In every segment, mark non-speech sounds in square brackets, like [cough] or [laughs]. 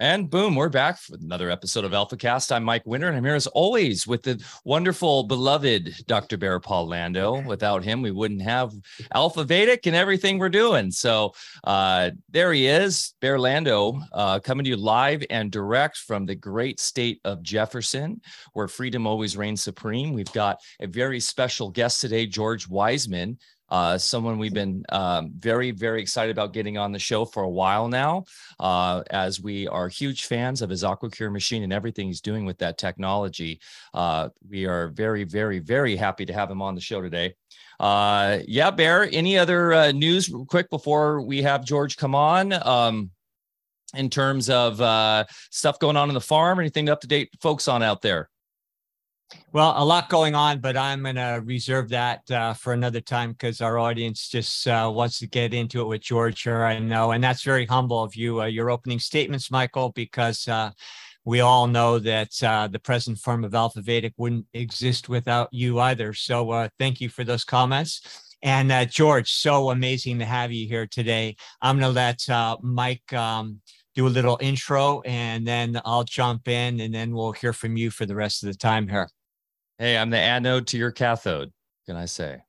And boom, we're back for another episode of AlphaCast. I'm Mike Winter, and I'm here as always with the wonderful, beloved Dr. Bear Paul Lando. Without him, we wouldn't have Alpha Vedic and everything we're doing. So uh, there he is, Bear Lando, uh, coming to you live and direct from the great state of Jefferson, where freedom always reigns supreme. We've got a very special guest today, George Wiseman uh, someone we've been um, very, very excited about getting on the show for a while now, uh, as we are huge fans of his AquaCure machine and everything he's doing with that technology. Uh, we are very, very, very happy to have him on the show today. Uh, yeah, Bear, any other uh, news quick before we have George come on? Um, in terms of uh, stuff going on in the farm, anything up to date folks on out there? Well, a lot going on, but I'm going to reserve that uh, for another time because our audience just uh, wants to get into it with George here. I know, and that's very humble of you. Uh, your opening statements, Michael, because uh, we all know that uh, the present form of Alpha Vedic wouldn't exist without you either. So, uh, thank you for those comments. And George, so amazing to have you here today. I'm going to let Mike. Um, do a little intro and then I'll jump in and then we'll hear from you for the rest of the time here. Hey, I'm the anode to your cathode. Can I say?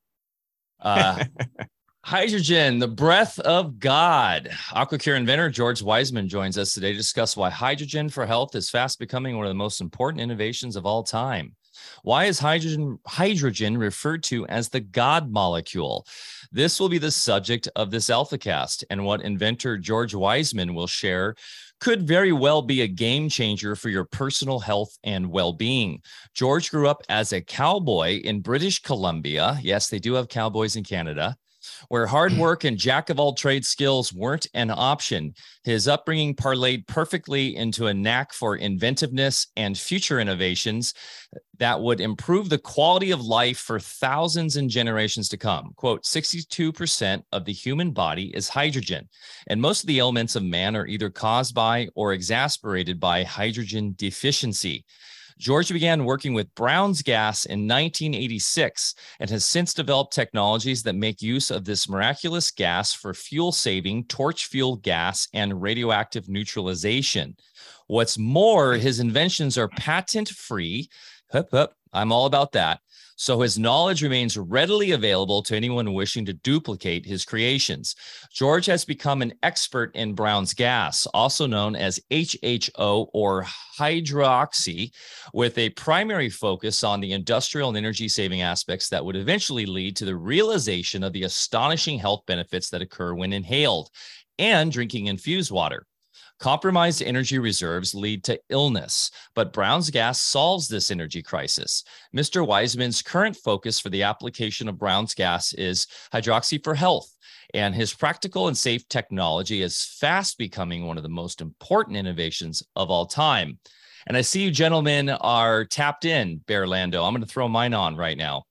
Uh, [laughs] hydrogen, the breath of God. AquaCure inventor George Wiseman joins us today to discuss why hydrogen for health is fast becoming one of the most important innovations of all time. Why is hydrogen hydrogen referred to as the God molecule? This will be the subject of this AlphaCast and what inventor George Wiseman will share could very well be a game changer for your personal health and well being. George grew up as a cowboy in British Columbia. Yes, they do have cowboys in Canada where hard mm. work and jack of all trade skills weren't an option. His upbringing parlayed perfectly into a knack for inventiveness and future innovations that would improve the quality of life for thousands and generations to come. Quote 62% of the human body is hydrogen, and most of the ailments of man are either caused by or exasperated by hydrogen deficiency. George began working with Brown's gas in 1986 and has since developed technologies that make use of this miraculous gas for fuel saving, torch fuel gas, and radioactive neutralization. What's more, his inventions are patent free. I'm all about that so his knowledge remains readily available to anyone wishing to duplicate his creations. George has become an expert in Brown's gas, also known as HHO or hydroxy, with a primary focus on the industrial and energy saving aspects that would eventually lead to the realization of the astonishing health benefits that occur when inhaled and drinking infused water. Compromised energy reserves lead to illness, but Brown's gas solves this energy crisis. Mr. Wiseman's current focus for the application of Brown's gas is hydroxy for health, and his practical and safe technology is fast becoming one of the most important innovations of all time. And I see you gentlemen are tapped in, Bear Lando. I'm going to throw mine on right now.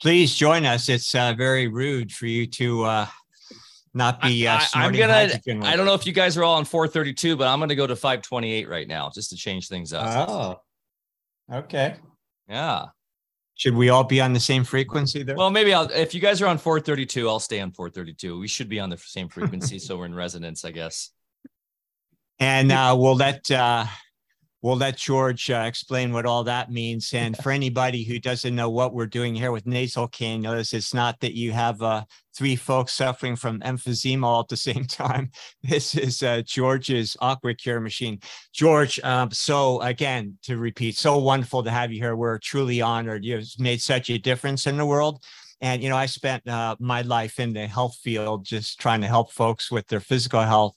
Please join us. It's uh, very rude for you to uh, not be uh, I, am gonna i don't know if you guys are all on 432 but i'm gonna go to 528 right now just to change things up. Oh okay. Yeah. Should we all be on the same frequency there? Well maybe i'll if you guys are on 432 i'll stay on 432 we should be on the same frequency so we're in resonance i guess. And uh we'll let uh we'll let George uh, explain what all that means. And for anybody who doesn't know what we're doing here with nasal cannulus, it's not that you have uh, three folks suffering from emphysema all at the [laughs] same time. This is uh, George's AquaCure machine. George, um, so again, to repeat, so wonderful to have you here. We're truly honored. You've made such a difference in the world. And, you know, I spent uh, my life in the health field just trying to help folks with their physical health.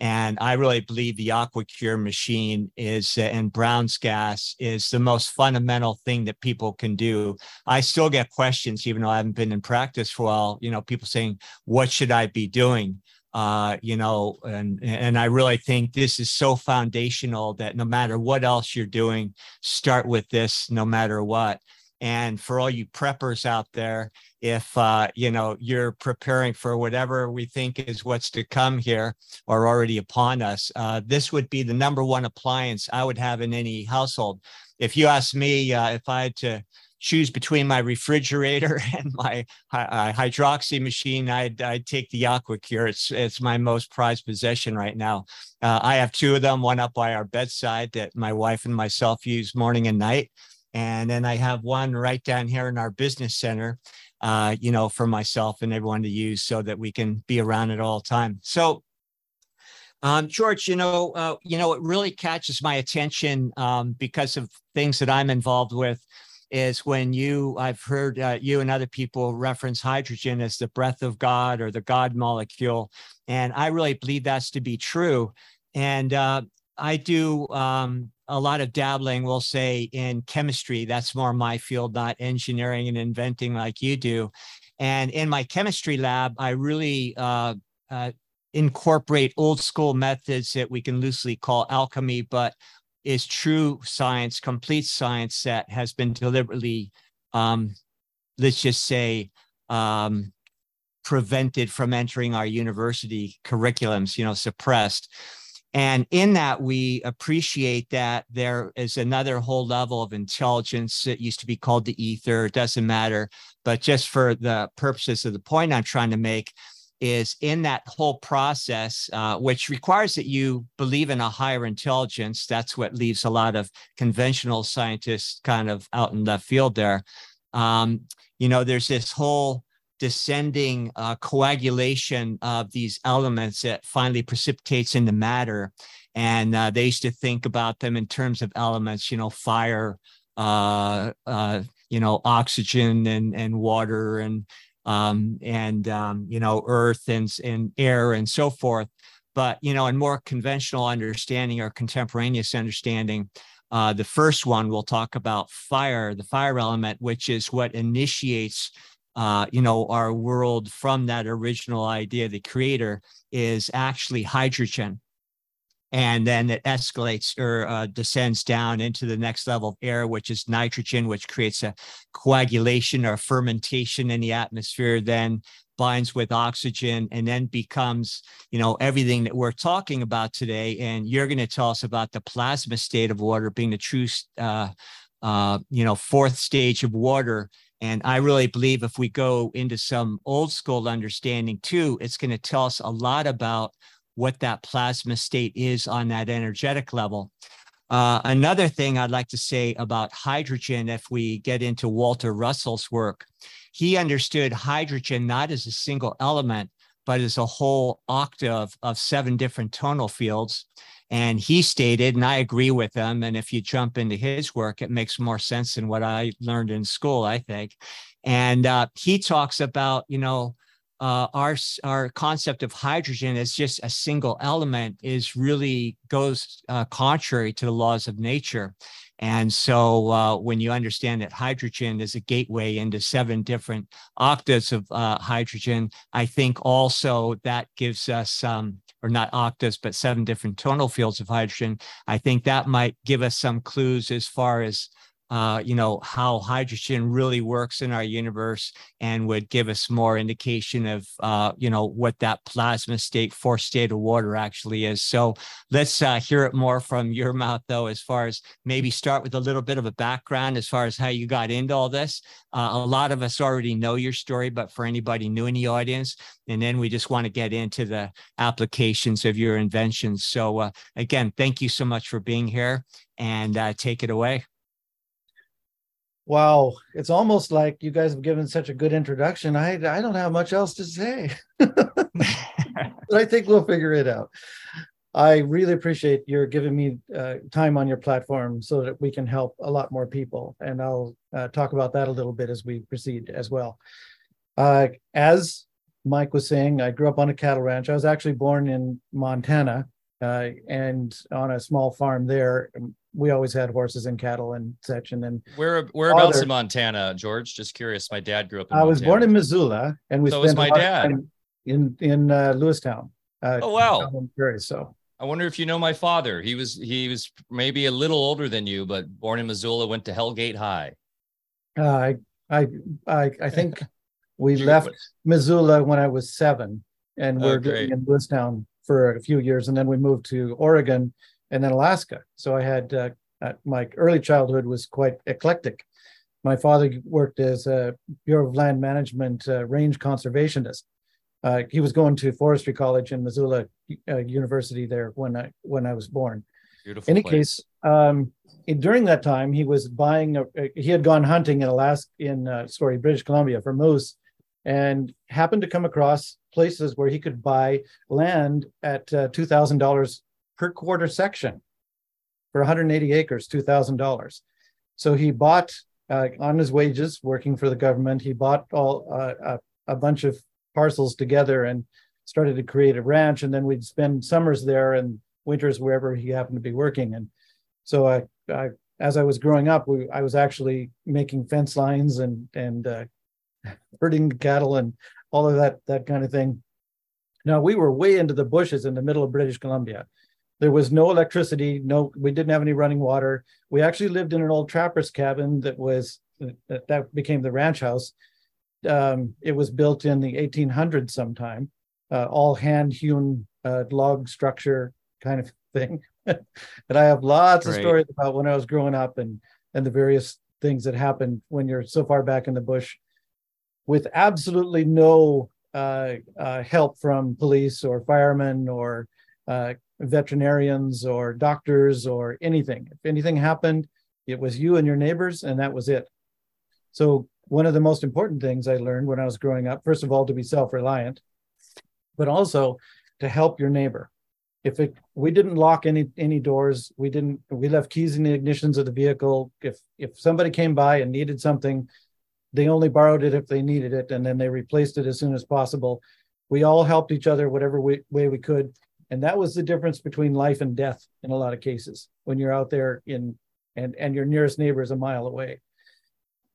And I really believe the AquaCure machine is, and Brown's gas is the most fundamental thing that people can do. I still get questions, even though I haven't been in practice for a while, you know, people saying, what should I be doing? Uh, you know, and and I really think this is so foundational that no matter what else you're doing, start with this no matter what. And for all you preppers out there, if uh, you know you're preparing for whatever we think is what's to come here or already upon us, uh, this would be the number one appliance I would have in any household. If you ask me, uh, if I had to choose between my refrigerator [laughs] and my hydroxy machine, I'd, I'd take the AquaCure. It's, it's my most prized possession right now. Uh, I have two of them, one up by our bedside that my wife and myself use morning and night. And then I have one right down here in our business center, uh, you know, for myself and everyone to use so that we can be around at all time. So, um, George, you know, uh, you know, it really catches my attention um, because of things that I'm involved with is when you I've heard uh, you and other people reference hydrogen as the breath of God or the God molecule, and I really believe that's to be true. And uh, I do um, a lot of dabbling, we'll say, in chemistry. That's more my field, not engineering and inventing like you do. And in my chemistry lab, I really uh, uh, incorporate old school methods that we can loosely call alchemy, but is true science, complete science that has been deliberately, um, let's just say, um, prevented from entering our university curriculums, you know, suppressed. And in that, we appreciate that there is another whole level of intelligence that used to be called the ether. It doesn't matter. But just for the purposes of the point I'm trying to make, is in that whole process, uh, which requires that you believe in a higher intelligence. That's what leaves a lot of conventional scientists kind of out in left field there. Um, you know, there's this whole descending uh, coagulation of these elements that finally precipitates into matter. And uh, they used to think about them in terms of elements, you know, fire, uh, uh, you know, oxygen and, and water and, um, and um, you know, earth and, and air and so forth. But, you know, in more conventional understanding or contemporaneous understanding, uh, the first one we'll talk about fire, the fire element, which is what initiates uh, you know, our world from that original idea, the creator is actually hydrogen. And then it escalates or uh, descends down into the next level of air, which is nitrogen, which creates a coagulation or fermentation in the atmosphere, then binds with oxygen and then becomes, you know, everything that we're talking about today. And you're going to tell us about the plasma state of water being the true, uh, uh, you know, fourth stage of water and I really believe if we go into some old school understanding too, it's going to tell us a lot about what that plasma state is on that energetic level. Uh, another thing I'd like to say about hydrogen, if we get into Walter Russell's work, he understood hydrogen not as a single element, but as a whole octave of seven different tonal fields. And he stated, and I agree with him. And if you jump into his work, it makes more sense than what I learned in school, I think. And uh, he talks about, you know, uh, our our concept of hydrogen as just a single element is really goes uh, contrary to the laws of nature. And so uh, when you understand that hydrogen is a gateway into seven different octaves of uh, hydrogen, I think also that gives us um, or not octaves, but seven different tonal fields of hydrogen. I think that might give us some clues as far as uh, you know, how hydrogen really works in our universe and would give us more indication of, uh, you know, what that plasma state, fourth state of water actually is. So let's uh, hear it more from your mouth, though, as far as maybe start with a little bit of a background as far as how you got into all this. Uh, a lot of us already know your story, but for anybody new in the audience, and then we just want to get into the applications of your inventions. So uh, again, thank you so much for being here and uh, take it away. Wow, it's almost like you guys have given such a good introduction. I I don't have much else to say. [laughs] but I think we'll figure it out. I really appreciate your giving me uh, time on your platform so that we can help a lot more people. And I'll uh, talk about that a little bit as we proceed as well. Uh, as Mike was saying, I grew up on a cattle ranch. I was actually born in Montana uh, and on a small farm there we always had horses and cattle and such. And then where whereabouts father, in Montana, George? Just curious. My dad grew up. in I was born in Missoula, and we so spent my dad in in uh, Lewistown. Uh, oh wow! Prairie, so I wonder if you know my father. He was he was maybe a little older than you, but born in Missoula, went to Hellgate High. Uh, I, I, I, I think [laughs] we left Missoula when I was seven, and we're Oh, living in Lewistown for a few years, and then we moved to Oregon and then Alaska. So I had uh, uh, my early childhood was quite eclectic. My father worked as a Bureau of Land Management uh, range conservationist. Uh, he was going to forestry college in Missoula uh, University there when I when I was born Beautiful. any place. case um in- during that time he was buying a, a- he had gone hunting in alaska in uh, sorry british columbia for moose and happened to come across places where he could buy land at uh, $2000 per quarter section for 180 acres $2000 so he bought uh, on his wages working for the government he bought all uh, a, a bunch of parcels together and started to create a ranch and then we'd spend summers there and winters wherever he happened to be working. And so I, I as I was growing up, we, I was actually making fence lines and and uh, herding cattle and all of that that kind of thing. Now we were way into the bushes in the middle of British Columbia. There was no electricity, no, we didn't have any running water. We actually lived in an old trapper's cabin that was that, that became the ranch house. Um, it was built in the 1800s sometime, uh, all hand hewn uh, log structure kind of [laughs] thing. and I have lots of stories about when I was growing up and and the various things that happened when you're so far back in the bush, with absolutely no uh, uh, help from police or firemen or uh, veterinarians or doctors or anything. If anything happened, it was you and your neighbors, and that was it. So one of the most important things I learned when I was growing up, first of all, to be self-reliant, but also to help your neighbor if it we didn't lock any any doors we didn't we left keys in the ignitions of the vehicle if if somebody came by and needed something they only borrowed it if they needed it and then they replaced it as soon as possible we all helped each other whatever way, way we could and that was the difference between life and death in a lot of cases when you're out there in and and your nearest neighbor is a mile away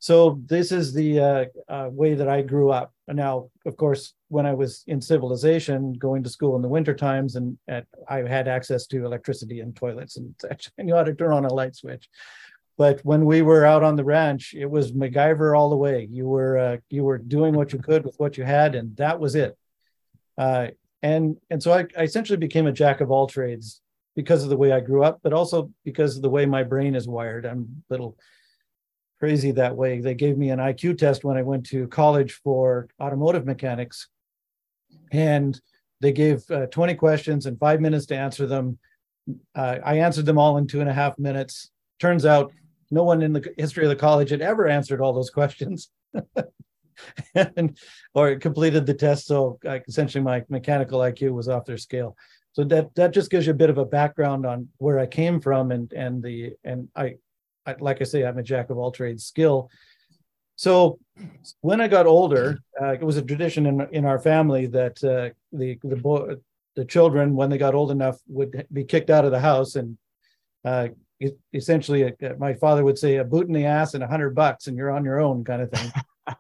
so this is the uh, uh, way that I grew up. Now, of course, when I was in civilization, going to school in the winter times, and at, I had access to electricity and toilets and. I knew how to turn on a light switch. But when we were out on the ranch, it was MacGyver all the way. You were uh, you were doing what you could with what you had, and that was it. Uh, and and so I, I essentially became a jack of all trades because of the way I grew up, but also because of the way my brain is wired. I'm a little crazy that way. They gave me an IQ test when I went to college for automotive mechanics, and they gave uh, 20 questions and five minutes to answer them. Uh, I answered them all in two and a half minutes. Turns out no one in the history of the college had ever answered all those questions. [laughs] [laughs] and, or completed the test. So I, essentially, my mechanical IQ was off their scale. So that that just gives you a bit of a background on where I came from and and the and I I, like I say, I'm a jack of all trades skill. So when I got older, uh, it was a tradition in in our family that uh, the the boy, the children, when they got old enough, would be kicked out of the house, and uh, it, essentially, uh, my father would say, "A boot in the ass and a hundred bucks, and you're on your own," kind of thing. [laughs]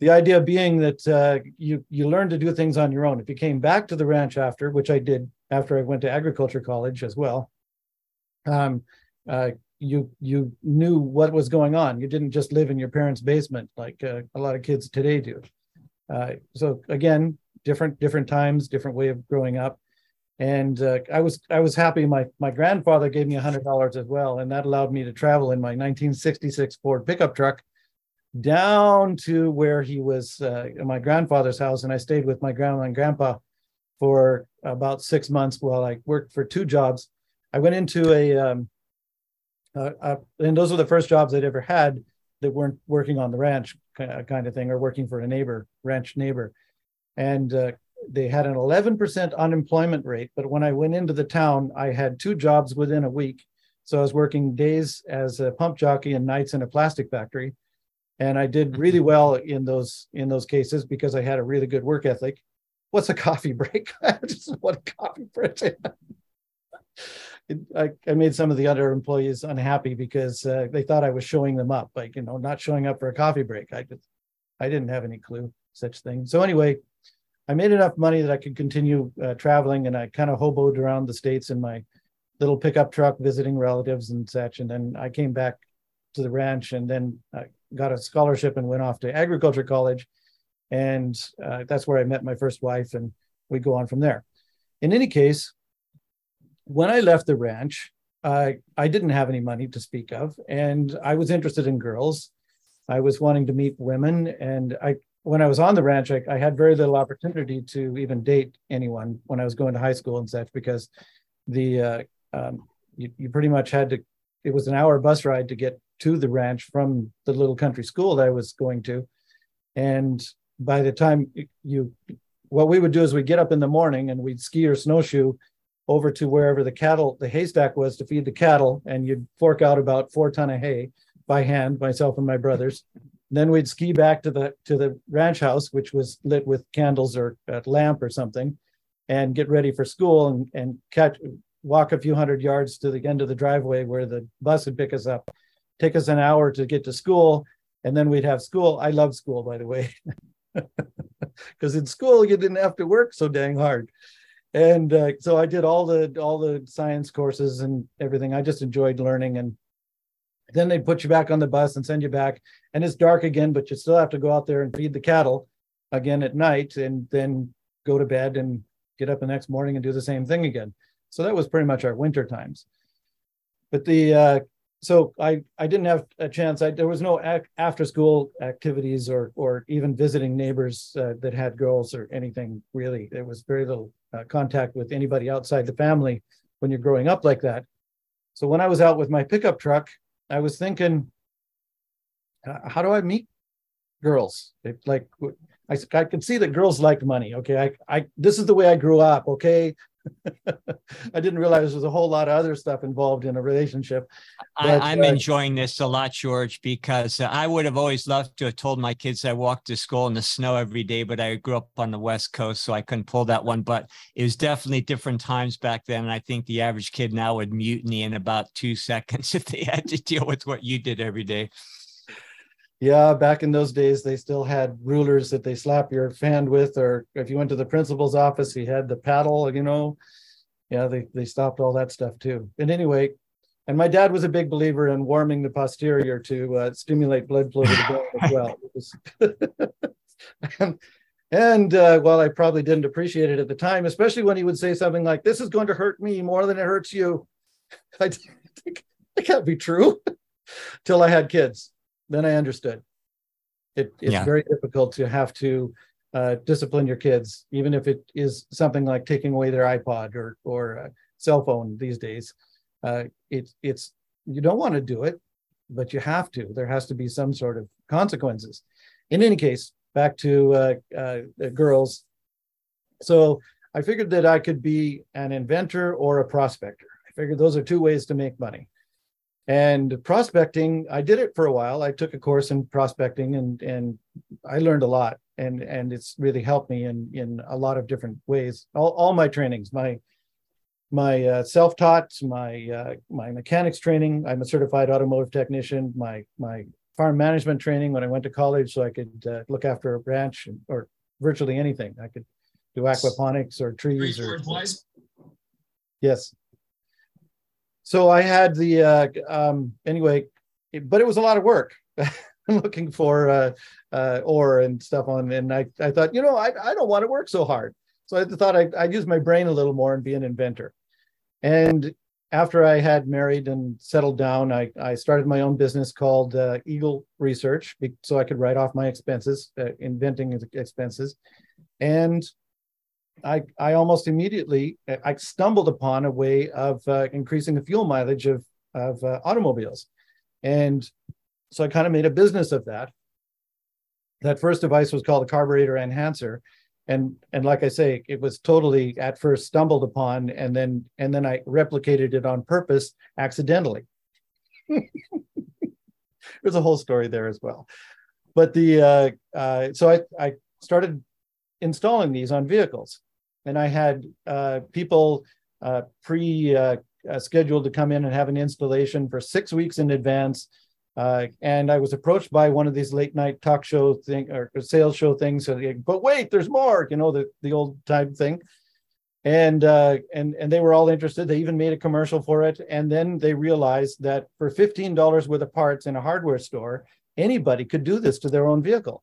the idea being that uh, you you learn to do things on your own. If you came back to the ranch after, which I did after I went to agriculture college as well, um, uh, you you knew what was going on. You didn't just live in your parents' basement like uh, a lot of kids today do. Uh, so again, different different times, different way of growing up. And uh, I was I was happy. My my grandfather gave me hundred dollars as well, and that allowed me to travel in my 1966 Ford pickup truck down to where he was uh, in my grandfather's house, and I stayed with my grandma and grandpa for about six months while I worked for two jobs. I went into a um, uh, uh, and those were the first jobs I'd ever had that weren't working on the ranch kind of thing or working for a neighbor, ranch neighbor. And uh, they had an 11% unemployment rate. But when I went into the town, I had two jobs within a week. So I was working days as a pump jockey and nights in a plastic factory. And I did really well in those in those cases because I had a really good work ethic. What's a coffee break? [laughs] I just want a coffee break. I, I made some of the other employees unhappy because uh, they thought I was showing them up, like you know, not showing up for a coffee break. I just, I didn't have any clue such thing. So anyway, I made enough money that I could continue uh, traveling, and I kind of hoboed around the states in my little pickup truck, visiting relatives and such. And then I came back to the ranch, and then uh, got a scholarship and went off to agriculture college, and uh, that's where I met my first wife, and we go on from there. In any case, when I left the ranch, I I didn't have any money to speak of, and I was interested in girls. I was wanting to meet women, and I when I was on the ranch, I, I, had very little opportunity to even date anyone when I was going to high school and such because the uh, um, you, you pretty much had to. It was an hour bus ride to get to the ranch from the little country school that I was going to, and by the time you, what we would do is we'd get up in the morning and we'd ski or snowshoe over to wherever the cattle, the haystack was to feed the cattle, and you'd fork out about four ton of hay by hand, myself and my brothers. Then we'd ski back to the to the ranch house, which was lit with candles or a lamp or something, and get ready for school and and catch walk a few hundred yards to the end of the driveway where the bus would pick us up, take us an hour to get to school, and then we'd have school. I love school, by the way, [laughs] because in school you didn't have to work so dang hard. And uh, so I did all the all the science courses and everything. I just enjoyed learning, and then they put you back on the bus and send you back, and it's dark again, but you still have to go out there and feed the cattle again at night, and then go to bed and get up the next morning and do the same thing again. So that was pretty much our winter times. But the uh, so I I didn't have a chance. I, there was no ac- after school activities or or even visiting neighbors uh, that had girls or anything really. There was very little uh, contact with anybody outside the family when you're growing up like that. So when I was out with my pickup truck, I was thinking, how do I meet girls? Like I, I could see that girls liked money. Okay, I, I this is the way I grew up. Okay, [laughs] I didn't realize there's a whole lot of other stuff involved in a relationship. But, I, am uh, enjoying this a lot, George, because uh, I would have always loved to have told my kids I walked to school in the snow every day, but I grew up on the West Coast, so I couldn't pull that one. But it was definitely different times back then. And I think the average kid now would mutiny in about two [laughs] seconds if they had to deal with what you did every day. Yeah, back in those days, they still had rulers that they slap your hand with, or if you went to the principal's office, he had the paddle, you know. Yeah, they, they stopped all that stuff too. And anyway, and my dad was a big believer in warming the posterior to uh, stimulate blood flow to the brain as well. [laughs] [laughs] and and uh, while I probably didn't appreciate it at the time, especially when he would say something like, This is going to hurt me more than it hurts you, [laughs] I think that can't be true till I had kids then I understood. It, it's yeah. very difficult to have to uh, discipline your kids, even if it is something like taking away their iPod or or cell phone these days. Uh, it's it's you don't want to do it, but you have to. There has to be some sort of consequences. In any case, back to uh, uh girls. So I figured that I could be an inventor or a prospector. I figured those are two ways to make money. And prospecting, I did it for a while. I took a course in prospecting and and I learned a lot and and it's really helped me in in a lot of different ways. All, all my trainings, my my uh, self-taught, my uh, my mechanics training. I'm a certified automotive technician. My my farm management training when I went to college, so I could uh, look after a ranch or virtually anything. I could do aquaponics or trees or. Yes so I had the uh, um, anyway, but it was a lot of work. [laughs] looking for uh, uh, ore and stuff on, and I, I thought, you know, I, I don't want to work so hard. So I thought I, I'd use my brain a little more and be an inventor. And after I had married and settled down, I, I started my own business called uh, Eagle Research, so I could write off my expenses, uh, inventing expenses. And I, I almost immediately I stumbled upon a way of uh, increasing the fuel mileage of, of uh, automobiles. And so I kind of made a business of that. That first device was called a carburetor enhancer. And, and like I say, it was totally at first stumbled upon and then and then I replicated it on purpose accidentally. [laughs] There's a whole story there as well. But the uh, uh, so I, I started installing these on vehicles and I had uh, people uh, pre uh, uh, scheduled to come in and have an installation for six weeks in advance. Uh, and I was approached by one of these late night talk show thing or sales show things. So they, but wait, there's more. You know the the old time thing. And and and they were all interested. They even made a commercial for it. And then they realized that for fifteen dollars worth of parts in a hardware store, anybody could do this to their own vehicle.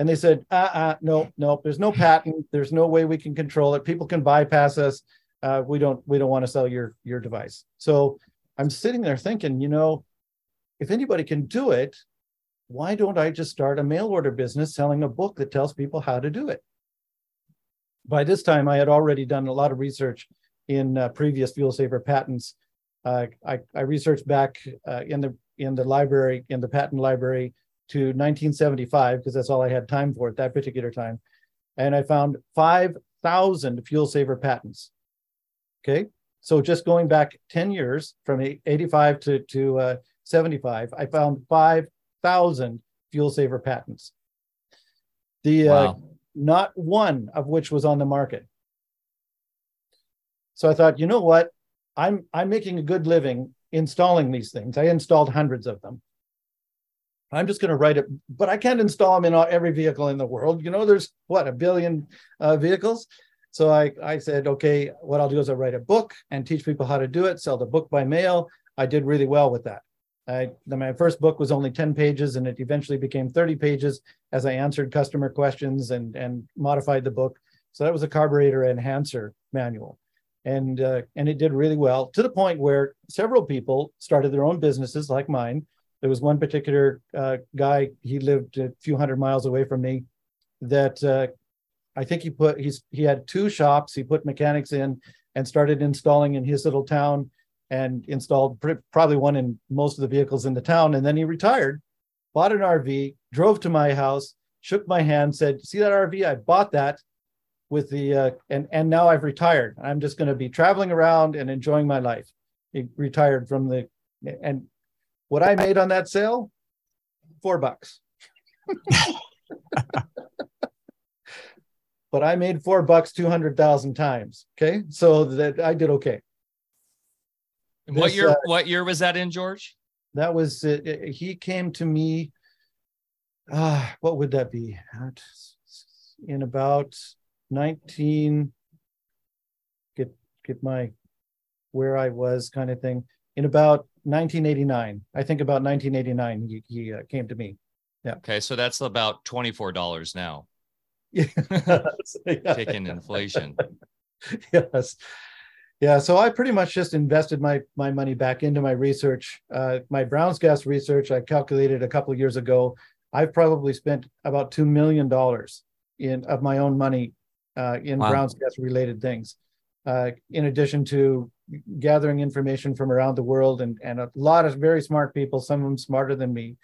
And they said, uh, uh no, no, there's no patent. There's no way we can control it. People can bypass us. Uh, we don't, we don't want to sell your your device. So I'm sitting there thinking, you know, if anybody can do it, why don't I just start a mail order business selling a book that tells people how to do it? By this time, I had already done a lot of research in uh, previous fuel saver patents. Uh, I, I, researched back uh, in the in the library in the patent library to 1975 because that's all I had time for at that particular time, and I found 5,000 fuel saver patents. Okay, so just going back 10 years from 85 to to uh, 75, I found 5,000 fuel saver patents. The uh, not one of which was on the market. So I thought, you know what? I'm I'm making a good living installing these things. I installed hundreds of them. I'm just going to write it, but I can't install them in every vehicle in the world. You know, there's what a billion uh, vehicles. So I I said, okay, what I'll do is I'll write a book and teach people how to do it. Sell the book by mail. I did really well with that. I, my first book was only 10 pages and it eventually became 30 pages as I answered customer questions and, and modified the book. So that was a carburetor enhancer manual. And, uh, and it did really well to the point where several people started their own businesses like mine. There was one particular uh, guy, he lived a few hundred miles away from me, that uh, I think he put, he's, he had two shops, he put mechanics in and started installing in his little town and installed pr- probably one in most of the vehicles in the town. And then he retired, bought an RV, drove to my house, shook my hand, said, "See that RV? I bought that with the uh, and and now I've retired. I'm just going to be traveling around and enjoying my life." He retired from the and what I made on that sale, four bucks. [laughs] but I made four bucks two hundred thousand times. Okay, so that I did okay. This, what year? Uh, what year was that in, George? That was uh, he came to me. Uh, what would that be? In about nineteen. Get get my where I was kind of thing. In about 1989, I think about 1989, he, he uh, came to me. Yeah. Okay, so that's about twenty four dollars now. Yeah. [laughs] Taking inflation. [laughs] yes. Yeah, so I pretty much just invested my my money back into my research. Uh, my Brown's gas research, I calculated a couple years ago. I've probably spent about two million dollars in of my own money uh, in wow. Brown's gas related things. Uh, in addition to gathering information from around the world and and a lot of very smart people, some of them smarter than me.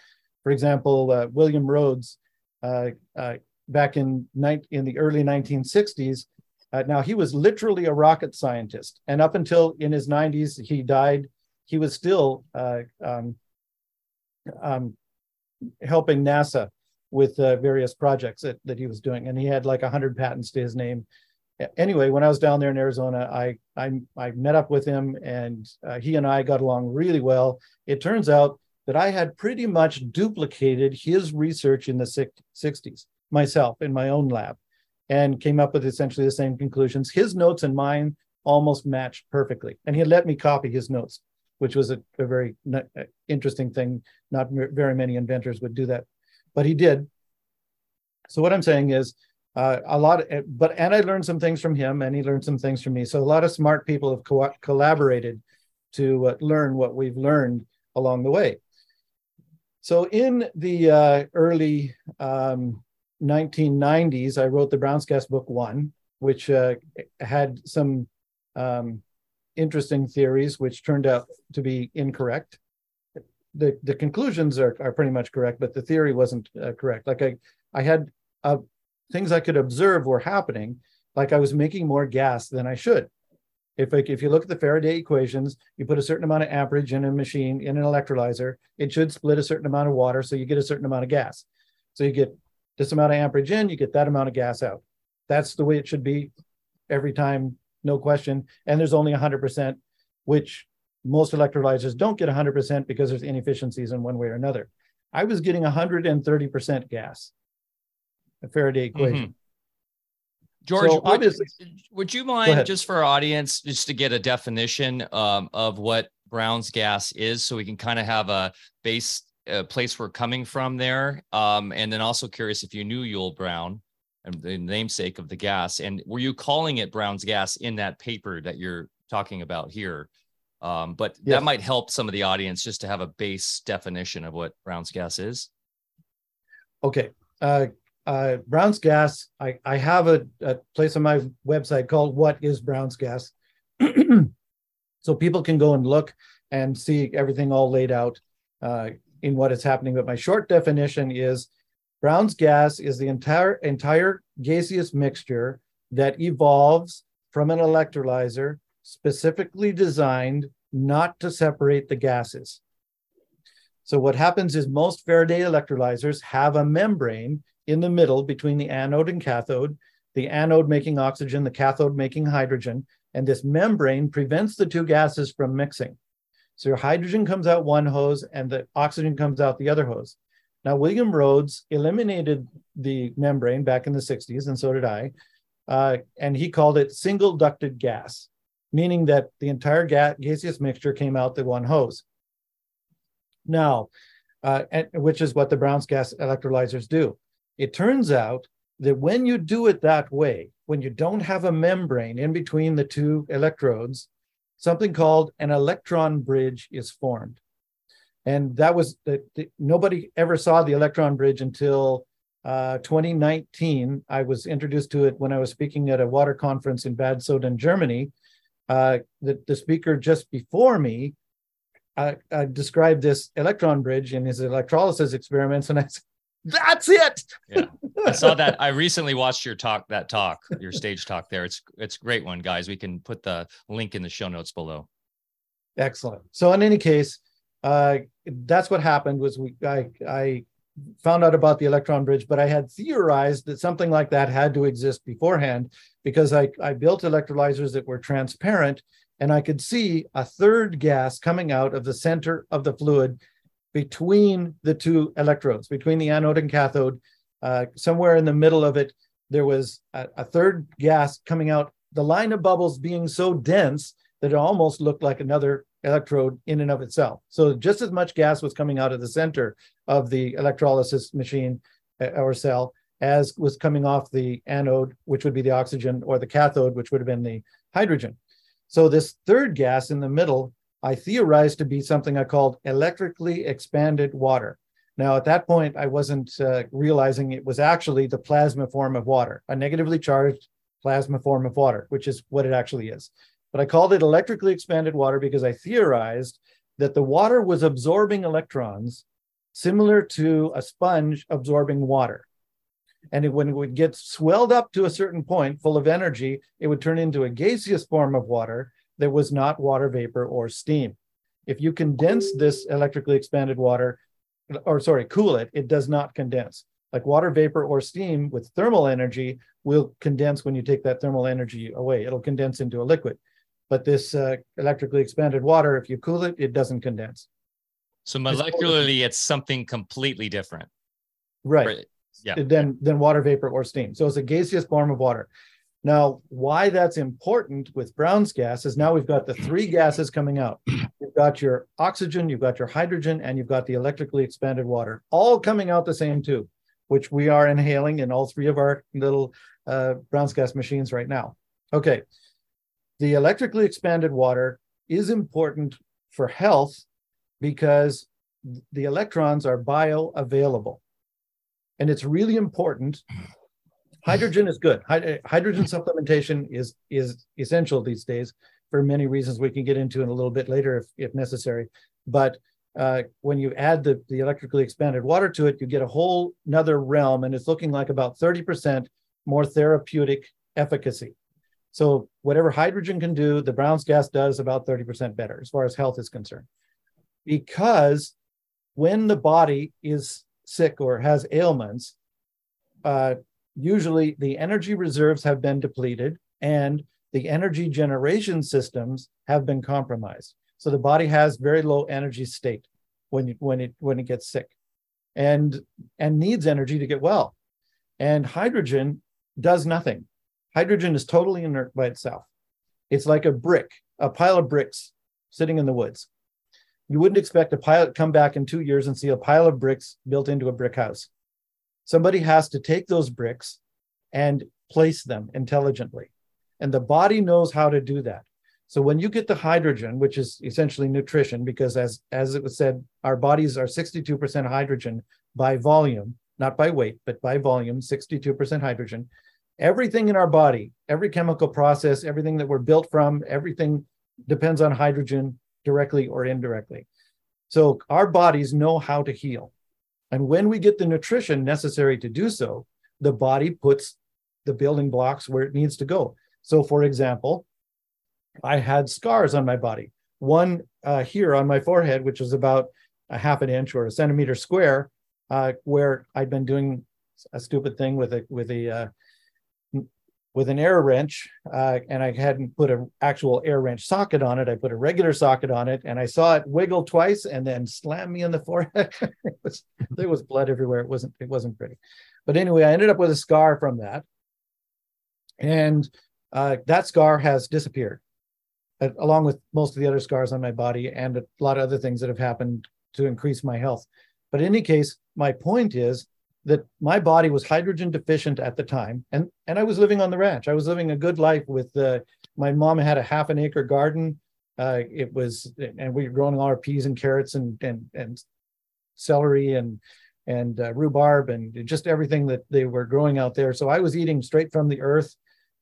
For example, uh, William Rhodes, uh, uh, back in in the early 1960s uh, now, he was literally a rocket scientist, and up until in his 90s, he died. He was still uh, um, um, helping NASA with uh, various projects that, that he was doing, and he had like 100 patents to his name. Anyway, when I was down there in Arizona, I I, I met up with him, and uh, he and I got along really well. It turns out that I had pretty much duplicated his research in the 60s myself in my own lab and came up with essentially the same conclusions. His notes and mine almost matched perfectly. And he let me copy his notes, which was a, a very uh, interesting thing. Not very many inventors would do that, but he did. So what I'm saying is uh, a lot, of, but and I learned some things from him, and he learned some things from me. So a lot of smart people have co- collaborated to uh, learn what we've learned along the way. So in the uh, early um, 1990s, I wrote the Brown's Gas Book One, which uh, had some um, interesting theories, which turned out to be incorrect. The, the conclusions are, are pretty much correct, but the theory wasn't uh, correct. Like I, I had uh, things I could observe were happening, like I was making more gas than I should. If, if you look at the Faraday equations, you put a certain amount of amperage in a machine, in an electrolyzer, it should split a certain amount of water, so you get a certain amount of gas. So you get this amount of amperage in, you get that amount of gas out. That's the way it should be every time, no question. And there's only 100%, which most electrolyzers don't get 100% because there's inefficiencies in one way or another. I was getting 130% gas, a Faraday equation. Mm-hmm. George, so would, would, you mind just for our audience, just to get a definition um, of what Brown's gas is so we can kind of have a base uh, place we're coming from there? Um, and then also curious if you knew Yull Brown and the namesake of the gas, and were you calling it Brown's gas in that paper that you're talking about here? Um, but Yes. that might help some of the audience just to have a base definition of what Brown's gas is. Okay. Uh, uh, Brown's gas. I, I have a, a place on my website called What is Brown's Gas? [clears throat] so people can go and look and see everything all laid out uh, in what is happening. But my short definition is Brown's gas is the entire entire gaseous mixture that evolves from an electrolyzer specifically designed not to separate the gases. So what happens is most Faraday electrolyzers have a membrane in the middle between the anode and cathode, the anode making oxygen, the cathode making hydrogen, and this membrane prevents the two gases from mixing. So your hydrogen comes out one hose and the oxygen comes out the other hose. Now, William Rhodes eliminated the membrane back in the 60s, and so did I. Uh, and he called it single ducted gas, meaning that the entire ga- gaseous mixture came out the one hose. Now, uh, and, which is what the Brown's gas electrolyzers do. It turns out that when you do it that way, when you don't have a membrane in between the two electrodes, something called an electron bridge is formed. And that was the, the, nobody ever saw the electron bridge until uh, 2019. I was introduced to it when I was speaking at a water conference in Bad Soden, Germany. Uh, the, the speaker just before me uh, uh, described this electron bridge in his electrolysis experiments, and I said, "That's it." I saw that. I [laughs] recently watched your talk, that talk, your stage talk there. It's it's a great one, guys. We can put the link in the show notes below. Excellent. So in any case, uh, that's what happened. Was we I I found out about the electron bridge, but I had theorized that something like that had to exist beforehand because I I built electrolyzers that were transparent, and I could see a third gas coming out of the center of the fluid between the two electrodes, between the anode and cathode. Uh, somewhere in the middle of it, there was a, a third gas coming out. The line of bubbles being so dense that it almost looked like another electrode in and of itself. So just as much gas was coming out of the center of the electrolysis machine uh, or cell as was coming off the anode, which would be the oxygen, or the cathode, which would have been the hydrogen. So this third gas in the middle, I theorized to be something I called electrically expanded water. Now, at that point, I wasn't uh, realizing it was actually the plasma form of water, a negatively charged plasma form of water, which is what it actually is. But I called it electrically expanded water because I theorized that the water was absorbing electrons similar to a sponge absorbing water. And it, when it would get swelled up to a certain point, full of energy, it would turn into a gaseous form of water that was not water vapor or steam. If you condense this electrically expanded water, or sorry, cool it, it does not condense. Like water vapor or steam with thermal energy will condense when you take that thermal energy away. It'll condense into a liquid. But this uh, electrically expanded water, if you cool it, it doesn't condense. So molecularly, it's something completely different. Right. Yeah. Than, than water vapor or steam. So it's a gaseous form of water. Now, why that's important with Brown's gas is now we've got the three gases coming out. You've got your oxygen, you've got your hydrogen, and you've got the electrically expanded water, all coming out the same tube, which we are inhaling in all three of our little uh, Brown's gas machines right now. Okay. The electrically expanded water is important for health because the electrons are bioavailable. And it's really important hydrogen is good. Hy- hydrogen supplementation is is essential these days for many reasons we can get into in a little bit later if, if necessary. But uh, when you add the, the electrically expanded water to it, you get a whole another realm, and it's looking like about 30% more therapeutic efficacy. So whatever hydrogen can do, the Brown's gas does about 30% better as far as health is concerned. Because when the body is sick or has ailments, uh, usually the energy reserves have been depleted and the energy generation systems have been compromised. So the body has very low energy state when it, when it when it gets sick, and and needs energy to get well. And hydrogen does nothing. Hydrogen is totally inert by itself. It's like a brick, a pile of bricks sitting in the woods. You wouldn't expect a pilot come back in two years and see a pile of bricks built into a brick house. Somebody has to take those bricks and place them intelligently. And the body knows how to do that. So when you get the hydrogen, which is essentially nutrition, because as, as it was said, our bodies are 62% hydrogen by volume, not by weight, but by volume, 62% hydrogen. Everything in our body, every chemical process, everything that we're built from, everything depends on hydrogen directly or indirectly. So our bodies know how to heal. And when we get the nutrition necessary to do so, the body puts the building blocks where it needs to go. So, for example, I had scars on my body. One uh, here on my forehead, which was about a half an inch or a centimeter square, uh, where I'd been doing a stupid thing with a with a uh, with an air wrench, uh, and I hadn't put an actual air wrench socket on it. I put a regular socket on it, and I saw it wiggle twice and then slam me in the forehead. [laughs] was, there was blood everywhere. It wasn't it wasn't pretty, but anyway, I ended up with a scar from that, and uh, that scar has disappeared along with most of the other scars on my body and a lot of other things that have happened to increase my health. But in any case, my point is that my body was hydrogen deficient at the time, and and I was living on the ranch. I was living a good life with uh, my mom had a half an acre garden. Uh, it was, and we were growing all our peas and carrots and and and celery and and uh, rhubarb and just everything that they were growing out there. So I was eating straight from the earth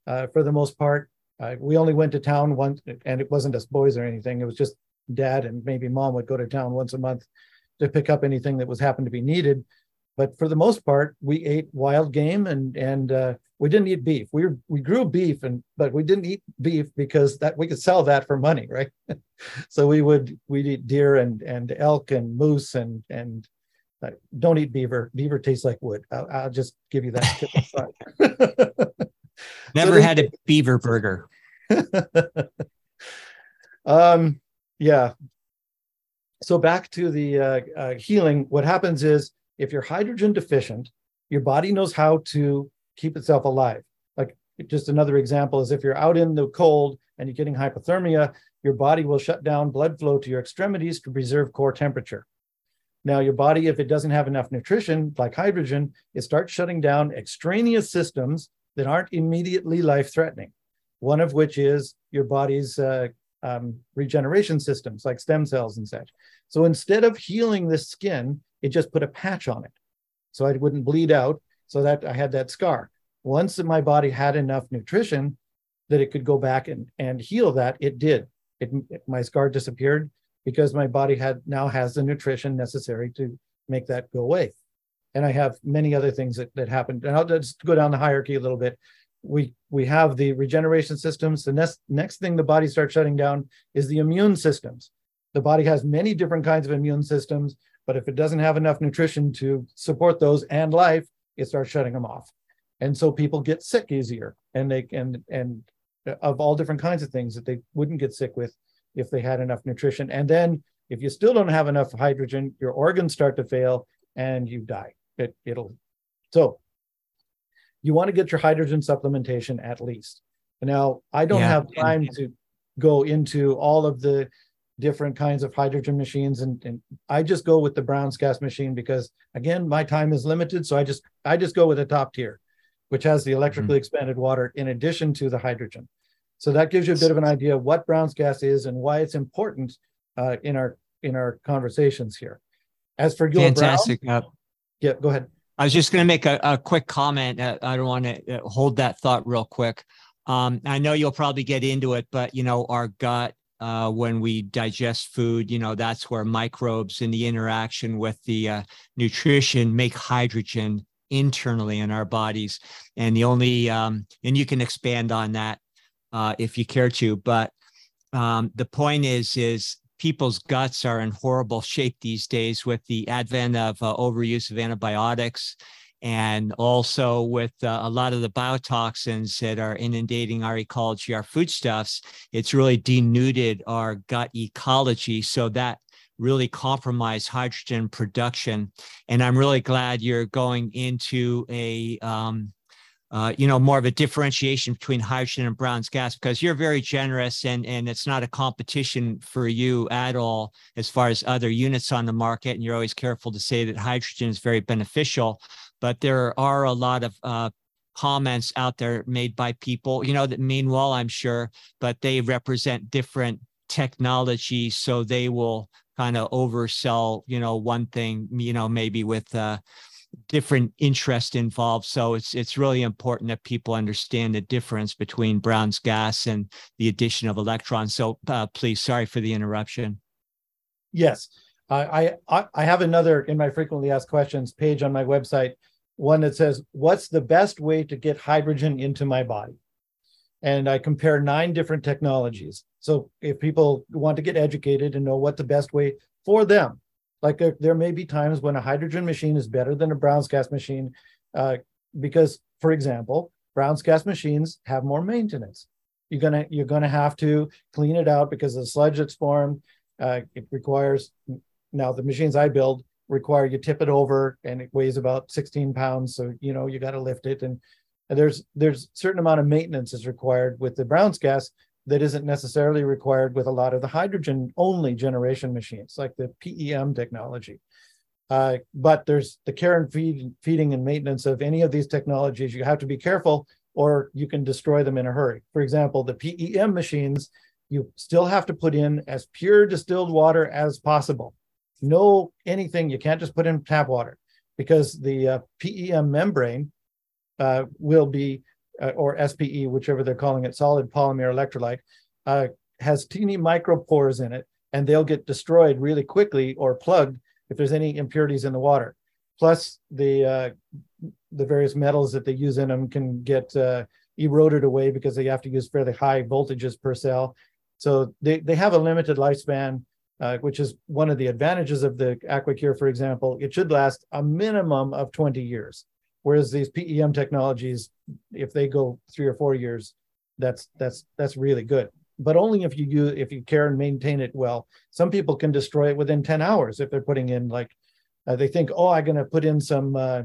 uh, for the most part. Uh, we only went to town once, and it wasn't us boys or anything. It was just dad and maybe mom would go to town once a month to pick up anything that was happened to be needed. But for the most part, we ate wild game and and uh, we didn't eat beef. We were, we grew beef and but we didn't eat beef because that we could sell that for money, right? [laughs] so we would we'd eat deer and and elk and moose and and uh, don't eat beaver. Beaver tastes like wood. I'll, I'll just give you that. [laughs] [laughs] Never so had a beaver burger. um, yeah. So back to the uh, uh, healing. What happens is if you're hydrogen deficient, your body knows how to keep itself alive. Like just another example is if you're out in the cold and you're getting hypothermia, your body will shut down blood flow to your extremities to preserve core temperature. Now, your body, if it doesn't have enough nutrition, like hydrogen, it starts shutting down extraneous systems that aren't immediately life threatening. One of which is your body's uh, um, regeneration systems like stem cells and such. So instead of healing the skin, it just put a patch on it so I wouldn't bleed out so that I had that scar. Once my body had enough nutrition that it could go back and, and heal that, it did. It, my scar disappeared because my body had now has the nutrition necessary to make that go away and I have many other things that, that happened. And I'll just go down the hierarchy a little bit. We we have the regeneration systems. The next next thing the body starts shutting down is the immune systems. The body has many different kinds of immune systems, but if it doesn't have enough nutrition to support those and life, it starts shutting them off. And so people get sick easier and they and and uh, of all different kinds of things that they wouldn't get sick with if they had enough nutrition. And then if you still don't have enough hydrogen, your organs start to fail and you die it, it'll so you want to get your hydrogen supplementation at least now i don't yeah. have time to go into all of the different kinds of hydrogen machines and, and i just go with the brown's gas machine because again my time is limited so i just i just go with the top tier which has the electrically mm-hmm. expanded water in addition to the hydrogen so that gives you a bit of an idea of what brown's gas is and why it's important uh, in our in our conversations here as for your fantastic brown, uh, yeah, go ahead. I was just going to make a, a, quick comment. Uh, I don't want to uh, hold that thought real quick. Um, I know you'll probably get into it, but you know, our gut, uh, when we digest food, you know, that's where microbes in the interaction with the uh, nutrition make hydrogen internally in our bodies. And the only, um, and you can expand on that uh, if you care to, but um, the point is, is people's guts are in horrible shape these days with the advent of uh, overuse of antibiotics and also with uh, a lot of the biotoxins that are inundating our ecology, our foodstuffs, it's really denuded our gut ecology. So that really compromised hydrogen production. And I'm really glad you're going into a um, uh, you know, more of a differentiation between hydrogen and Brown's gas because you're very generous and and it's not a competition for you at all as far as other units on the market. And you're always careful to say that hydrogen is very beneficial, but there are a lot of uh, comments out there made by people, you know, that mean well, I'm sure, but they represent different technologies, so they will kind of oversell, you know, one thing, you know, maybe with uh, different interest involved. So it's it's really important that people understand the difference between Brown's gas and the addition of electrons. So uh, please, sorry for the interruption. Yes, I, I I have another in my frequently asked questions page on my website, one that says, "What's the best way to get hydrogen into my body?" And I compare nine different technologies. So if people want to get educated and know what the best way for them like there, may be times when a hydrogen machine is better than a Brown's gas machine, uh, because, for example, Brown's gas machines have more maintenance. You're gonna you're gonna have to clean it out because the sludge that's formed. Uh, it requires now the machines I build require you tip it over and it weighs about 16 pounds, so you know you got to lift it and there's there's certain amount of maintenance is required with the Brown's gas that isn't necessarily required with a lot of the hydrogen only generation machines like the PEM technology. Uh, but there's the care and feed, feeding and maintenance of any of these technologies. You have to be careful or you can destroy them in a hurry. For example, the PEM machines, you still have to put in as pure distilled water as possible. No anything, you can't just put in tap water because the uh, PEM membrane uh, will be uh, or SPE, whichever they're calling it, solid polymer electrolyte, uh, has teeny micropores in it, and they'll get destroyed really quickly or plugged if there's any impurities in the water. Plus, the uh, the various metals that they use in them can get uh, eroded away because they have to use fairly high voltages per cell. So they, they have a limited lifespan, uh, which is one of the advantages of the AquaCure, for example. It should last a minimum of 20 years. Whereas these PEM technologies, if they go three or four years, that's that's that's really good. But only if you use if you care and maintain it well. Some people can destroy it within 10 hours if they're putting in like uh, they think, oh, I'm going to put in some uh,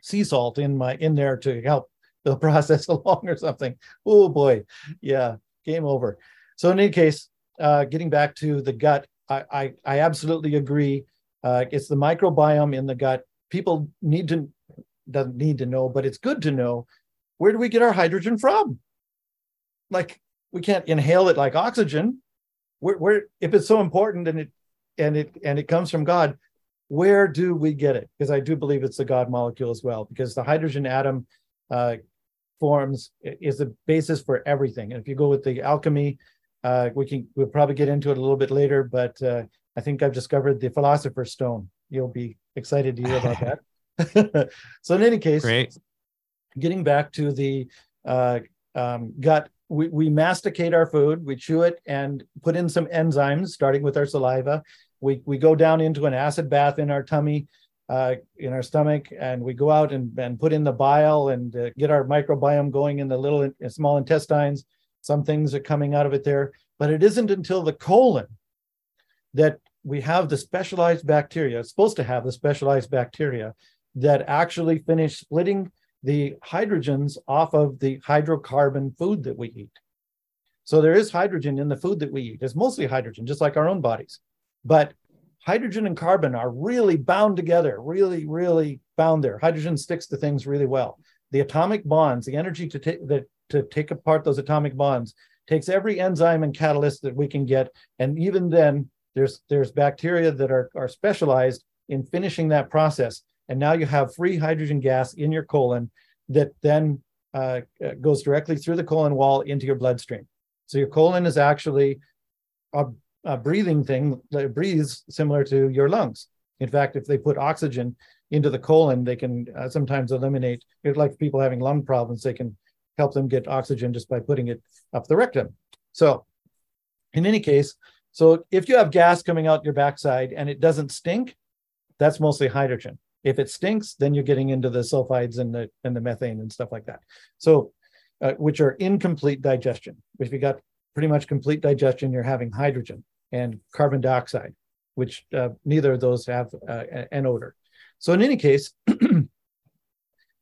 sea salt in my in there to help the [laughs] process along or something. Oh boy, yeah, game over. So in any case, uh, getting back to the gut, I I, I absolutely agree. Uh, it's the microbiome in the gut. People need to doesn't need to know, but it's good to know where do we get our hydrogen from? Like we can't inhale it like oxygen. Where, where if it's so important and it and it and it comes from God, where do we get it? Because I do believe it's the God molecule as well, because the hydrogen atom uh, forms is the basis for everything. And if you go with the alchemy, uh, we can we'll probably get into it a little bit later, but uh, I think I've discovered the philosopher's stone. You'll be excited to hear about [laughs] that. [laughs] so in any case, Great. getting back to the uh, um, gut, we, we masticate our food, we chew it and put in some enzymes, starting with our saliva. We, we go down into an acid bath in our tummy, uh, in our stomach, and we go out and, and put in the bile and uh, get our microbiome going in the little in, small intestines. Some things are coming out of it there, but it isn't until the colon that we have the specialized bacteria. It's supposed to have the specialized bacteria that actually finish splitting the hydrogens off of the hydrocarbon food that we eat. So there is hydrogen in the food that we eat. It's mostly hydrogen, just like our own bodies. But hydrogen and carbon are really bound together, really, really bound there. Hydrogen sticks to things really well. The atomic bonds, the energy to take that to take apart those atomic bonds, takes every enzyme and catalyst that we can get. And even then, there's there's bacteria that are, are specialized in finishing that process and now you have free hydrogen gas in your colon that then uh, goes directly through the colon wall into your bloodstream. So your colon is actually a, a breathing thing that breathes similar to your lungs. In fact, if they put oxygen into the colon, they can uh, sometimes eliminate, it like people having lung problems, they can help them get oxygen just by putting it up the rectum. So, in any case, so if you have gas coming out your backside and it doesn't stink, that's mostly hydrogen. If it stinks, then you're getting into the sulfides and the and the methane and stuff like that. So, uh, which are incomplete digestion. If you got pretty much complete digestion, you're having hydrogen and carbon dioxide, which uh, neither of those have uh, an odor. So in any case, [clears throat]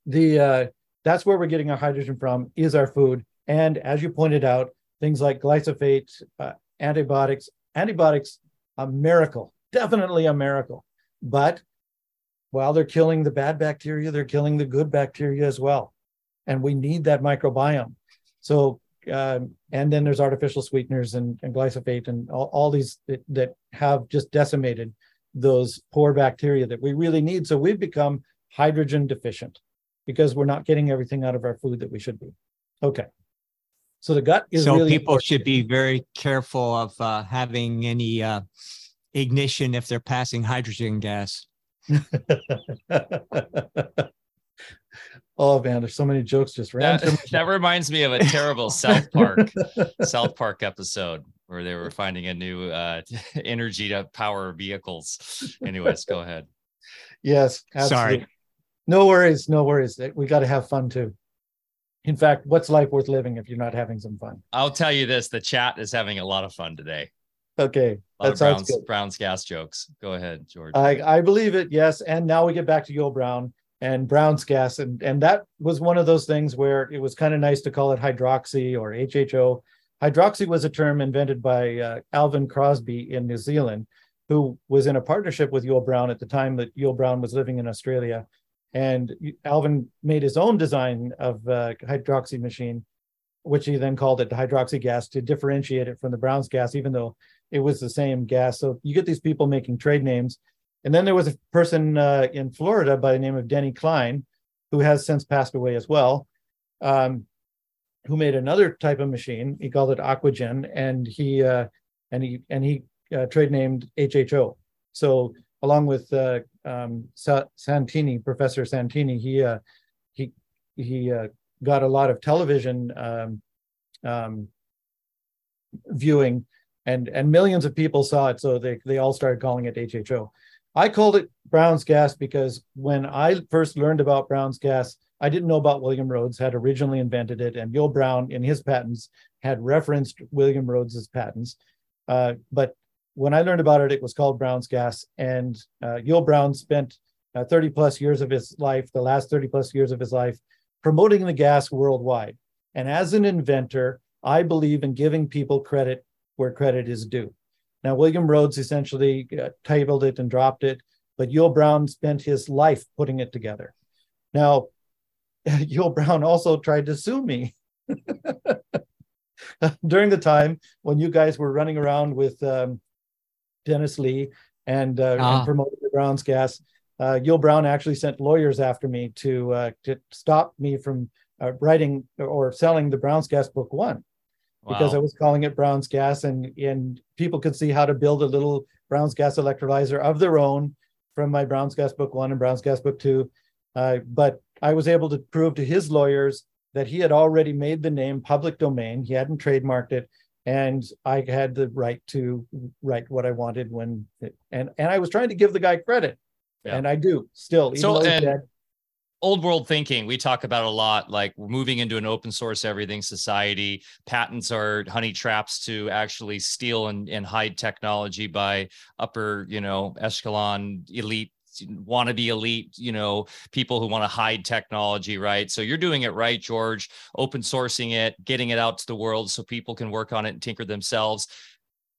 the uh, that's where we're getting our hydrogen from is our food. And as you pointed out, things like glyphosate, uh, antibiotics, antibiotics, a miracle, definitely a miracle. But while they're killing the bad bacteria, they're killing the good bacteria as well. And we need that microbiome. So, um, and then there's artificial sweeteners and, and glyphosate and all, all these that, that have just decimated those poor bacteria that we really need. So we've become hydrogen deficient because we're not getting everything out of our food that we should be. Okay. So the gut is so really people important. should be very careful of uh, having any uh, ignition if they're passing hydrogen gas. [laughs] oh man, there's so many jokes just ran. That, [laughs] that reminds me of a terrible South Park [laughs] South Park episode where they were finding a new uh, energy to power vehicles. Anyways, go ahead. Yes, absolutely. Sorry. No worries, no worries. We got to have fun too. In fact, what's life worth living if you're not having some fun? I'll tell you this: the chat is having a lot of fun today. Okay, A that sounds Brown's, good. Brown's gas jokes. Go ahead, George. I I believe it. Yes, and now we get back to Yull Brown and Brown's gas, and and that was one of those things where it was kind of nice to call it hydroxy or HHO. Hydroxy was a term invented by uh, Alvin Crosby in New Zealand, who was in a partnership with Yull Brown at the time that Yull Brown was living in Australia, and Alvin made his own design of uh, hydroxy machine, which he then called it the hydroxy gas to differentiate it from the Brown's gas, even though it was the same gas. So you get these people making trade names. And then there was a person uh, in Florida by the name of Denny Klein, who has since passed away as well, um, who made another type of machine. He called it Aquygen, and he uh, and he and he uh, trade named HHO. So along with uh, um, Sa- Santilli, Professor Santilli, he uh, he he uh, got a lot of television um, um, viewing and and millions of people saw it so they they all started calling it hho i called it brown's gas because when i first learned about brown's gas i didn't know about william rhodes had originally invented it and Yull brown in his patents had referenced william rhodes's patents. Uh, but when i learned about it it was called brown's gas and uh, brown spent uh, 30 plus years of his life the last 30 plus years of his life promoting the gas worldwide. And as an inventor i believe in giving people credit where credit is due. Now, William Rhodes essentially uh, tabled it and dropped it, but Yull Brown spent his life putting it together. Now, [laughs] Yull Brown also tried to sue me [laughs] during the time when you guys were running around with um, Dennis Lee and, uh, Ah. and promoting the Brown's gas. Uh, Yull Brown actually sent lawyers after me to uh, to stop me from uh, writing or selling the Brown's Gas Book One because I was calling it Brown's gas, and and people could see how to build a little Brown's gas electrolyzer of their own from my Brown's gas book one and Brown's gas book two. Uh, but I was able to prove to his lawyers that he had already made the name public domain. He hadn't trademarked it, and I had the right to write what I wanted when it, and and I was trying to give the guy credit, Yeah. and I do still. Even So, and- dead. Old world thinking we talk about a lot like we're moving into an open source everything society. Patents are honey traps to actually steal and, and hide technology by upper you know echelon elite want to be elite you know people who want to hide technology right? So you're doing it right george open sourcing it getting it out to the world so people can work on it and tinker themselves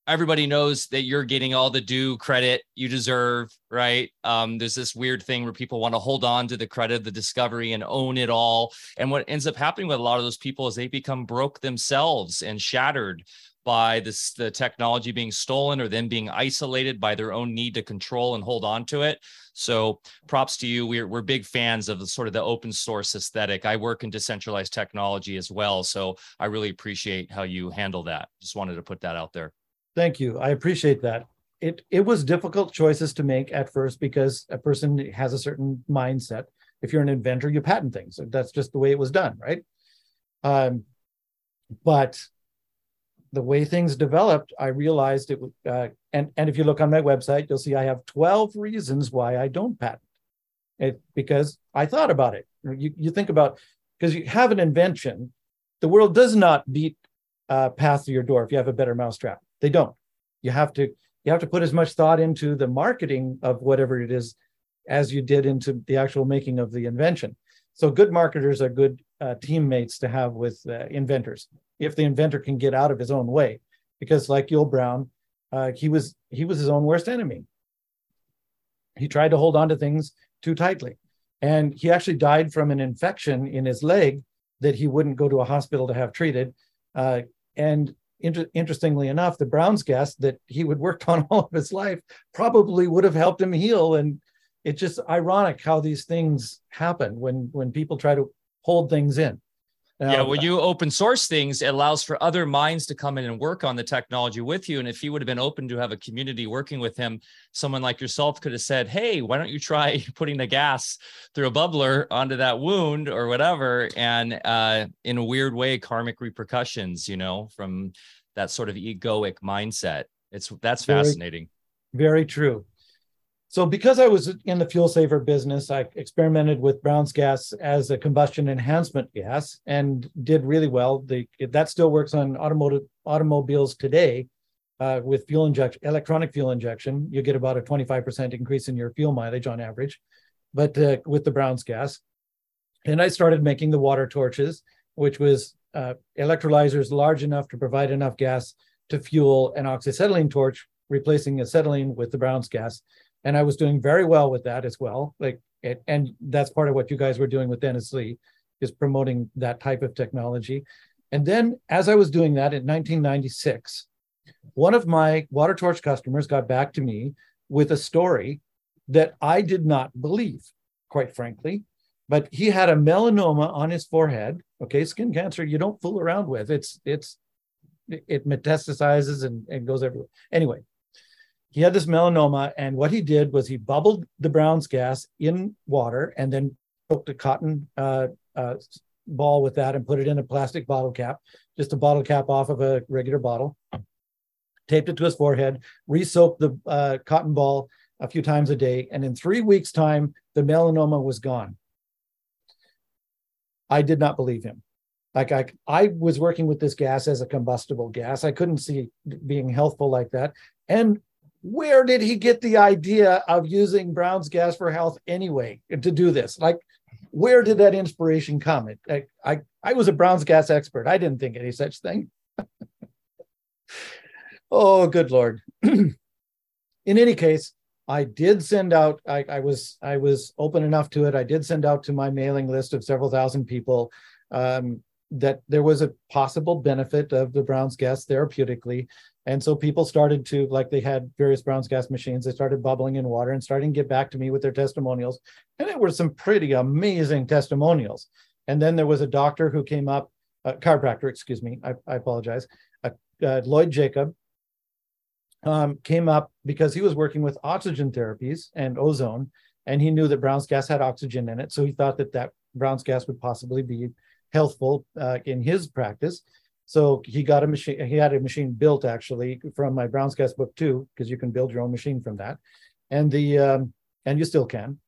everybody knows that you're getting all the due credit you deserve, right? Um, there's this weird thing where people want to hold on to the credit of the discovery and own it all. And what ends up happening with a lot of those people is they become broke themselves and shattered by this the technology being stolen or them being isolated by their own need to control and hold on to it. So props to you. We're we're big fans of the sort of the open source aesthetic. I work in decentralized technology as well. So I really appreciate how you handle that. Just wanted to put that out there. Thank you. I appreciate that. It it was difficult choices to make at first because a person has a certain mindset. If you're an inventor, you patent things. That's just the way it was done, right? Um, but the way things developed, I realized it would. Uh, and and if you look on my website, you'll see I have 12 reasons why I don't patent it because I thought about it. You you think about because you have an invention, the world does not beat uh, path to your door if you have a better mousetrap. They don't. You have to you have to put as much thought into the marketing of whatever it is as you did into the actual making of the invention. So good marketers are good uh, teammates to have with uh, inventors. If the inventor can get out of his own way, because like Yull Brown, uh, he was he was his own worst enemy. He tried to hold on to things too tightly, and he actually died from an infection in his leg that he wouldn't go to a hospital to have treated. Uh, and inter- interestingly enough, the Brown's gas that he would worked [laughs] on all of his life probably would have helped him heal. And it's just ironic how these things happen when when people try to hold things in. Yeah, when you open source things, it allows for other minds to come in and work on the technology with you. And if he would have been open to have a community working with him, someone like yourself could have said, Hey, why don't you try [laughs] putting the gas through a bubbler onto that wound or whatever? And uh, in a weird way, karmic repercussions, you know, from that sort of egoic mindset. It's that's fascinating. Very, very true. So, because I was in the fuel saver business, I experimented with Brown's gas as a combustion enhancement gas and did really well. The, that still works on automotive automobiles today uh, with fuel injection, electronic fuel injection. You get about a 25% increase in your fuel mileage on average, but uh, with the Brown's gas. And I started making the water torches, which was uh, electrolyzers large enough to provide enough gas to fuel an oxyacetylene torch, replacing acetylene with the Brown's gas and I was doing very well with that as well. Like, it, and that's part of what you guys were doing with Dennis Lee, is promoting that type of technology. And then, as I was doing that in 1996, one of my water torch customers got back to me with a story that I did not believe, quite frankly. But he had a melanoma on his forehead. Okay, skin cancer you don't fool around with. It's it's it metastasizes and, and goes everywhere. Anyway, he had this melanoma, and what he did was he bubbled the Brown's gas in water and then took a cotton uh, uh, ball with that and put it in a plastic bottle cap, just a bottle cap off of a regular bottle, taped it to his forehead, re-soaked the uh, cotton ball a few times a day, and in three weeks' time, the melanoma was gone. I did not believe him. Like I, I was working with this gas as a combustible gas. I couldn't see being healthful like that. And where did he get the idea of using Brown's gas for health anyway to do this? Like, where did that inspiration come? It, I, I, I was a Brown's gas expert. I didn't think any such thing. [laughs] oh, good Lord. [clears throat] In any case, I did send out, I, I, was I was open enough to it. I did send out to my mailing list of several thousand people um, that there was a possible benefit of the Brown's gas therapeutically. And so people started to, like they had various Brown's gas machines, they started bubbling in water and starting to get back to me with their testimonials. And it were some pretty amazing testimonials. And then there was a doctor who came up, a chiropractor, excuse me, I, I apologize, uh, Lloyd Jacob, um, came up because he was working with oxygen therapies and ozone, and he knew that Brown's gas had oxygen in it. So he thought that that Brown's gas would possibly be healthful uh, in his practice. So he got a machine. He had a machine built actually from my Brown's gas book too, because you can build your own machine from that, and the um, and you still can.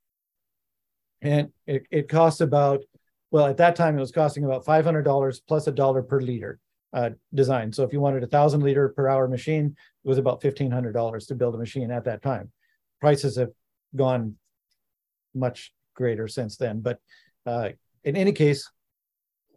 And it, it costs about well at that time it was costing about five hundred dollars plus a dollar per liter uh, design. So if you wanted a thousand liter per hour machine, it was about fifteen hundred dollars to build a machine at that time. Prices have gone much greater since then, but uh, in any case,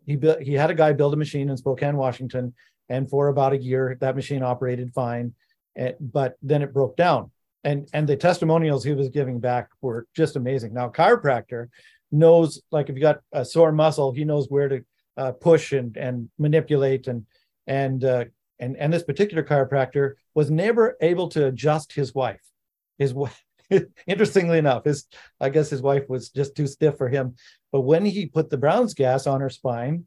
he built he had a guy build a machine in Spokane, Washington, and for about a year that machine operated fine, and, but then it broke down. And and the testimonials he was giving back were just amazing. Now chiropractor knows like if you got a sore muscle, he knows where to uh, push and and manipulate and and uh, and and this particular chiropractor was never able to adjust his wife. His wife [laughs] interestingly enough, his I guess his wife was just too stiff for him. But when he put the Brown's gas on her spine,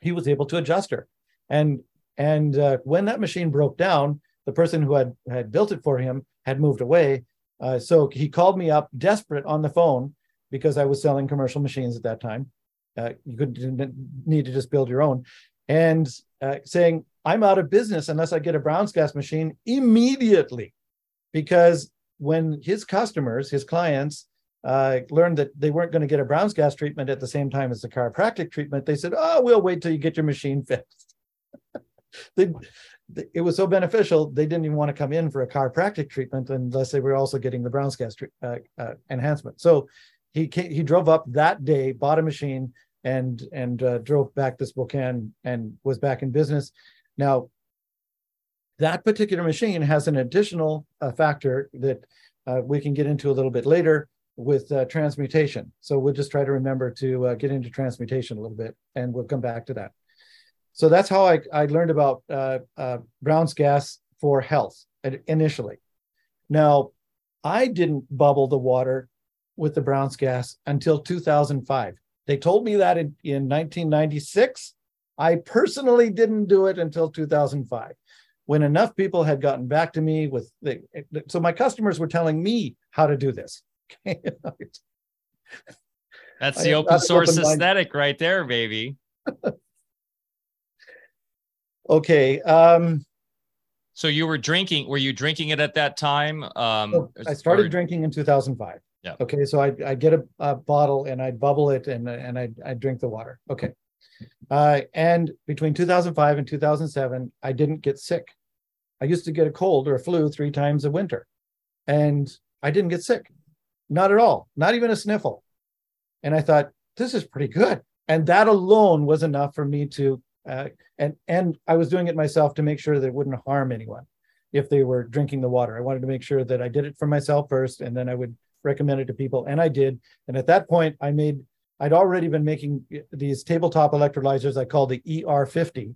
he was able to adjust her. And and uh, when that machine broke down, the person who had had built it for him had moved away. Uh, so he called me up, desperate, on the phone because I was selling commercial machines at that time. Uh, you could need to just build your own, and uh, saying, "I'm out of business unless I get a Brown's gas machine immediately," because when his customers, his clients, uh, learned that they weren't going to get a Brown's gas treatment at the same time as the chiropractic treatment, they said, "Oh, we'll wait till you get your machine fixed." [laughs] they, it was so beneficial they didn't even want to come in for a chiropractic treatment unless they were also getting the Brown's gas uh, uh, enhancement. So he came, he drove up that day, bought a machine, and and uh, drove back to Spokane and was back in business. Now, that particular machine has an additional uh, factor that uh, we can get into a little bit later with uh, transmutation. So we'll just try to remember to uh, get into transmutation a little bit, and we'll come back to that. So that's how I, I learned about uh, uh, Brown's gas for health initially. Now, I didn't bubble the water with the Brown's gas until 2005. They told me that in, in 1996. I personally didn't do it until 2005 when enough people had gotten back to me with the, so my customers were telling me how to do this. [laughs] That's the open source open aesthetic right there, baby. [laughs] okay. Um, so you were drinking, were you drinking it at that time? Um, I started or, drinking in 2005. Yeah. Okay. So I, I get a, a bottle and I bubble it and, and I, I drink the water. Okay. Uh, and between 2005 and 2007, I didn't get sick. I used to get a cold or a flu three times a winter, and I didn't get sick, not at all, not even a sniffle. And I thought this is pretty good, and that alone was enough for me to. Uh, and and I was doing it myself to make sure that it wouldn't harm anyone if they were drinking the water. I wanted to make sure that I did it for myself first, and then I would recommend it to people, and I did. And at that point, I made I'd already been making these tabletop electrolyzers I called the ER50.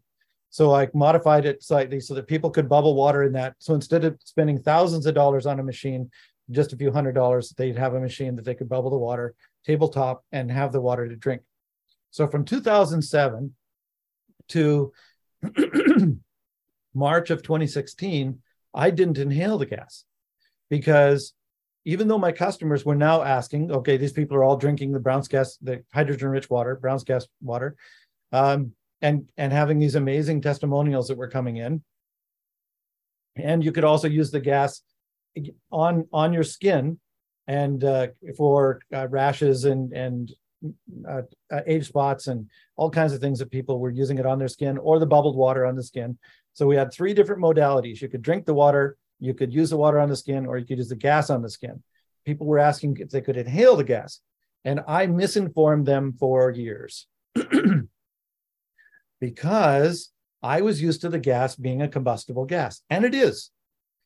So I modified it slightly so that people could bubble water in that. So instead of spending thousands of dollars on a machine, just a few hundred dollars, they'd have a machine that they could bubble the water, tabletop, and have the water to drink. So from 2007 to [clears throat] March of 2016, I didn't inhale the gas because even though my customers were now asking, okay, these people are all drinking the Brown's gas, the hydrogen rich water, Brown's gas water, um, and and having these amazing testimonials that were coming in. And you could also use the gas on on your skin, and uh, for uh, rashes and and uh, uh, age spots and all kinds of things that people were using it on their skin or the bubbled water on the skin. So we had three different modalities. You could drink the water, you could use the water on the skin or you could use the gas on the skin. People were asking if they could inhale the gas. And I misinformed them for years [clears throat] because I was used to the gas being a combustible gas. And it is.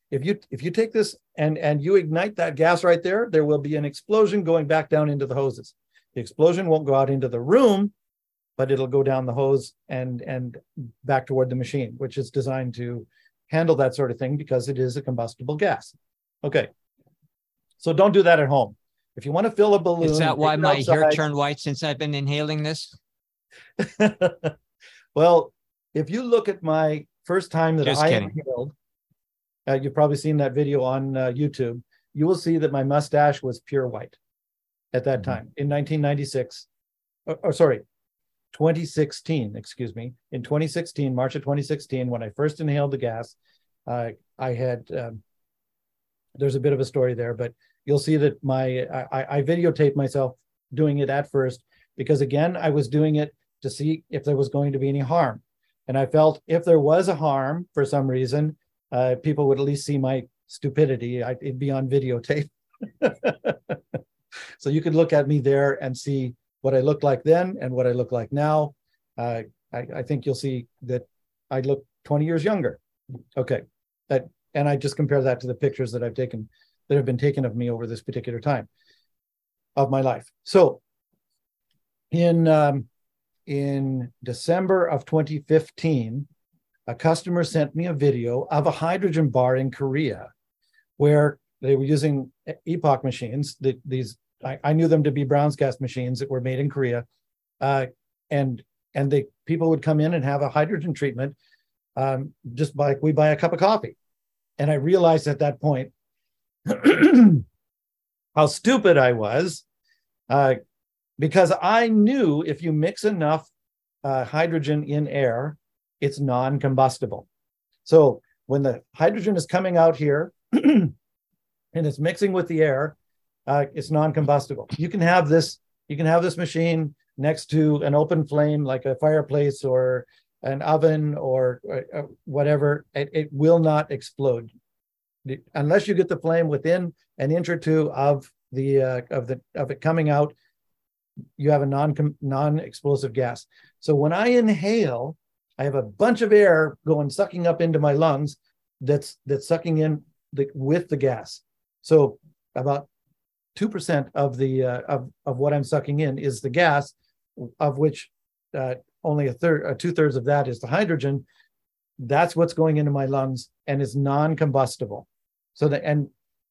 If you if you take this and and you ignite that gas right there, there will be an explosion going back down into the hoses. The explosion won't go out into the room, but it'll go down the hose and and back toward the machine, which is designed to handle that sort of thing because it is a combustible gas. Okay. So don't do that at home. If you want to fill a balloon, is that why my outside, hair turned white since I've been inhaling this? [laughs] well, if you look at my first time that Just I kidding. inhaled, uh, you've probably seen that video on uh, YouTube. You will see that my mustache was pure white at that mm-hmm. time in 1996. Or, or sorry, 2016, excuse me, in 2016, March of 2016, when I first inhaled the gas, uh, I had, um, there's a bit of a story there, but you'll see that my, I, I videotaped myself doing it at first because again, I was doing it to see if there was going to be any harm. And I felt if there was a harm for some reason, uh, people would at least see my stupidity. I, it'd be on videotape. [laughs] so you could look at me there and see what I looked like then and what I look like now, uh, I, I, think you'll see that I look 20 years younger. Okay, that and I just compare that to the pictures that I've taken that have been taken of me over this particular time of my life. So in um, in December of 2015, a customer sent me a video of a hydrogen bar in Korea where they were using epoch machines, the, these I, I, knew them to be Brown's gas machines that were made in Korea, uh, and and they people would come in and have a hydrogen treatment, um, just like we buy a cup of coffee, and I realized at that point [clears throat] how stupid I was, uh, because I knew if you mix enough uh, hydrogen in air, it's non-combustible. So when the hydrogen is coming out here [clears throat] and it's mixing with the air, uh, it's non-combustible. You can have this. You can have this machine next to an open flame, like a fireplace or an oven or uh, whatever. It, it will not explode unless you get the flame within an inch or two of the uh, of the of it coming out, you have a non non explosive gas. So when I inhale, I have a bunch of air going sucking up into my lungs. That's that's sucking in the with the gas. So about two percent of the uh, of of what I'm sucking in is the gas, of which uh, only a third, uh, two thirds of that is the hydrogen. That's what's going into my lungs and is non-combustible. So the and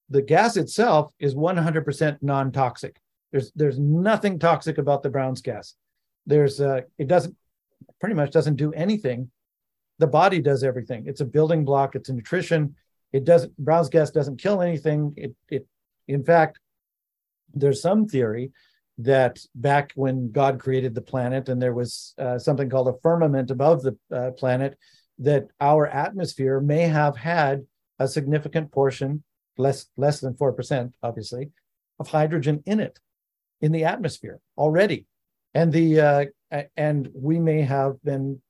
the gas itself is 100% non-toxic. There's there's nothing toxic about the Brown's gas. There's uh, it doesn't pretty much doesn't do anything. The body does everything. It's a building block. It's a nutrition. It doesn't Brown's gas doesn't kill anything. It it in fact, there's some theory that back when God created the planet and there was uh, something called a firmament above the uh, planet, that our atmosphere may have had a significant portion, less less than four percent, obviously, of hydrogen in it, in the atmosphere already, and the uh, and we may have been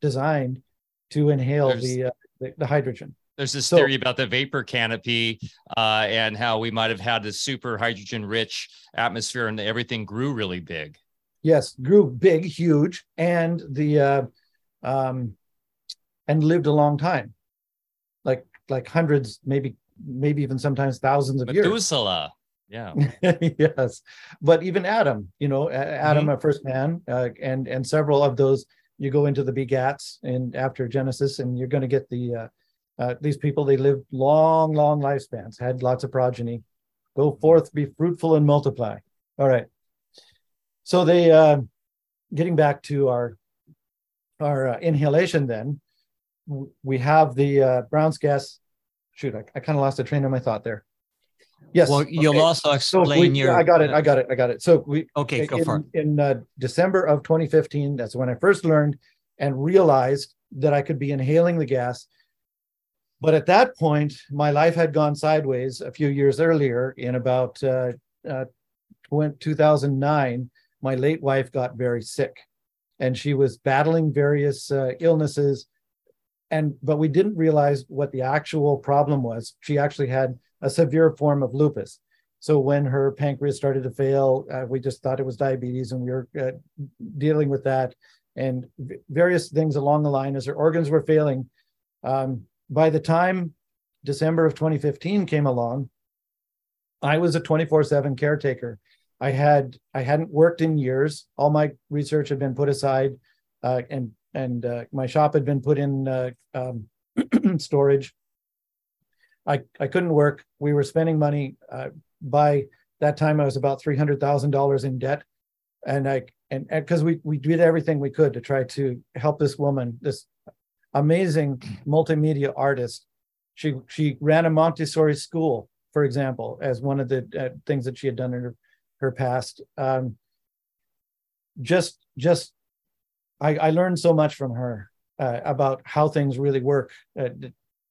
designed to inhale the, uh, the, the hydrogen. There's this so, theory about the vapor canopy uh, and how we might have had this super hydrogen rich atmosphere and everything grew really big. Yes, grew big, huge, and the uh, um, and lived a long time, like like hundreds, maybe maybe even sometimes thousands of Methuselah. years. Yeah. [laughs] yes, but even Adam, you know, Adam, mm-hmm. a first man, uh, and and several of those. You go into the begats and after Genesis, and you're going to get the uh, uh, these people, they lived long, long lifespans, had lots of progeny. Go forth, be fruitful, and multiply. All right. So they, uh, getting back to our our uh, inhalation, then we have the uh, Brown's gas. Shoot, I, I kind of lost the train of my thought there. Yes. Well, you'll okay. also explain so we, your. I got it. I got it. I got it. So we. Okay, go in, for it. In uh, December of 2015, that's when I first learned and realized that I could be inhaling the gas but at that point, my life had gone sideways a few years earlier. In about uh, uh, 2009, my late wife got very sick, and she was battling various uh, illnesses. And but we didn't realize what the actual problem was. She actually had a severe form of lupus. So when her pancreas started to fail, uh, we just thought it was diabetes, and we were uh, dealing with that and various things along the line as her organs were failing. Um, by the time December of 2015 came along, I was a 24/7 caretaker. I had I hadn't worked in years. All my research had been put aside, uh, and and uh, my shop had been put in uh, um, [clears throat] storage. I I couldn't work. We were spending money. Uh, by that time, I was about three hundred thousand dollars in debt, and I and because we we did everything we could to try to help this woman, this amazing multimedia artist. She she ran a Montessori school, for example, as one of the uh, things that she had done in her, her past. Um, just just I, I learned so much from her uh, about how things really work, uh,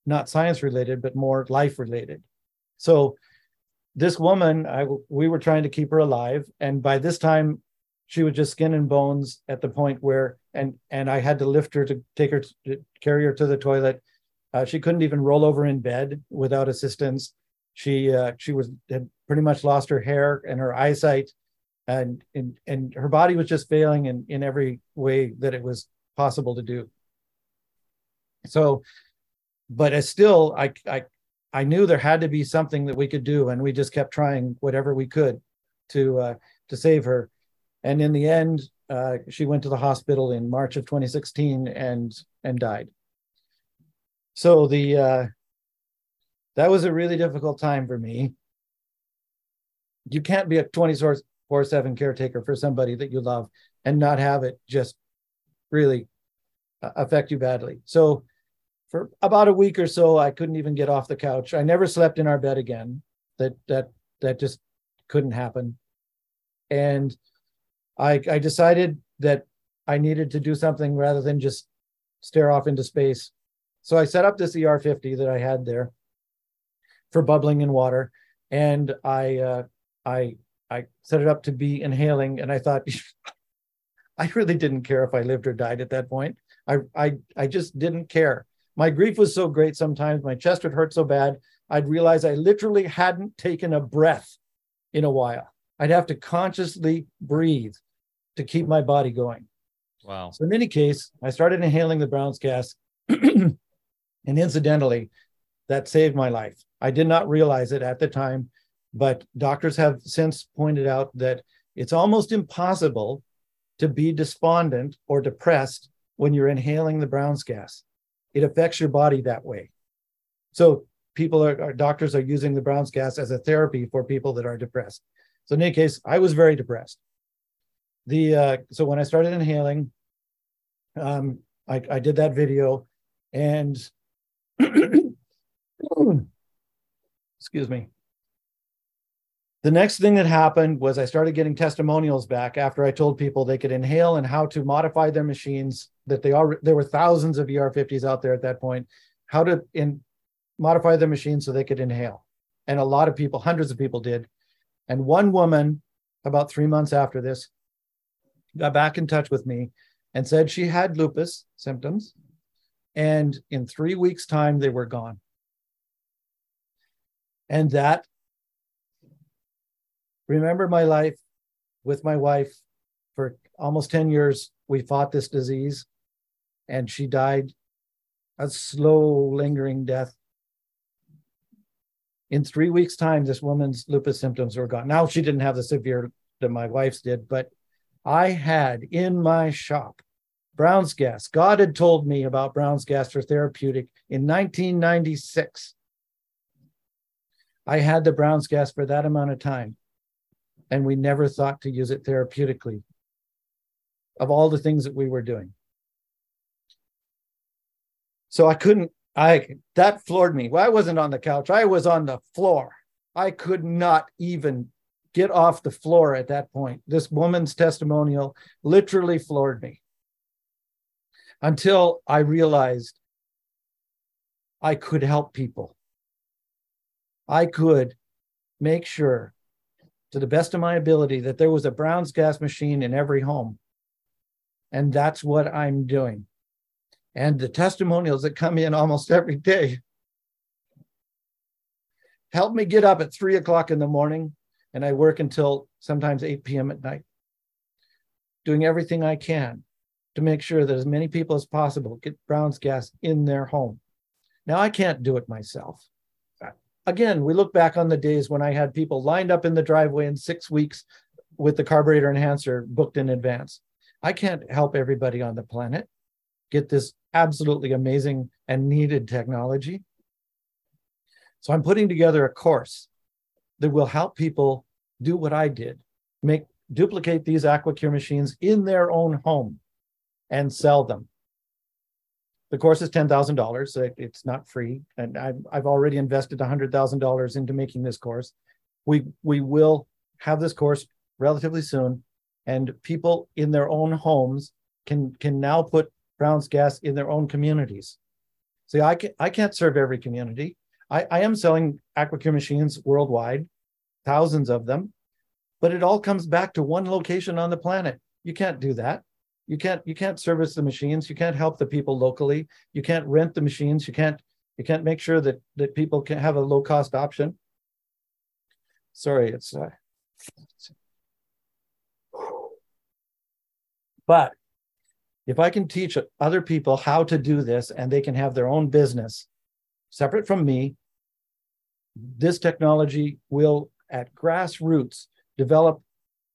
not science related, but more life related. So this woman, I we were trying to keep her alive, and by this time she was just skin and bones at the point where and and I had to lift her to take her to carry her to the toilet. Uh, she couldn't even roll over in bed without assistance. She uh, she was had pretty much lost her hair and her eyesight, and and and her body was just failing in in every way that it was possible to do. So, but as still, I I I knew there had to be something that we could do, and we just kept trying whatever we could to uh, to save her and in the end, uh, she went to the hospital in March of 2016 and and died. So the uh, that was a really difficult time for me. You can't be a 24 7 caretaker for somebody that you love and not have it just really uh, affect you badly. So for about a week or so, I couldn't even get off the couch. I never slept in our bed again. That that that just couldn't happen. And I, I decided that I needed to do something rather than just stare off into space. So I set up this ER50 that I had there for bubbling in water, and I uh, I I set it up to be inhaling, and I thought [laughs] I really didn't care if I lived or died at that point. I I I just didn't care. My grief was so great sometimes, my chest would hurt so bad, I'd realize I literally hadn't taken a breath in a while. I'd have to consciously breathe to keep my body going. Wow. So in any case, I started inhaling the Brown's gas. [clears throat] and incidentally, that saved my life. I did not realize it at the time, but doctors have since pointed out that it's almost impossible to be despondent or depressed when you're inhaling the Brown's gas. It affects your body that way. So people are, doctors are using the Brown's gas as a therapy for people that are depressed. So in any case, I was very depressed. The uh, so when I started inhaling, um, I, I did that video, and [clears throat] excuse me. The next thing that happened was I started getting testimonials back after I told people they could inhale and how to modify their machines. That they are there were thousands of ER50s out there at that point. How to in modify their machines so they could inhale, and a lot of people, hundreds of people, did. And one woman, about three months after this, got back in touch with me and said she had lupus symptoms, and in three weeks' time they were gone. And that remember my life with my wife for almost 10 years. We fought this disease and she died a slow, lingering death. In three weeks' time, this woman's lupus symptoms were gone. Now she didn't have the severe that my wife's did, but I had in my shop Brown's gas. God had told me about Brown's gas for therapeutic in 1996. I had the Brown's gas for that amount of time and we never thought to use it therapeutically of all the things that we were doing. So I couldn't, I that floored me. Well, I wasn't on the couch, I was on the floor. I could not even get off the floor at that point. This woman's testimonial literally floored me until I realized I could help people. I could make sure to the best of my ability that there was a Brown's gas machine in every home. And that's what I'm doing. And the testimonials that come in almost every day help me get up at three o'clock in the morning and I work until sometimes 8 p.m. at night, doing everything I can to make sure that as many people as possible get Brown's gas in their home. Now, I can't do it myself again, we look back on the days when I had people lined up in the driveway in six weeks with the carburetor enhancer booked in advance. I can't help everybody on the planet get this absolutely amazing and needed technology. So I'm putting together a course that will help people do what I did, make duplicate these AquaCure machines in their own home and sell them the course is ten thousand dollars. It's not free, and I've I've already invested hundred thousand dollars into making this course. We we will have this course relatively soon, and people in their own homes can can now put Brown's gas in their own communities. See, I can I can't serve every community. I, I am selling AquaCure machines worldwide, thousands of them, but it all comes back to one location on the planet. You can't do that you can't you can't service the machines. You can't help the people locally. You can't rent the machines. You can't you can't make sure that that people can have a low cost option. Sorry it's uh, but if i can teach other people how to do this and they can have their own business separate from me this technology will at grassroots develop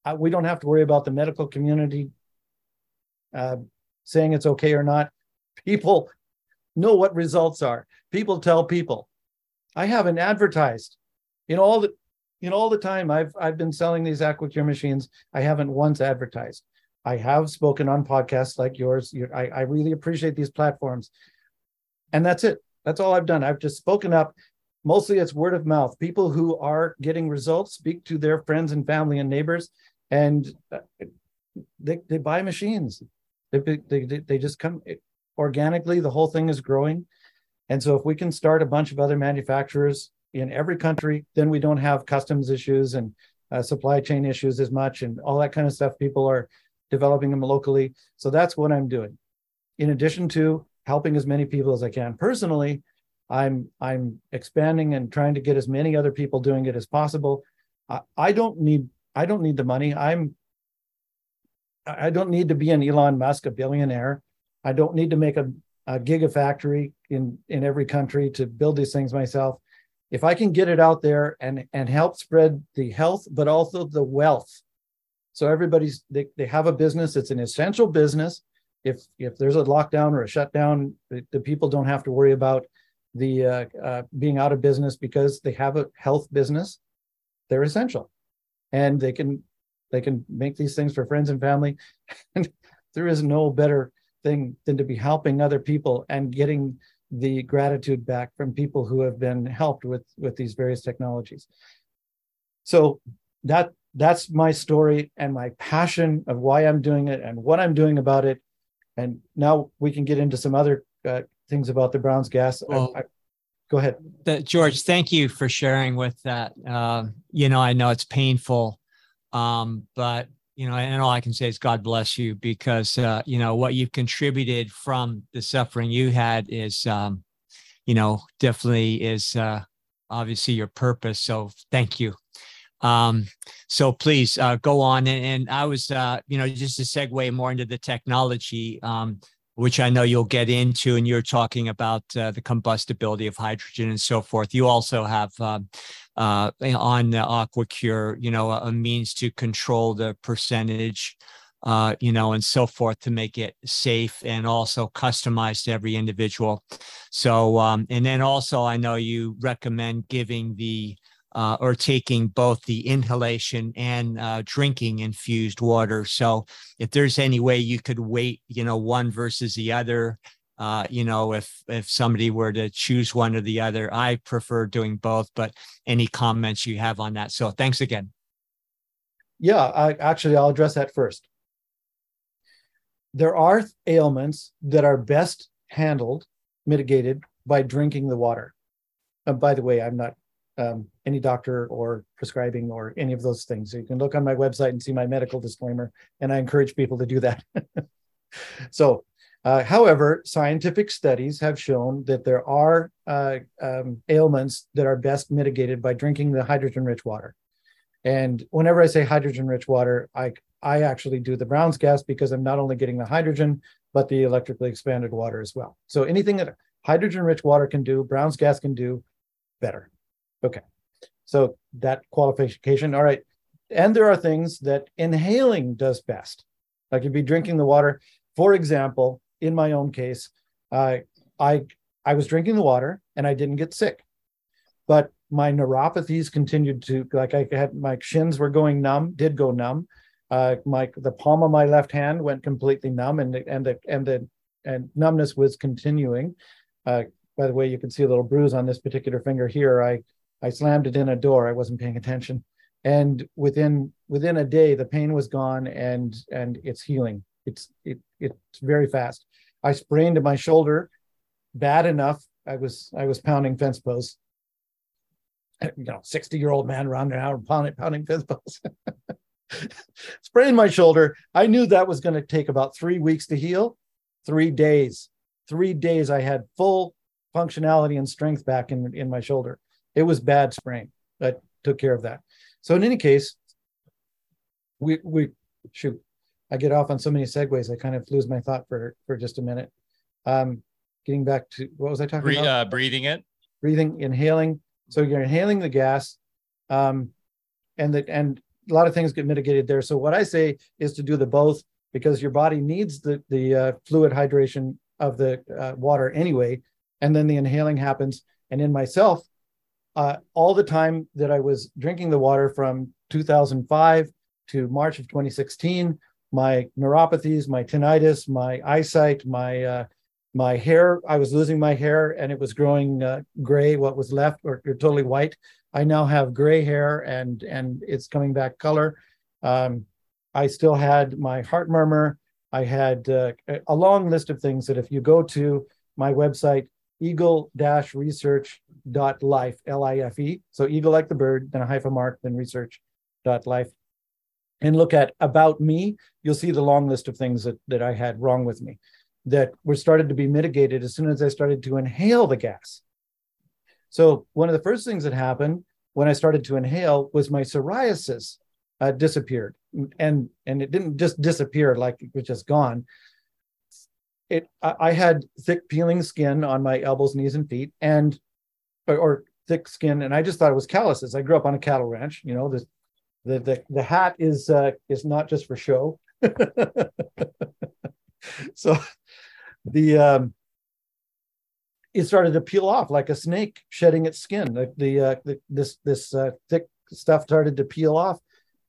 uh, we don't have to worry about the medical community uh, saying it's okay or not. [laughs] People know what results are. People tell people. I haven't advertised in all the in all the time I've I've been selling these AquaCure machines. I haven't once advertised. I have spoken on podcasts like yours. I, I really appreciate these platforms, and that's it. That's all I've done. I've just spoken up. Mostly it's word of mouth. People who are getting results speak to their friends and family and neighbors, and uh, they, they buy machines. They, they, they just come organically, the whole thing is growing. And so if we can start a bunch of other manufacturers in every country, then we don't have customs issues and uh, supply chain issues as much and all that kind of stuff. People are developing them locally. So that's what I'm doing. In addition to helping as many people as I can personally, I'm I'm expanding and trying to get as many other people doing it as possible. I, I don't need I don't need the money. I'm I don't need to be an Elon Musk, a billionaire. I don't need to make a, a gigafactory in in every country to build these things myself. If I can get it out there and and help spread the health, but also the wealth. So everybody's they, they have a business. It's an essential business. If if there's a lockdown or a shutdown, the, the people don't have to worry about the uh, uh, being out of business because they have a health business. They're essential, and they can they can make these things for friends and family. [laughs] And there is no better thing than to be helping other people and getting the gratitude back from people who have been helped with with these various technologies. So that that's my story and my passion of why I'm doing it and what I'm doing about it. And now we can get into some other uh, things about the Brown's gas. Well, I, I, go ahead. The, George, thank you for sharing with that. Uh, you know, I know it's painful, um, but you know, and all I can say is God bless you because uh, you know what you've contributed from the suffering you had is, um, you know, definitely is uh, obviously your purpose. So thank you. Um, so please uh, go on. And, and I was, uh, you know, just to segue more into the technology. Um, which I know you'll get into, and you're talking about uh, the combustibility of hydrogen and so forth. You also have um, uh, on the AquaCure, you know, a, a, means to control the percentage, uh, you know, and so forth to make it safe and also customized to every individual. So, um, and then also, I know you recommend giving the uh, or taking both the inhalation and uh, drinking infused water. So if there's any way you could weight, you know, one versus the other, uh, you know, if if somebody were to choose one or the other, I prefer doing both. But any comments you have on that? So thanks again. Yeah, I, actually, I'll address that first. There are ailments that are best handled, mitigated by drinking the water. And by the way, I'm not um, any doctor or prescribing or any of those things. So you can look on my website and see my medical disclaimer, and I encourage people to do that. [laughs] so, uh, however, scientific studies have shown that there are uh, um, ailments that are best mitigated by drinking the hydrogen-rich water. And whenever I say hydrogen-rich water, I I actually do the Brown's gas because I'm not only getting the hydrogen, but the electrically expanded water as well. So anything that hydrogen-rich water can do, Brown's gas can do better. Okay. So that qualification. All right. And there are things that inhaling does best. Like you'd be drinking the water. For example, in my own case, uh, I I was drinking the water and I didn't get sick, but my neuropathies continued to like I had my shins were going numb, did go numb. Uh, my the palm of my left hand went completely numb, and and the and the and numbness was continuing. Uh, by the way, you can see a little bruise on this particular finger here. I I slammed it in a door. I wasn't paying attention, and within within a day, the pain was gone, and and it's healing. It's it it's very fast. I sprained my shoulder, bad enough. I was I was pounding fence posts. You know, sixty year old man around pounding pounding fence posts. [laughs] sprained my shoulder. I knew that was going to take about three weeks to heal. Three days. Three days. I had full functionality and strength back in in my shoulder. It was bad sprain that took care of that. So in any case, we we shoot. I get off on so many segues, I kind of lose my thought for for just a minute. Um, getting back to what was I talking Bre- about? Uh, breathing it, breathing, inhaling. So you're inhaling the gas, um, and the and a lot of things get mitigated there. So what I say is to do the both because your body needs the the uh, fluid hydration of the uh, water anyway, and then the inhaling happens. And in myself, uh, all the time that I was drinking the water from 2005 to March of 2016, my neuropathies, my tinnitus, my eyesight, my uh, my hair, I was losing my hair and it was growing uh, gray. What was left, or, or, totally white. I now have gray hair and and it's coming back color. Um, I still had my heart murmur. I had uh, a long list of things that if you go to my website, eagle-research.life, L-I-F-E. So eagle like the bird, then a hyphen mark, then research.life. And look at about me, you'll see the long list of things that, that I had wrong with me that were started to be mitigated as soon as I started to inhale the gas. So one of the first things that happened when I started to inhale was my psoriasis uh, disappeared, and and it didn't just disappear like it was just gone. It I had thick peeling skin on my elbows, knees, and feet, and or, or thick skin, and I just thought it was calluses. I grew up on a cattle ranch. You know, the the the, the hat is uh, is not just for show. [laughs] so the um, it started to peel off like a snake shedding its skin. The, the, uh, the this this uh, thick stuff started to peel off,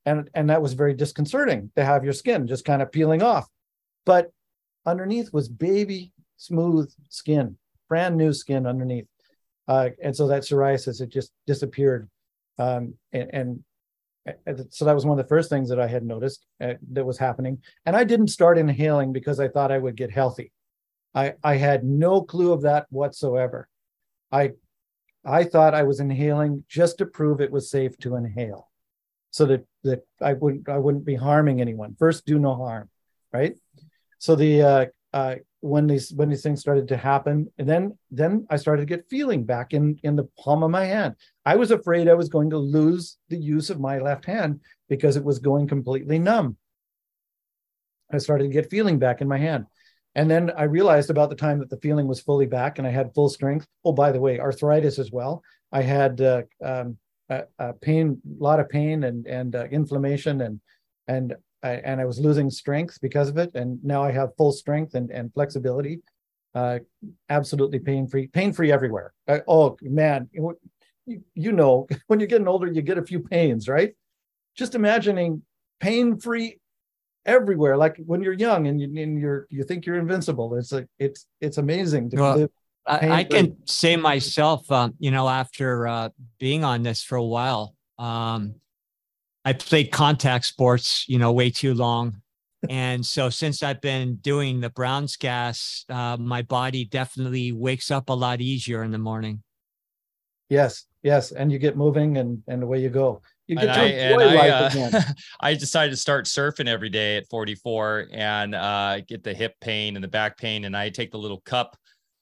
and and that was very disconcerting to have your skin just kind of peeling off. But underneath was baby smooth skin, brand new skin underneath, uh, and so that psoriasis it just disappeared, um, and, and so that was one of the first things that I had noticed uh, that was happening. And I didn't start inhaling because I thought I would get healthy. I, I had no clue of that whatsoever. I I thought I was inhaling just to prove it was safe to inhale, so that that I wouldn't I wouldn't be harming anyone. First, do no harm, right? So the uh, uh, when these when these things started to happen, and then then I started to get feeling back in in the palm of my hand. I was afraid I was going to lose the use of my left hand because it was going completely numb. I started to get feeling back in my hand. And then I realized about the time that the feeling was fully back and I had full strength. Oh, by the way, arthritis as well. I had uh, um, pain, a lot of pain and and uh, inflammation, and and I, and I was losing strength because of it. And now I have full strength and and flexibility. Uh, absolutely pain free, pain free everywhere. I, oh man, you, you know, [laughs] when you're getting older, you get a few pains, right? Just imagining pain free everywhere like when you're young and, you, and you're you think you're invincible it's like it's it's amazing to well, live I, I, can say myself um, you know after uh, being on this for a while um, i played contact sports you know way too long. And so since i've been doing the brown's gas uh, my body definitely wakes up a lot easier in the morning. Yes yes. And you get moving and and away you go. You get and to enjoy I, life I, uh, again. [laughs] I decided to start surfing every day at 44 and uh, get the hip pain and the back pain. And I take the little cup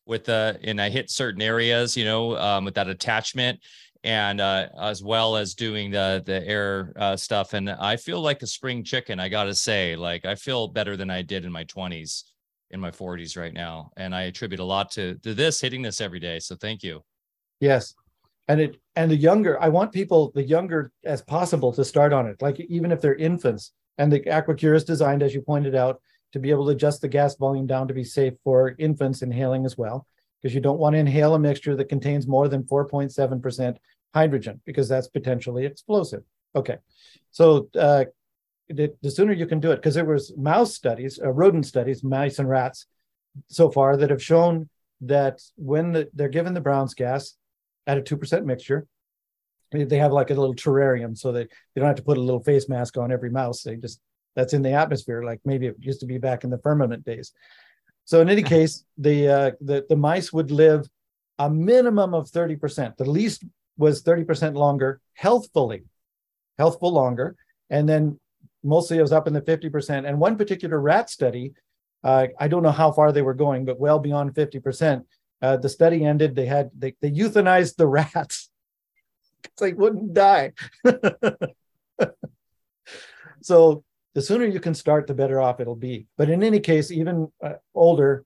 with the, and I hit certain areas, you know, um, with that attachment and uh, as well as doing the the air uh, stuff. And I feel like a spring chicken. I gotta say, like I feel better than I did in my 20s, in my 40s right now, and I attribute a lot to to this hitting this every day. So thank you. Yes, and it and the younger i want people the younger as possible to start on it like even if they're infants and the aquacure is designed as you pointed out to be able to adjust the gas volume down to be safe for infants inhaling as well because you don't want to inhale a mixture that contains more than 4.7% hydrogen because that's potentially explosive okay so uh, the, the sooner you can do it because there was mouse studies uh, rodent studies mice and rats so far that have shown that when the, they're given the brown's gas at a 2% mixture. They have like a little terrarium so that they don't have to put a little face mask on every mouse. They just, that's in the atmosphere, like maybe it used to be back in the firmament days. So in any [laughs] case, the, uh, the, the mice would live a minimum of 30%. The least was 30% longer, healthfully, healthful longer. And then mostly it was up in the 50%. And one particular rat study, uh, I don't know how far they were going, but well beyond 50%, uh, the study ended. They had they, they euthanized the [laughs] rats they wouldn't die. [laughs] so the sooner you can start, the better off it'll be. But in any case, even uh, older,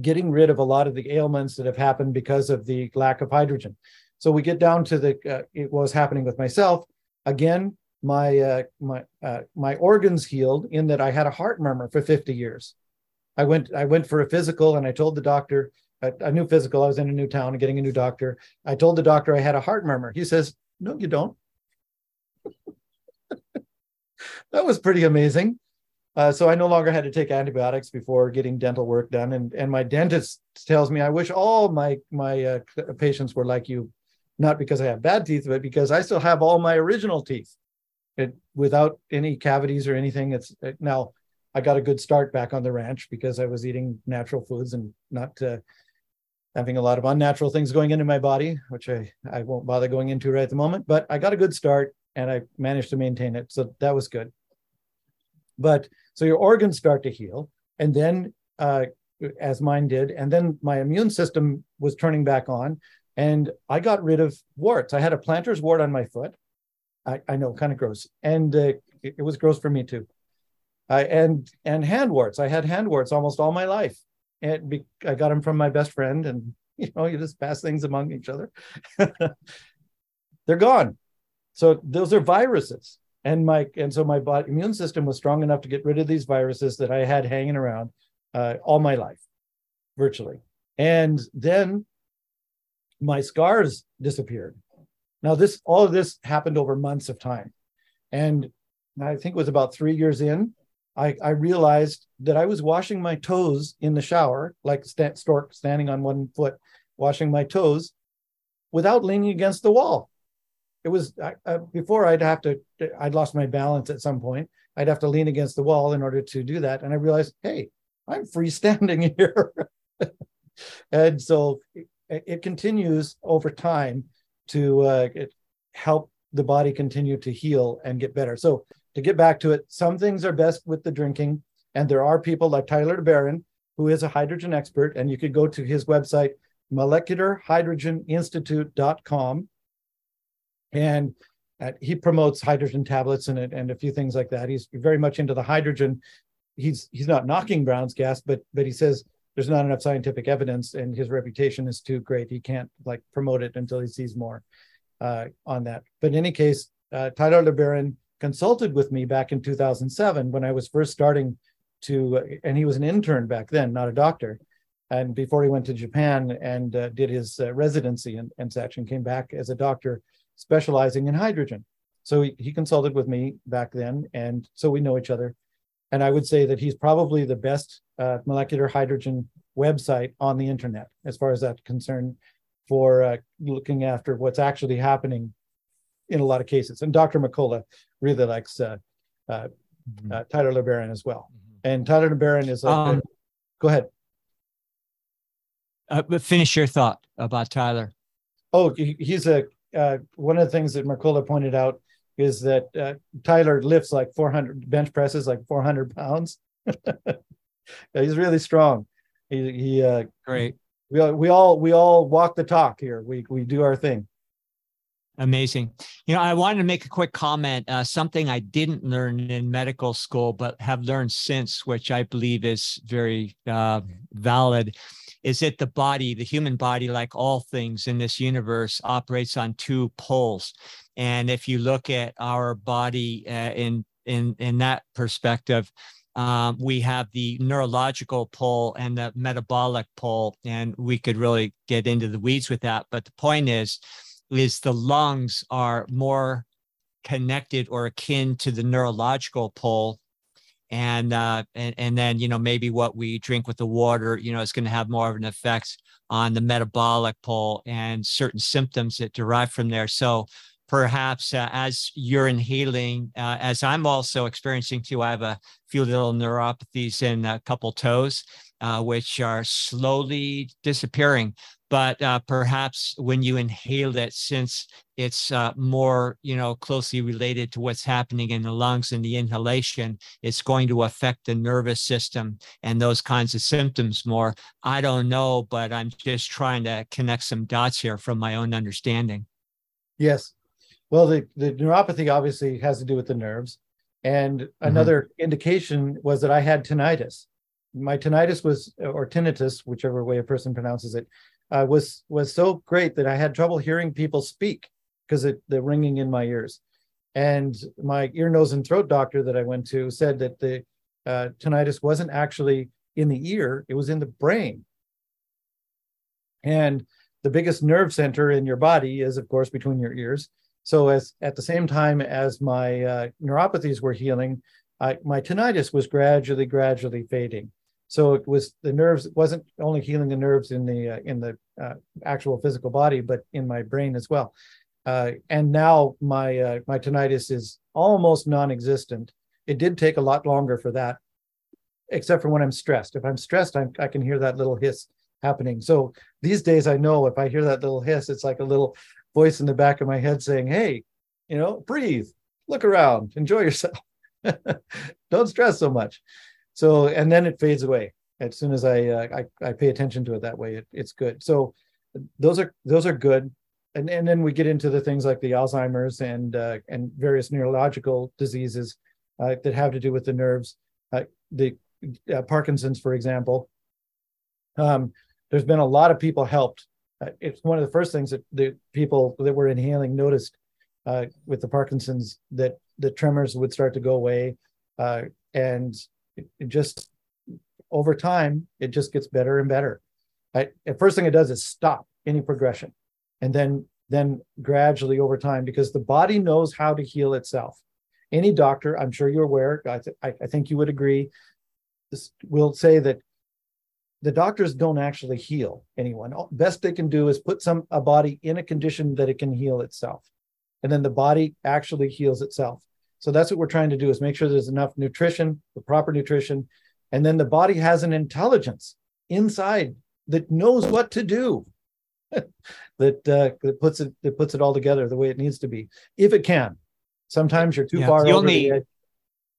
getting rid of a lot of the ailments that have happened because of the lack of hydrogen. So we get down to the uh, it was happening with myself again. My uh, my uh, my organs healed in that I had a heart murmur for 50 years. I went I went for a physical and I told the doctor a, a new physical. I was in a new town and getting a new doctor. I told the doctor I had a heart murmur. He says, "No, you don't." [laughs] that was pretty amazing. Uh, so I no longer had to take antibiotics before getting dental work done, and and my dentist tells me I wish all my my uh, patients were like you, not because I have bad teeth, but because I still have all my original teeth, it, without any cavities or anything. It's now I got a good start back on the ranch because I was eating natural foods and not uh, having a lot of unnatural things going into my body, which I, I won't bother going into right at the moment. But I got a good start and I managed to maintain it. So that was good. But so your organs start to heal. And then, uh, as mine did, and then my immune system was turning back on. And I got rid of warts. I had a plantar's wart on my foot. I, I know, kind of gross, and uh, it, it, was gross for me too. I and and hand warts. I had hand warts almost all my life, and be, I got them from my best friend, and [laughs] you know, you just pass things among each other. [laughs] They're gone. So those are viruses, and my and so my body immune system was strong enough to get rid of these viruses that I had hanging around uh, all my life, virtually. And then my scars disappeared. Now, this all of this happened over months of time. And I think it was about three years in, I, I realized that I was washing my toes in the shower, like st- stork standing on one foot, washing my toes without leaning against the wall. It was before I'd have to, I'd lost my balance at some point. I'd have to lean against the wall in order to do that. And I realized, hey, I'm freestanding [laughs] here. and so it, it, continues over time to uh, help the body continue to heal and get better. So to get back to it, some things are best with the drinking, and there are people like Tyler LeBaron, who is a hydrogen expert, and you could go to his website, molecularhydrogeninstitute.com, and uh, he promotes hydrogen tablets and, and a few things like that. He's very much into the hydrogen. He's he's not knocking Brown's gas, but but he says there's not enough scientific evidence and his reputation is too great. He can't like promote it until he sees more uh, on that. But in any case, uh, Tyler LeBaron consulted with me back in 2007 when I was first starting to, uh, and he was an intern back then, not a doctor. And before he went to Japan and uh, did his uh, residency and, and such, and came back as a doctor specializing in hydrogen. So he, he consulted with me back then, and so we know each other. And I would say that he's probably the best uh, molecular hydrogen website on the internet as far as that's concerned for uh, looking after what's actually happening in a lot of cases. And Dr. McCullough really likes uh, uh, mm-hmm. uh Tyler LeBaron as well. Mm-hmm. And Tyler LeBaron is um, go ahead. Uh, but finish your thought about Tyler. Oh, he, he's a uh, one of the things that McCullough pointed out is that uh, Tyler lifts like 400 bench presses, like 400 pounds. [laughs] he's really strong. He, he uh, great. We, we all we all walk the talk here. We we do our thing. Amazing. You know, I wanted to make a quick comment. Uh, something I didn't learn in medical school, but have learned since, which I believe is very uh, valid, is that the body, the human body, like all things in this universe, operates on two poles. And if you look at our body uh, in in in that perspective, um, we have the neurological pole and the metabolic pole, and we could really get into the weeds with that. But the point is, is the lungs are more connected or akin to the neurological pole and uh, and and then you know maybe what we drink with the water you know is going to have more of an effect on the metabolic pole and certain symptoms that derive from there so perhaps uh, as you're inhaling uh, as i'm also experiencing too i have a few little neuropathies in a couple toes uh, which are slowly disappearing but uh, perhaps when you inhale it, since it's uh, more, you know, closely related to what's happening in the lungs and the inhalation, it's going to affect the nervous system and those kinds of symptoms more. I don't know, but I'm just trying to connect some dots here from my own understanding. Yes. Well, the, the neuropathy obviously has to do with the nerves. And mm-hmm. another indication was that I had tinnitus. My tinnitus was, or tinnitus, whichever way a person pronounces it, uh, was was so great that I had trouble hearing people speak because the ringing in my ears. And my ear, nose, and throat doctor that I went to said that the uh, tinnitus wasn't actually in the ear; it was in the brain. And the biggest nerve center in your body is, of course, between your ears. So, as at the same time as my uh, neuropathies were healing, I, my tinnitus was gradually, gradually fading. So it was the nerves. It wasn't only healing the nerves in the uh, in the uh, actual physical body, but in my brain as well. Uh, and now my uh, my tinnitus is almost non-existent. It did take a lot longer for that, except for when I'm stressed. If I'm stressed, I'm, I can hear that little hiss happening. So these days, I know if I hear that little hiss, it's like a little voice in the back of my head saying, "Hey, you know, breathe, look around, enjoy yourself, [laughs] don't stress so much." So and then it fades away as soon as I uh, I, I pay attention to it that way. It, it's good. So those are those are good. And, and then we get into the things like the Alzheimer's and uh, and various neurological diseases uh, that have to do with the nerves. Uh, the uh, Parkinson's, for example. Um, there's been a lot of people helped. Uh, it's one of the first things that the people that were inhaling noticed uh, with the Parkinson's that the tremors would start to go away, and it, it just over time it just gets better and better. I, the first thing it does is stop any progression, and then then gradually over time because the body knows how to heal itself. Any doctor, I'm sure you're aware, I, th- I, think you would agree, will say that the doctors don't actually heal anyone. Best they can do is put some a body in a condition that it can heal itself, and then the body actually heals itself. So that's what we're trying to do is make sure there's enough nutrition, the proper nutrition, and then the body has an intelligence inside that knows what to do. [laughs] that uh, that puts it that puts it all together the way it needs to be, if it can. Sometimes you're too yeah, far the only, the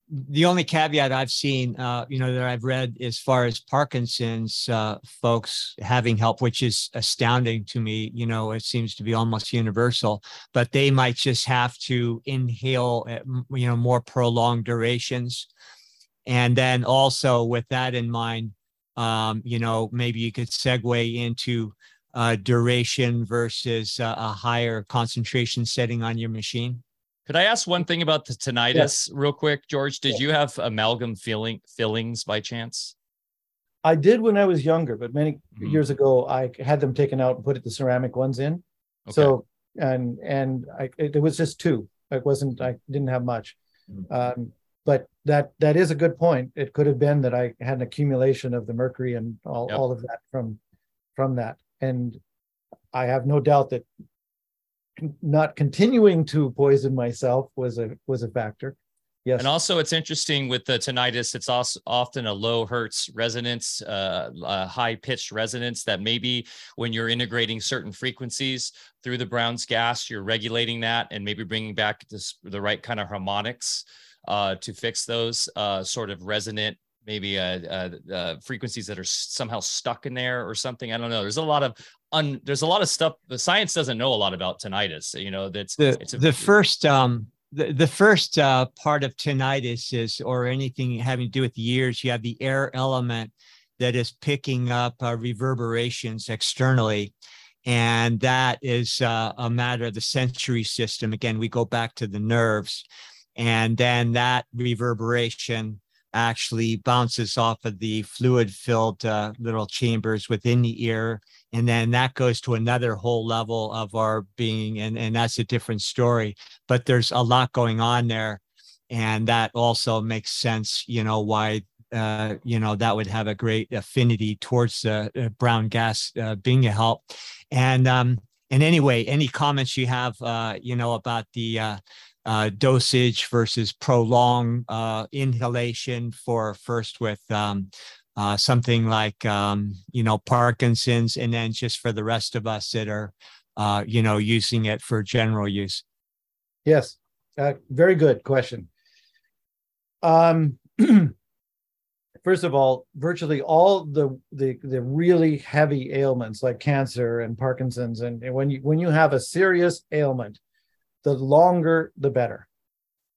the only caveat I've seen, uh, you know, that I've read as far as Parkinson's uh, folks having help, which is astounding to me. You know, it seems to be almost universal, but they might just have to inhale, at, you know, more prolonged durations. And then also with that in mind, um, you know, maybe you could segue into uh, duration versus uh, a higher concentration setting on your machine. Could I ask one thing about the tinnitus yes. real quick, George? Did you have amalgam filling fillings by chance? I did when I was younger, but many mm-hmm. years ago I had them taken out and put the ceramic ones in. Okay. So and and I, it, it, was just two. It wasn't. I didn't have much. Mm-hmm. Um, but that that is a good point. It could have been that I had an accumulation of the mercury and all, yep. all of that from from that. And I have no doubt that not continuing to poison myself was a was a factor. Yes. And also, it's interesting with the tinnitus. It's also often a low hertz resonance, uh, a high pitched resonance that maybe when you're integrating certain frequencies through the Brown's gas, you're regulating that and maybe bringing back this, the right kind of harmonics uh, to fix those uh, sort of resonant maybe uh, uh, uh, frequencies that are somehow stuck in there or something. I don't know. There's a lot of un, there's a lot of stuff. The science doesn't know a lot about tinnitus. You know, that's the it's a, the first um the, the first uh, part of tinnitus is or anything having to do with the ears. You have the air element that is picking up uh, reverberations externally. And that is uh, a matter of the sensory system. Again, we go back to the nerves. And then that reverberation actually bounces off of the fluid filled uh, little chambers within the ear. And then that goes to another whole level of our being. And, and that's a different story. But there's a lot going on there. And that also makes sense, you know, why uh, you know, that would have a great affinity towards the uh, brown gas uh, being a help. And um, and anyway, any comments you have, uh, you know, about the uh, dosage versus prolonged uh, inhalation for first with um, uh, something like um, you know Parkinson's, and then just for the rest of us that are uh, you know using it for general use. Yes, uh, very good question. Um, [clears throat] first of all, virtually all the, the the really heavy ailments like cancer and Parkinson's, and when you when you have a serious ailment the longer the better.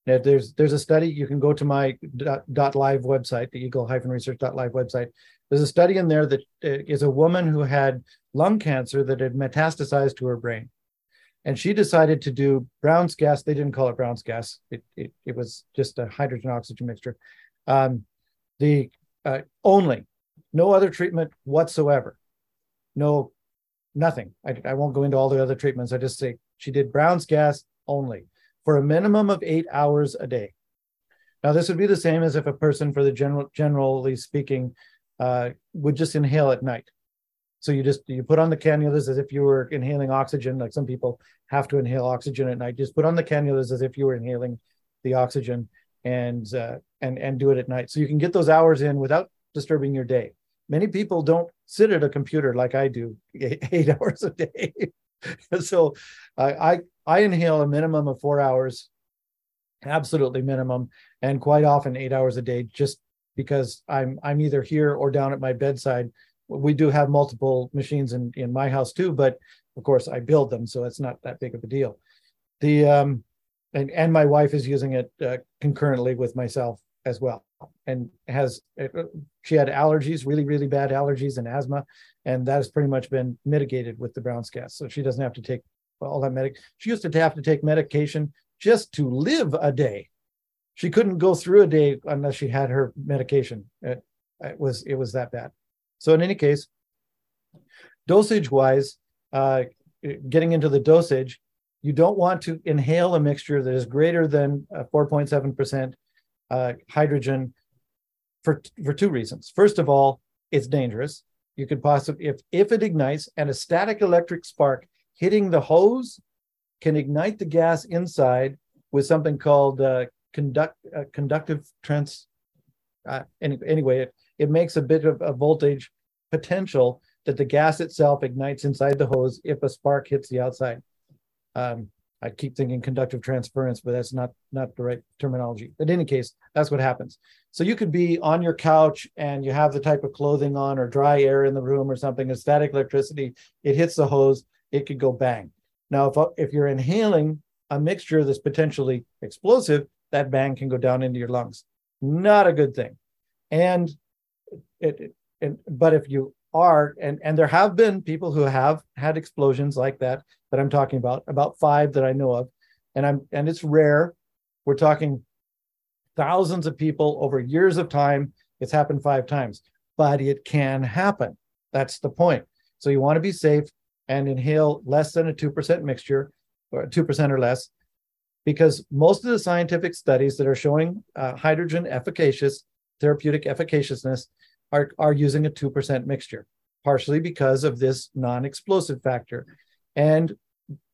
Now, there's there's a study you can go to my dot, dot live website, the eagle-research.live website. There's a study in there that uh, a woman who had lung cancer that had metastasized to her brain, and she decided to do Brown's gas. They didn't call it Brown's gas. It it, it was just a hydrogen oxygen mixture. Um, the uh, only, no other treatment whatsoever, no nothing. I, I won't go into all the other treatments. I just say she did Brown's gas only for a minimum of eight hours a day. Now, this would be the same as if a person, for the general, generally speaking, uh, would just inhale at night. So you just you put on the cannulas as if you were inhaling oxygen. Like some people have to inhale oxygen at night. Just put on the cannulas as if you were inhaling the oxygen, and uh, and and do it at night. So you can get those hours in without disturbing your day. Many people don't sit at a computer like I do [laughs] eight hours a day. [laughs] so I, I I inhale a minimum of four hours, absolutely minimum, and quite often eight hours a day, just because I'm I'm either here or down at my bedside we do have multiple machines in in my house too, but of course I build them, so it's not that big of a deal. The um, and and my wife is using it uh, concurrently with myself as well, and has uh, she had allergies, really really bad allergies and asthma, and that has pretty much been mitigated with the Brown's gas, so she doesn't have to take all that medic. She used to have to take medication just to live a day. She couldn't go through a day unless she had her medication. It, it was it was that bad. So in any case, dosage wise, uh, getting into the dosage, you don't want to inhale a mixture that is greater than 4.7% uh, uh, hydrogen for, for two reasons. First of all, it's dangerous. You could possibly, if, if it ignites and a static electric spark hitting the hose can ignite the gas inside with something called uh, conduct, uh, conductive trans. Uh, any, anyway, it, it makes a bit of a voltage potential that the gas itself ignites inside the hose if a spark hits the outside. Um, I keep thinking conductive transference, but that's not not the right terminology. In any case, that's what happens. So you could be on your couch and you have the type of clothing on or dry air in the room or something, a static electricity, it hits the hose, it could go bang. Now, if, uh, if you're inhaling a mixture that's potentially explosive, that bang can go down into your lungs. Not a good thing. And it, it, but if you are, and, and there have been people who have had explosions like that, that I'm talking about, about five that I know of, and I'm, and it's rare. We're talking thousands of people over years of time. It's happened five times, but it can happen. That's the point. So you want to be safe and inhale less than a 2% mixture or 2% or less because most of the scientific studies that are showing uh, hydrogen efficacious therapeutic efficaciousness are, are using a 2% mixture partially because of this non-explosive factor. And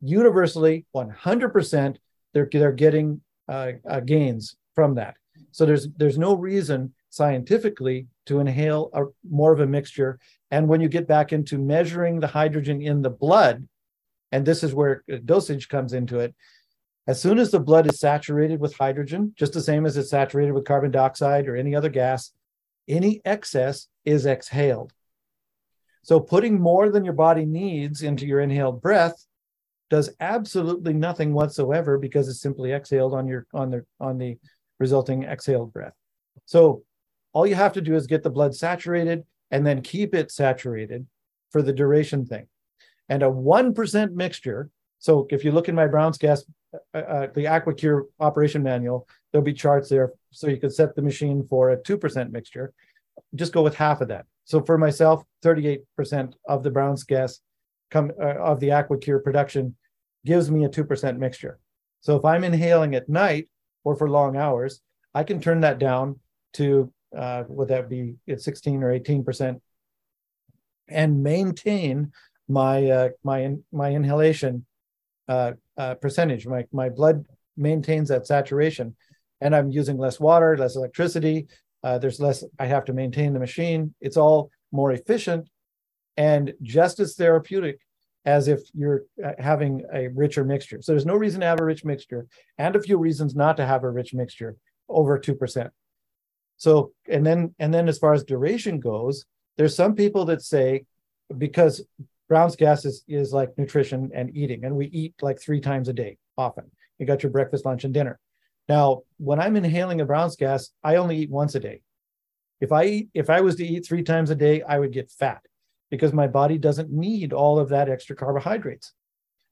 universally 100% they're, they're getting uh, uh, gains from that. So there's there's no reason scientifically to inhale a, more of a mixture. And when you get back into measuring the hydrogen in the blood, and this is where dosage comes into it, as soon as the blood is saturated with hydrogen, just the same as it's saturated with carbon dioxide or any other gas, any excess is exhaled. So putting more than your body needs into your inhaled breath does absolutely nothing whatsoever because it's simply exhaled on your on the on the resulting exhaled breath. So all you have to do is get the blood saturated and then keep it saturated for the duration thing. And a 1% mixture. So if you look in my Brown's gas, uh, uh, the AquaCure operation manual, there'll be charts there. So you could set the machine for a 2% mixture. Just go with half of that. So for myself, 38% of the Brown's gas come uh, of the AquaCure production gives me a 2% mixture. So if I'm inhaling at night or for long hours, I can turn that down to uh, would that be at 16 or 18 percent, and maintain my uh, my my inhalation uh, uh, percentage. My my blood maintains that saturation, and I'm using less water, less electricity. Uh, there's less. I have to maintain the machine. It's all more efficient, and just as therapeutic as if you're uh, having a richer mixture. So there's no reason to have a rich mixture, and a few reasons not to have a rich mixture over two percent. So, and then, and then as far as duration goes, there's some people that say, because Brown's gas is, is like nutrition and eating, and we eat like three times a day often. You got your breakfast, lunch, and dinner. Now, when I'm inhaling a Brown's gas, I only eat once a day. If I eat, if I was to eat three times a day, I would get fat because my body doesn't need all of that extra carbohydrates.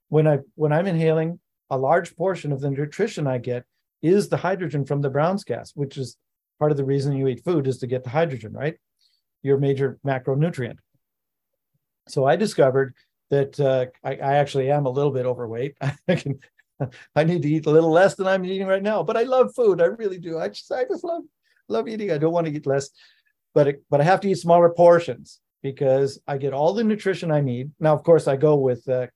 When I when I'm inhaling, a large portion of the nutrition I get is the hydrogen from the Brown's gas, which is part of the reason you eat food is to get the hydrogen, right? Your major macronutrient. So I discovered that uh, I, I, actually am a little bit overweight. [laughs] I can, I need to eat a little less than I'm eating right now, but I love food. I really do. I just, I just love, love eating. I don't want to eat less, but it, but I have to eat smaller portions because I get all the nutrition I need. Now, of course, I go with uh,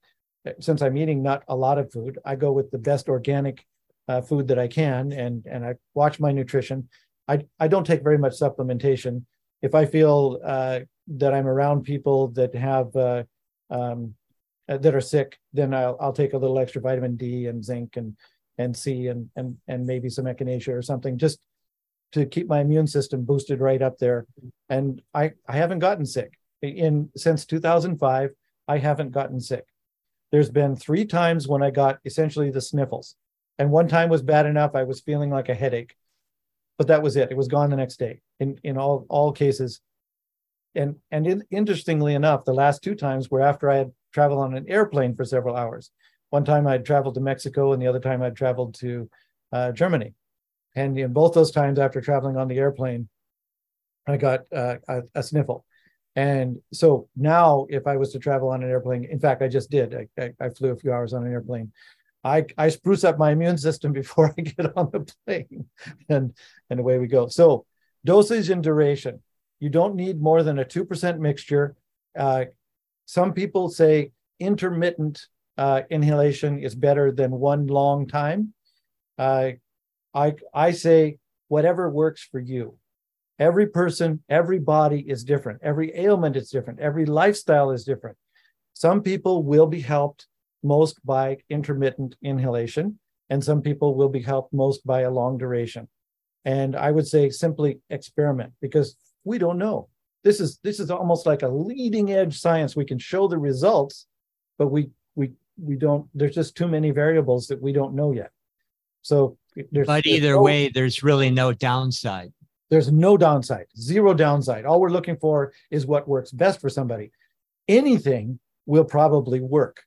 since I'm eating not a lot of food, I go with the best organic uh, food that I can, and and I watch my nutrition. I, I don't take very much supplementation. If I feel uh, that I'm around people that have uh, um, uh, that are sick, then I'll, I'll take a little extra vitamin D and zinc and and C and and and maybe some echinacea or something just to keep my immune system boosted right up there. And I I haven't gotten sick. in since 2005, I haven't gotten sick. There's been three times when I got essentially the sniffles, and one time was bad enough. I was feeling like a headache, but that was it. It was gone the next day. In in all all cases, and and in, interestingly enough, the last two times were after I had traveled on an airplane for several hours. One time I'd traveled to Mexico, and the other time I'd traveled to uh, Germany. And in both those times, after traveling on the airplane, I got uh, a, a, sniffle. And so now, if I was to travel on an airplane, in fact, I just did. I, I, I flew a few hours on an airplane. I, I spruce up my immune system [laughs] before I get on the plane, [laughs] and and away we go. So dosage and duration. You don't need more than a two percent mixture. Uh, some people say intermittent uh, inhalation is better than one long time. Uh, I I say whatever works for you. Every person, every body is different. Every ailment is different. Every lifestyle is different. Some people will be helped most by intermittent inhalation, and some people will be helped most by a long duration. And I would say simply experiment because we don't know. This is this is almost like a leading edge science. We can show the results, but we we we don't. There's just too many variables that we don't know yet. So there's, but either no, way, there's really no downside. There's no downside, zero downside. All we're looking for is what works best for somebody. Anything will probably work.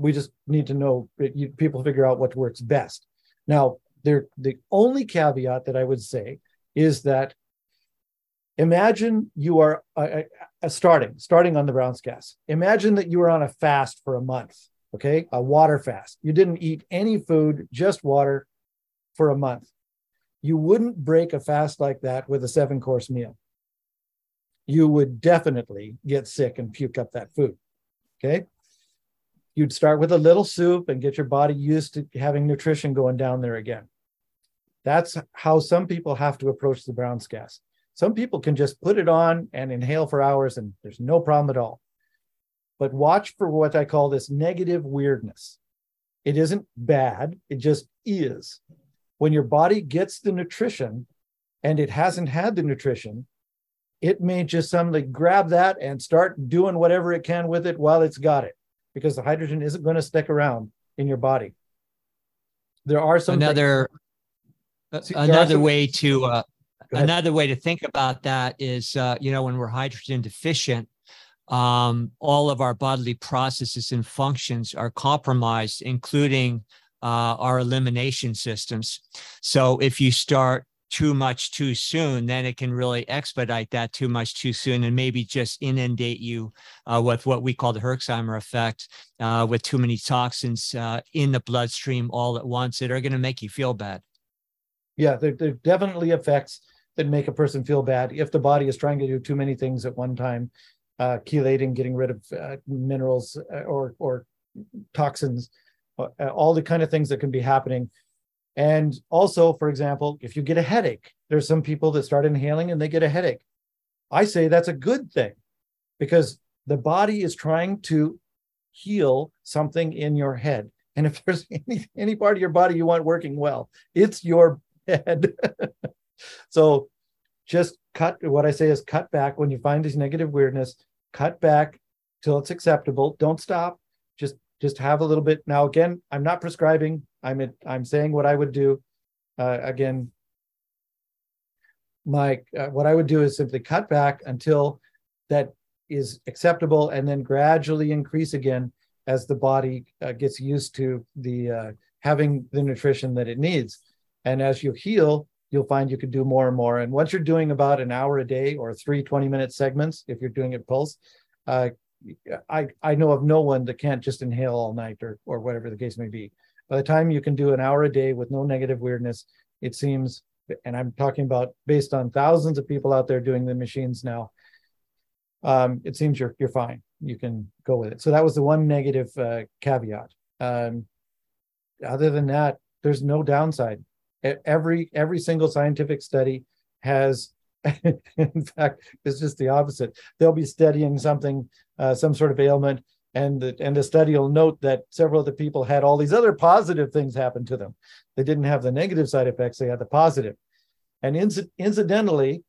We just need to know you, people figure out what works best. Now, there the only caveat that I would say is that imagine you are starting starting on the Brown's gas. Imagine that you are on a fast for a month, okay, a water fast. You didn't eat any food, just water for a month. You wouldn't break a fast like that with a seven course meal. You would definitely get sick and puke up that food. Okay. You'd start with a little soup and get your body used to having nutrition going down there again. That's how some people have to approach the Brown's gas. Some people can just put it on and inhale for hours and there's no problem at all. But watch for what I call this negative weirdness. It isn't bad, it just is when your body gets the nutrition and it hasn't had the nutrition, it may just suddenly grab that and start doing whatever it can with it while it's got it, because the hydrogen isn't going to stick around in your body. There are some another See, another some, way to uh, another way to think about that is uh, you know when we're hydrogen deficient, um, all of our bodily processes and functions are compromised, including uh, our elimination systems. So if you start too much too soon, then it can really expedite that too much too soon and maybe just inundate you uh, with what we call the Herxheimer effect, uh, with too many toxins uh, in the bloodstream all at once that are going to make you feel bad. Yeah, there, there definitely effects that make a person feel bad if the body is trying to do too many things at one time, uh, chelating, getting rid of uh, minerals uh, or or toxins all the kind of things that can be happening. And also, for example, if you get a headache, there's some people that start inhaling and they get a headache. I say that's a good thing because the body is trying to heal something in your head. And if [laughs] there's any, any part of your body you want working well, it's your head. [laughs] so just cut what I say is cut back when you find this negative weirdness, cut back till it's acceptable. Don't stop just have a little bit. Now, again, I'm not prescribing. I'm I'm saying what I would do. Uh, again, my uh, what I would do is simply cut back until that is acceptable, and then gradually increase again as the body uh, gets used to the uh, having the nutrition that it needs. And as you heal, you'll find you can do more and more. And once you're doing about an hour a day or three 20 minute segments, if you're doing it pulse, uh, I, I know of no one that can't just inhale all night or, or whatever the case may be. By the time you can do an hour a day with no negative weirdness, it seems, and I'm talking about based on thousands of people out there doing the machines now, um, it seems you're, you're fine. You can go with it. So that was the one negative uh, caveat. Um, other than that, there's no downside. Every every single scientific study has [laughs] in fact, it's just the opposite. They'll be studying something, uh, some sort of ailment, and the, and the study will note that several of the people had all these other positive things happen to them. They didn't have the negative side effects; they had the positive. And inc- incidentally,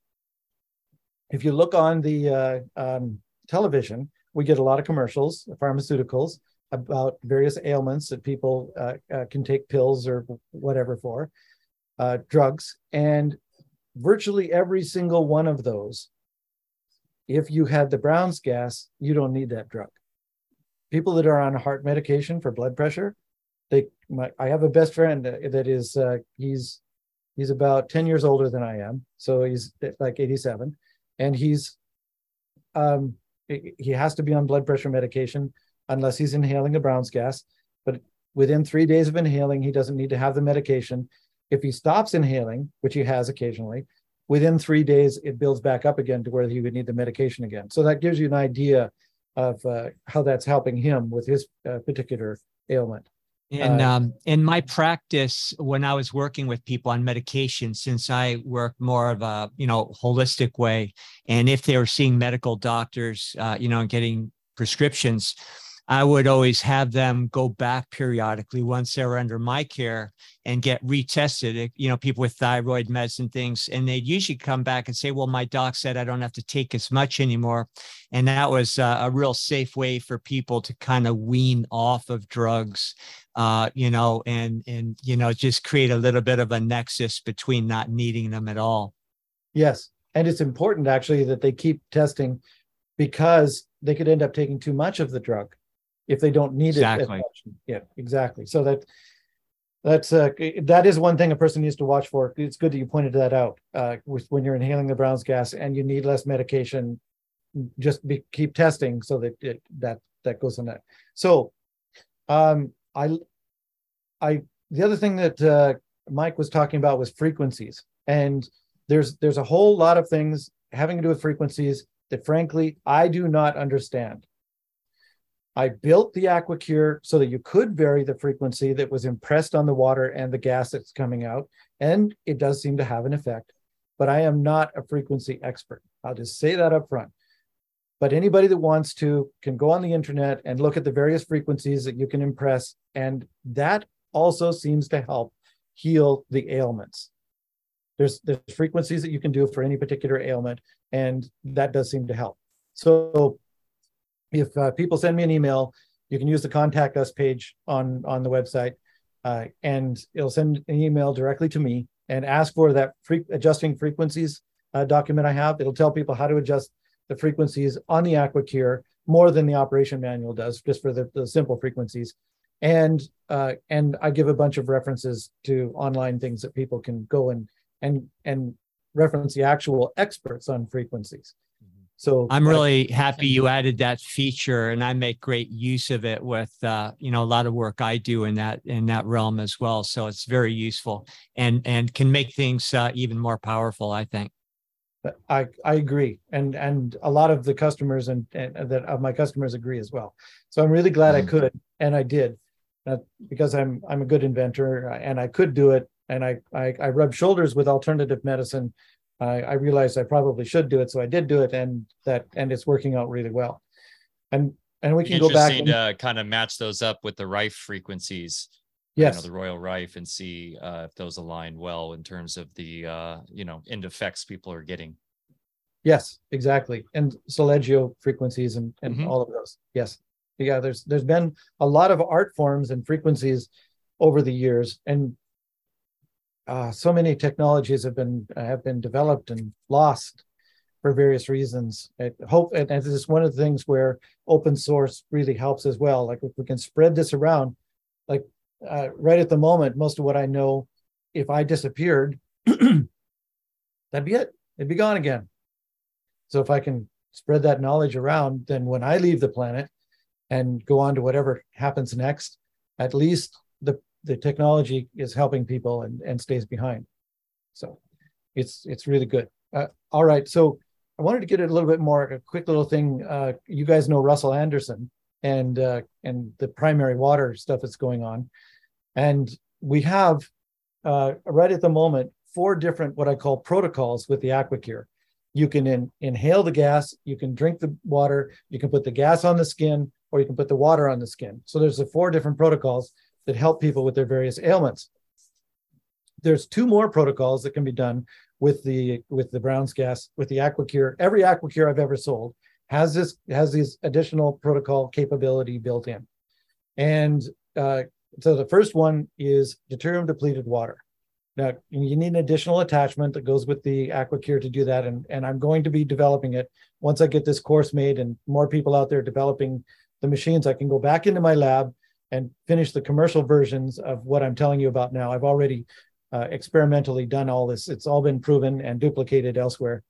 if you look on the uh, um, television, we get a lot of commercials, pharmaceuticals about various ailments that people uh, uh, can take pills or whatever for, uh, drugs, and virtually every single one of those, if you had the Brown's gas, you don't need that drug. People that are on heart medication for blood pressure, they. My, I have a best friend that is uh, he's he's about ten years older than I am, so he's like eighty seven, and he's um he has to be on blood pressure medication unless he's inhaling the Brown's gas. But within three days of inhaling, he doesn't need to have the medication. If he stops inhaling, which he has occasionally, within three days, it builds back up again to where he would need the medication again. So that gives you an idea of uh, how that's helping him with his uh, particular ailment. And uh, um, in my practice, when I was working with people on medication, since I work more of a you know holistic way, and if they were seeing medical doctors, uh, you know, and getting prescriptions, I would always have them go back periodically once they were under my care and get retested. You know, people with thyroid meds and things, and they'd usually come back and say, "Well, my doc said I don't have to take as much anymore," and that was uh, a real safe way for people to kind of wean off of drugs, uh, you know, and and you know just create a little bit of a nexus between not needing them at all. Yes, and it's important actually that they keep testing because they could end up taking too much of the drug if they don't need exactly. it. Yeah, exactly. So that that's uh, that is one thing a person needs to watch for. It's good that you pointed that out. Uh, with, when you're inhaling the Brown's gas and you need less medication, just be, keep testing so that it, that that goes on that. So, um, I, I the other thing that uh, Mike was talking about was frequencies, and there's there's a whole lot of things having to do with frequencies that frankly I do not understand. I built the AquaCure so that you could vary the frequency that was impressed on the water and the gas that's coming out. And it does seem to have an effect, but I am not a frequency expert. I'll just say that up front. But anybody that wants to can go on the internet and look at the various frequencies that you can impress. And that also seems to help heal the ailments. There's, there's frequencies that you can do for any particular ailment, and that does seem to help. So if uh, people send me an email, you can use the contact us page on on the website, uh, and it'll send an email directly to me and ask for that free, adjusting frequencies uh, document I have. It'll tell people how to adjust the frequencies on the AquaCure more than the operation manual does, just for the, the simple frequencies. And uh, and I give a bunch of references to online things that people can go and and and reference the actual experts on frequencies. So I'm really happy you added that feature, and I make great use of it with uh, you know a lot of work I do in that in that realm as well. So it's very useful and and can make things uh, even more powerful. I think. I I agree, and and a lot of the customers and, and that of my customers agree as well. So I'm really glad mm-hmm. I could, and I did, uh, because I'm I'm a good inventor, and I could do it, and I I, I rub shoulders with alternative medicine I, I realized I probably should do it, so I did do it, and that and it's working out really well. And and we can go back and to kind of match those up with the rife frequencies. Yes, you know, the Royal Rife, and see uh, if those align well in terms of the uh, you know end effects people are getting. Yes, exactly, and Solfeggio frequencies and and mm-hmm. all of those. Yes, yeah. There's there's been a lot of art forms and frequencies over the years, and uh, so many technologies have been have been developed and lost for various reasons. I hope, and this is one of the things where open source really helps as well. Like if we can spread this around, like uh, right at the moment, most of what I know, if I disappeared, [clears throat] that'd be it. It'd be gone again. So if I can spread that knowledge around, then when I leave the planet and go on to whatever happens next, at least the technology is helping people and, and stays behind. So it's it's really good. Uh, all right, so I wanted to get a little bit more a quick little thing. Uh, you guys know Russell Anderson and uh, and the primary water stuff that's going on, and we have uh, right at the moment four different what I call protocols with the AquaCure. You can in, inhale the gas, you can drink the water, you can put the gas on the skin, or you can put the water on the skin. So there's the four different protocols that help people with their various ailments. There's two more protocols that can be done with the with the Brown's gas with the AquaCure. Every AquaCure I've ever sold has this has these additional protocol capability built in, and uh, so the first one is deuterium depleted water. Now you need an additional attachment that goes with the AquaCure to do that, and and I'm going to be developing it once I get this course made and more people out there developing the machines. I can go back into my lab and finish the commercial versions of what I'm telling you about now. I've already uh, experimentally done all this. It's all been proven and duplicated elsewhere.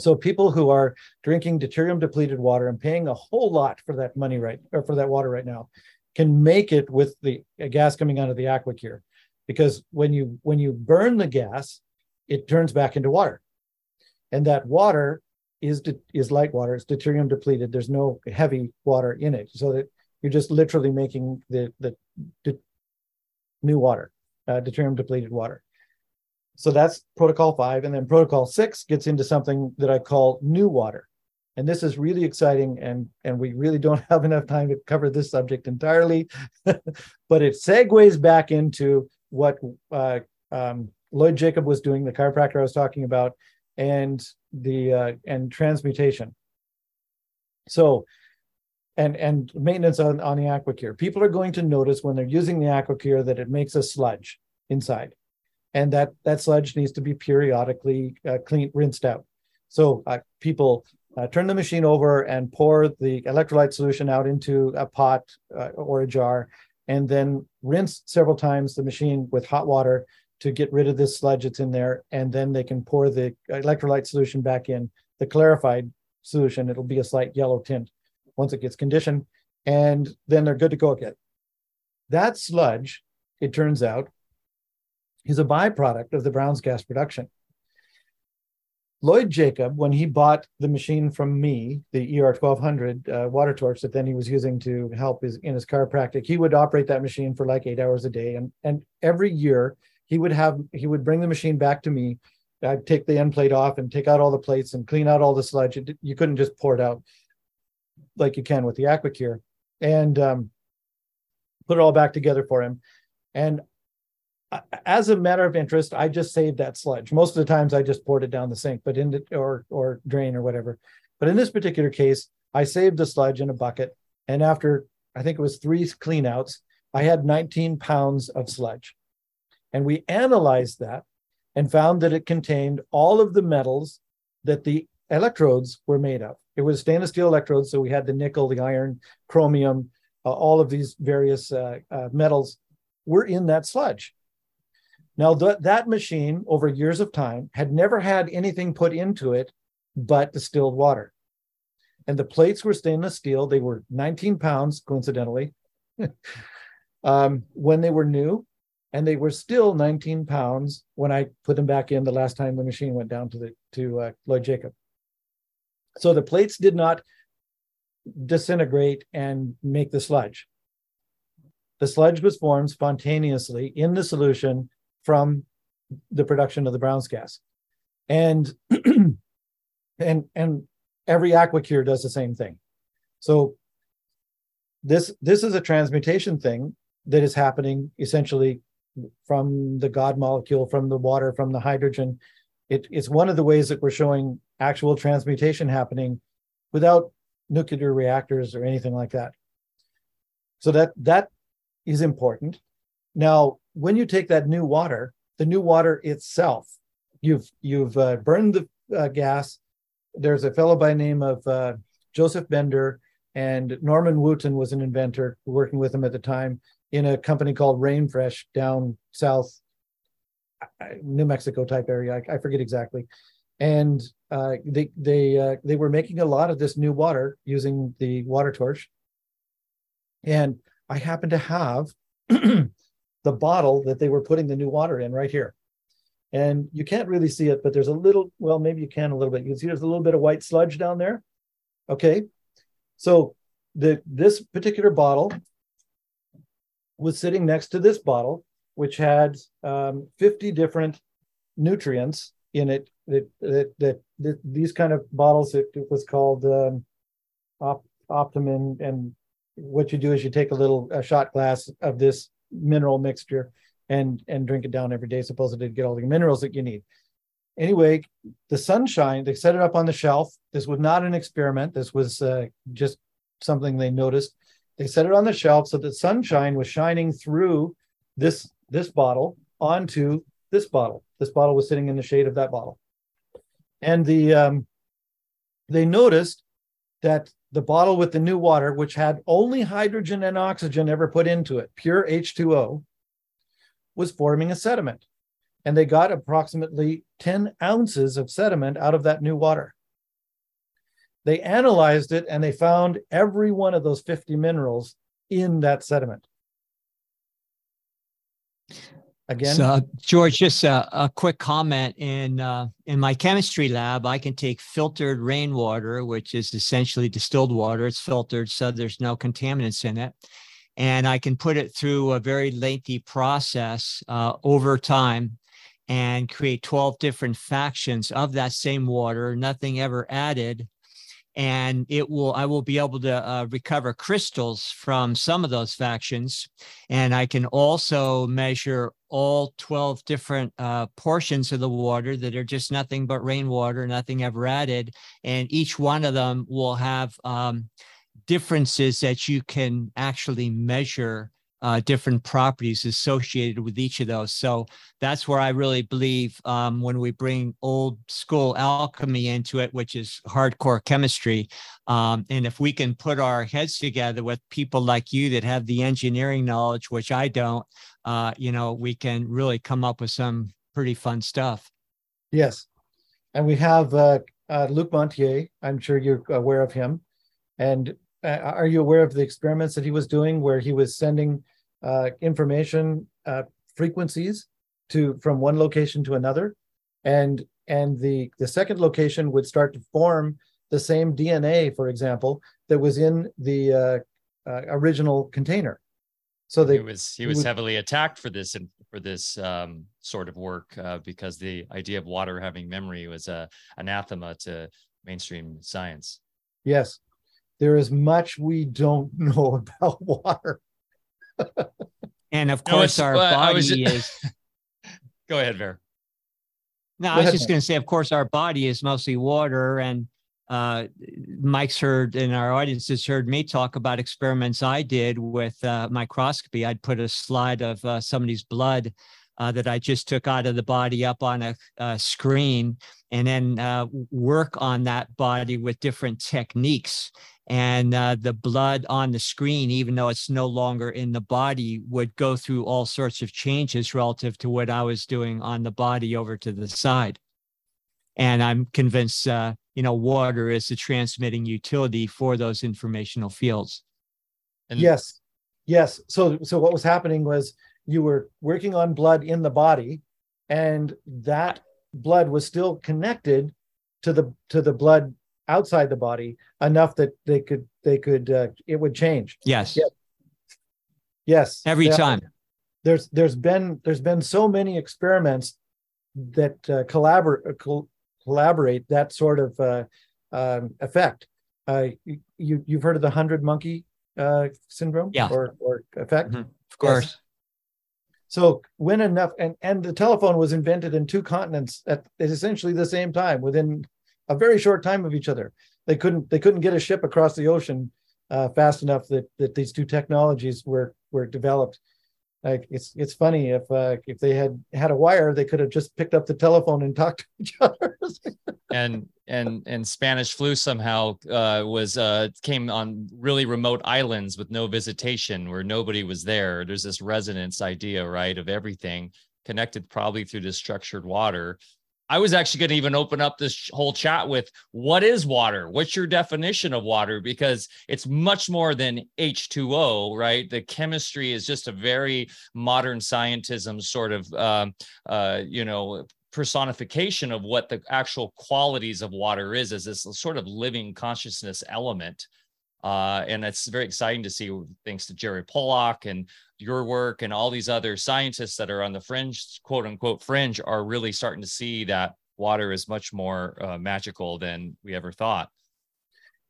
So people who are drinking deuterium depleted water and paying a whole lot for that money right or for that water right now can make it with the gas coming out of the aqua cure because when you when you burn the gas it turns back into water and that water is is light water it's deuterium depleted there's no heavy water in it so that you're just literally making the the, the new water uh, deuterium depleted water so that's protocol 5 and then protocol 6 gets into something that i call new water and this is really exciting and and we really don't [laughs] have enough time to cover this subject entirely [laughs] but it segues back into what uh, um, Lloyd Jacob was doing, the chiropractor I was talking about, and the uh, and transmutation. So, and and maintenance on on the AquaCure. People are going to notice when they're using the AquaCure that it makes a sludge inside, and that that sludge needs to be periodically uh, cleaned, rinsed out. So uh, people uh, turn the machine over and pour the electrolyte solution out into a pot uh, or a jar and then rinse several times the machine with hot water to get rid of this sludge that's in there. And then they can pour the electrolyte solution back in, the clarified solution. It'll be a slight yellow tint once it gets conditioned. And then they're good to go again. That sludge, it turns out, is a byproduct of the Brown's gas production. Lloyd Jacob, when he bought the machine from me, the ER 1200 uh, water torch that then he was using to help his in his chiropractic, he would operate that machine for like eight hours a day. And, and every year he would have, he would bring the machine back to me. I'd take the end plate off and take out all the plates and clean out all the sludge. It, you couldn't just pour it out like you can with the AquaCure and um, put it all back together for him. And as a matter of interest, I just saved that sludge. Most of the times I just poured it down the sink, but in the or or drain or whatever. But in this particular case, I saved the sludge in a bucket. And after I think it was three cleanouts, I had 19 pounds of sludge. And we analyzed that and found that it contained all of the metals that the electrodes were made of. It was stainless steel electrodes. So we had the nickel, the iron, chromium, uh, all of these various uh, uh, metals were in that sludge. Now, th- that machine over years of time had never had anything put into it but distilled water. And the plates were stainless steel. They were 19 pounds, coincidentally, [laughs] um, when they were new. And they were still 19 pounds when I put them back in the last time the machine went down to the to uh, Lloyd Jacob. So the plates did not disintegrate and make the sludge. The sludge was formed spontaneously in the solution from the production of the Brown's gas. And [clears throat] and and every AquaCure does the same thing. So this this is a transmutation thing that is happening essentially from the God molecule, from the water, from the hydrogen. It, it's one of the ways that we're showing actual transmutation happening without nuclear reactors or anything like that. So that that is important. Now, when you take that new water, the new water itself, you've you've uh, burned the uh, gas. There's a fellow by name of uh, Joseph Bender, and Norman Wooten was an inventor working with him at the time in a company called Rainfresh down south, New Mexico type area. I, I forget exactly. And uh, they they uh, they were making a lot of this new water using the water torch. And I happen to have [clears throat] the bottle that they were putting the new water in right here. And you can't really see it, but there's a little, well, maybe you can a little bit. You can see there's a little bit of white sludge down there. Okay. So the this particular bottle was sitting next to this bottle, which had um, 50 different nutrients in it that, that, that, that these kind of bottles, it, it was called um, op, Optimum. And what you do is you take a little a shot glass of this mineral mixture and and drink it down every day supposedly to get all the minerals that you need anyway, the sunshine, they set it up on the shelf. This was not an experiment. This was uh, just something they noticed. They set it on the shelf so that sunshine was shining through this this bottle onto this bottle. This bottle was sitting in the shade of that bottle, and the um, they noticed that the bottle with the new water, which had only hydrogen and oxygen ever put into it, pure H2O, was forming a sediment. And they got approximately 10 ounces of sediment out of that new water. They analyzed it and they found every one of those 50 minerals in that sediment. Again, so, George, just a, a, quick comment. In uh, in my chemistry lab, I can take filtered rainwater, which is essentially distilled water. It's filtered, so there's no contaminants in it, and I can put it through a very lengthy process uh, over time, and create 12 different factions of that same water. Nothing ever added, and it will i will be able to uh, recover crystals from some of those factions. And i can also measure all 12 different uh, portions of the water that are just nothing but rainwater nothing ever added. And each one of them will have um, differences that you can actually measure uh, different properties associated with each of those. So that's where I really believe um, when we bring old school alchemy into it, which is hardcore chemistry, um, and if we can put our heads together with people like you that have the engineering knowledge, which I don't, uh, you know, we can really come up with some pretty fun stuff. Yes, and we have uh, uh, Luc Montagnier. I'm sure you're aware of him, and are you aware of the experiments that he was doing where he was sending uh, information uh, frequencies to from one location to another? And and the the second location would start to form the same dna for example that was in the uh, uh, original container. So they, he was he was heavily attacked for this and for this um, sort of work uh, because the idea of water having memory was a anathema to mainstream science. Yes there is much we don't know [laughs] about water. and of course, no, our uh, body just... is. [laughs] Go ahead, Ver. No, Go I was ahead, just going to say, of course, our body is mostly water, and uh, Mike's heard and our audience has heard me talk about experiments I did with uh, microscopy. I'd put a slide of uh, somebody's blood uh, that I just took out of the body up on a, a screen and then uh, work on that body with different techniques and uh, the blood on the screen, even though it's no longer in the body, would go through all sorts of changes relative to what I was doing on the body over to the side. And I'm convinced, uh, you know, water is the transmitting utility for those informational fields. And yes, yes. So, so what was happening was you were working on blood in the body, and that blood was still connected to the to the blood outside the body enough that they could they could uh, it would change. Yes. Yes. yes. Every time. There's there's been there's been so many experiments that uh, collaborate uh, col- collaborate that sort of uh, um, effect. Uh, you you've heard of the hundred monkey uh, syndrome? Yeah. Or or effect? Mm-hmm. Of course. Yes. So when enough and and the telephone was invented in two continents at, at essentially the same time within a very short time of each other. They couldn't they couldn't get a ship across the ocean uh, fast enough that that these two technologies were were developed. Like it's it's funny if uh, if they had had a wire, they could have just picked up the telephone and [laughs] talked to each other. and and and Spanish flu somehow uh, was uh, came on really remote islands with no visitation, where nobody was there. There's this resonance idea, right, of everything connected probably through this structured water I was actually going to even open up this whole chat with what is water? What's your definition of water? Because it's much more than H2O, right? The chemistry is just a very modern scientism sort of, um, uh, you know, personification of what the actual qualities of water is, as this sort of living consciousness element. Uh, and it's very exciting to see thanks to Jerry Pollack and your work and all these other scientists that are on the fringe, quote unquote, fringe, are really starting to see that water is much more uh, magical than we ever thought.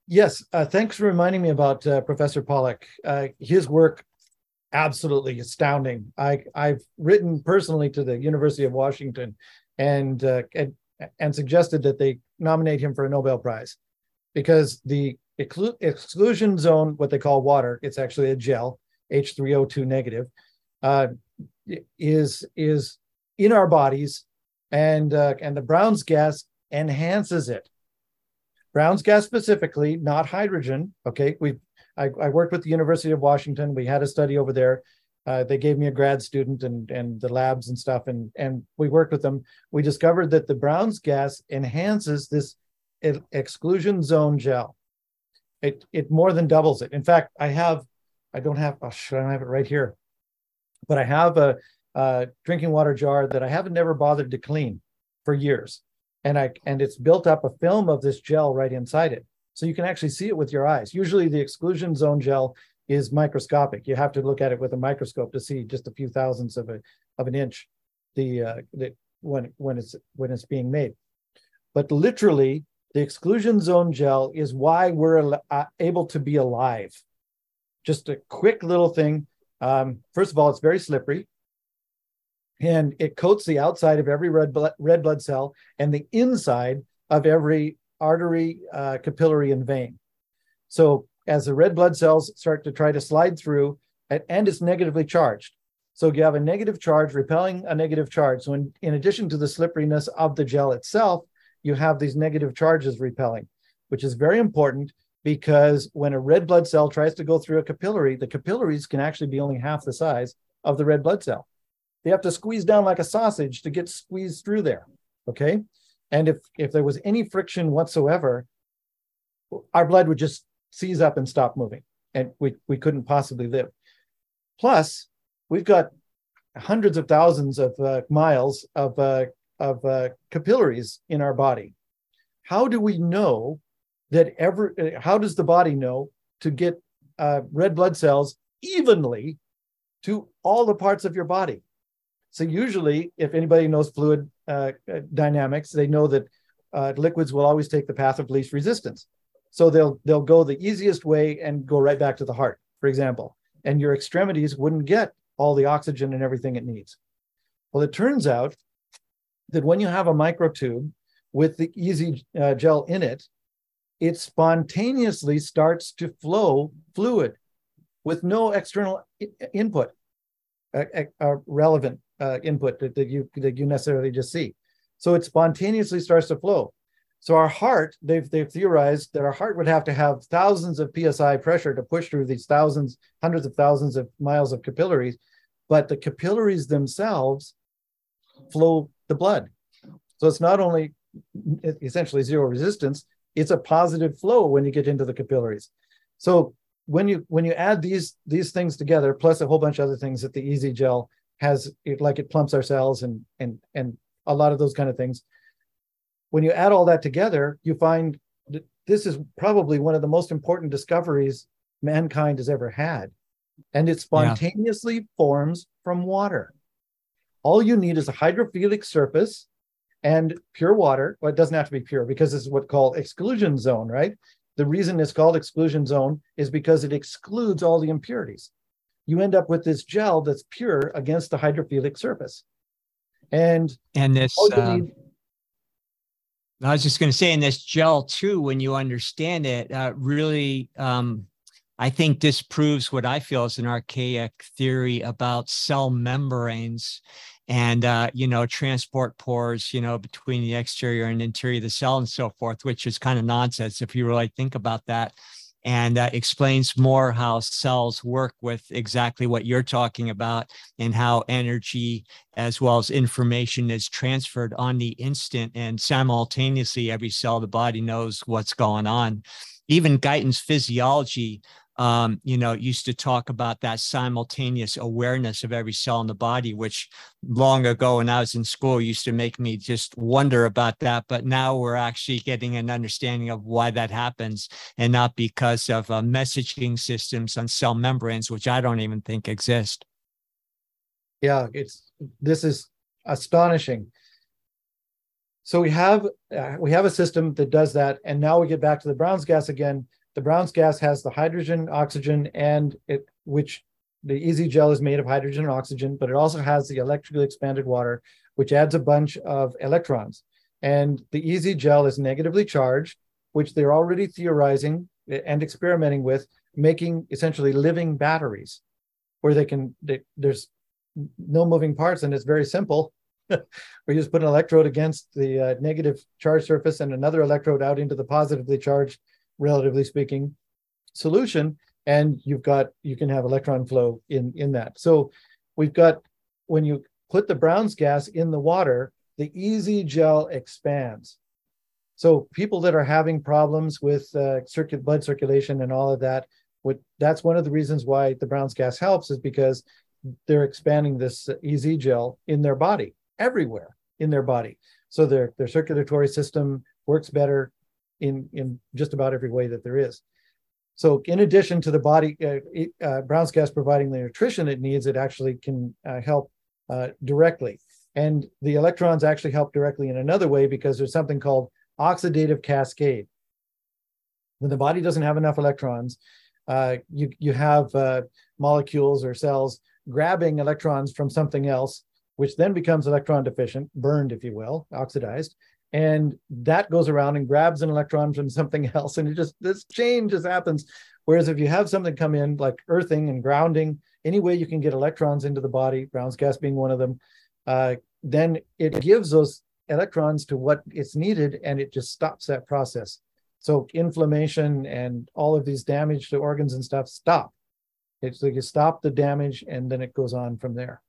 Yes, uh, thanks for reminding me about uh, Professor Pollack. Uh, his work absolutely astounding. I I've written personally to the University of Washington, and, uh, and and suggested that they nominate him for a Nobel Prize because the exclu- exclusion zone, what they call water, it's actually a gel, H3O2 negative, uh, is is in our bodies, and uh, and the Brown's gas enhances it. Brown's gas specifically, not hydrogen. Okay, we I, I worked with the University of Washington. We had a study over there. Uh, they gave me a grad student and and the labs and stuff, and and we worked with them. We discovered that the Brown's gas enhances this exclusion zone gel. It it more than doubles it. In fact, I have I don't have oh, I don't have it right here, but I have a, a drinking water jar that I haven't never bothered to clean for years, and I and it's built up a film of this gel right inside it, so you can actually see it with your eyes. Usually, the exclusion zone gel is microscopic. You have to look at it with a microscope to see just a few thousandths of a of an inch, the uh, the when when it's when it's being made. But literally, the exclusion zone gel is why we're uh, able to be alive. Just a quick little thing. Um, first of all, it's very slippery and it coats the outside of every red blood, red blood cell and the inside of every artery, uh, capillary, and vein. So as the red blood cells start to try to slide through, and it's negatively charged. So you have a negative charge repelling a negative charge. So in, in addition to the slipperiness of the gel itself, you have these negative charges repelling, which is very important because when a red blood cell tries to go through a capillary, the capillaries can actually be only half the size of the red blood cell. They have to squeeze down like a sausage to get squeezed through there. Okay. And if if there was any friction whatsoever, our blood would just seize up and stop moving, and we, we couldn't possibly live. Plus, we've got hundreds of thousands of uh, miles of uh, of uh, capillaries in our body. How do we know that every? Uh, how does the body know to get uh, red blood cells evenly to all the parts of your body? So usually, if anybody knows fluid uh, uh dynamics, they know that uh, liquids will always take the path of least resistance. So they'll they'll go the easiest way and go right back to the heart, for example. And your extremities wouldn't get all the oxygen and everything it needs. Well, it turns out that when you have a microtube with the EZ uh, gel in it, it spontaneously starts to flow fluid with no external input, relevant uh, input that, that, you that you necessarily just see. So it spontaneously starts to flow. So our heart, they've they've theorized that our heart would have to have thousands of psi pressure to push through these thousands, hundreds of thousands of miles of capillaries, but the capillaries themselves flow the blood. So it's not only essentially zero resistance, it's a positive flow when you get into the capillaries. So when you when you add these these things together, plus a whole bunch of other things that the EZ Gel has, it, like it plumps our cells and and and a lot of those kind of things. When you add all that together, you find that this is probably one of the most important discoveries mankind has ever had, and it spontaneously yeah. forms from water. All you need is a hydrophilic surface and pure water. Well, it doesn't have to be pure because this is what's called exclusion zone, right? The reason it's called exclusion zone is because it excludes all the impurities. You end up with this gel that's pure against the hydrophilic surface. And and this uh, I was just going to say in this gel too, when you understand it, uh, really um, I think this proves what I feel is an archaic theory about cell membranes and uh, you know transport pores you know between the exterior and interior of the cell and so forth which is kind of nonsense if you really think about that and uh, explains more how cells work with exactly what you're talking about and how energy as well as information is transferred on the instant and simultaneously every cell of the body knows what's going on. Even Guyton's physiology um, you know, used to talk about that simultaneous awareness of every cell in the body, which long ago when I was in school used to make me just wonder about that. But now we're actually getting an understanding of why that happens and not because of uh, messaging systems on cell membranes, which I don't even think exist. Yeah, it's this is astonishing. So we have uh, we have a system that does that, and now we get back to the Brown's gas again the Brown's gas has the hydrogen, oxygen, and it, which the EZ gel is made of hydrogen and oxygen, but it also has the electrically expanded water, which adds a bunch of electrons. And the EZ gel is negatively charged, which they're already theorizing and experimenting with, making essentially living batteries where they can, they, there's no moving parts and it's very simple. [laughs] we just put an electrode against the uh, negative charge surface and another electrode out into the positively charged, relatively speaking, solution. And you've got, you can have electron flow in, in that. So we've got, when you put the Brown's gas in the water, the EZ gel expands. So people that are having problems with uh, circuit blood circulation and all of that, what that's one of the reasons why the Brown's gas helps is because they're expanding this EZ gel in their body, everywhere in their body. So their their circulatory system works better in in just about every way that there is. So in addition to the body, uh, uh, Brown's gas providing the nutrition it needs, it actually can uh, help uh, directly. And the electrons actually help directly in another way because there's something called oxidative cascade. When the body doesn't have enough electrons, uh, you, you have uh, molecules or cells grabbing electrons from something else, which then becomes electron deficient, burned, if you will, oxidized. And that goes around and grabs an electron from something [laughs] else. And it just, this chain just happens. Whereas if you have something come in like earthing and grounding, any way you can get electrons into the body, Brown's gas being one of them, uh, then it gives those electrons to what it's needed and it just stops that process. So inflammation and all of these damage to organs and stuff stop. It's like you stop the damage and then it goes on from there.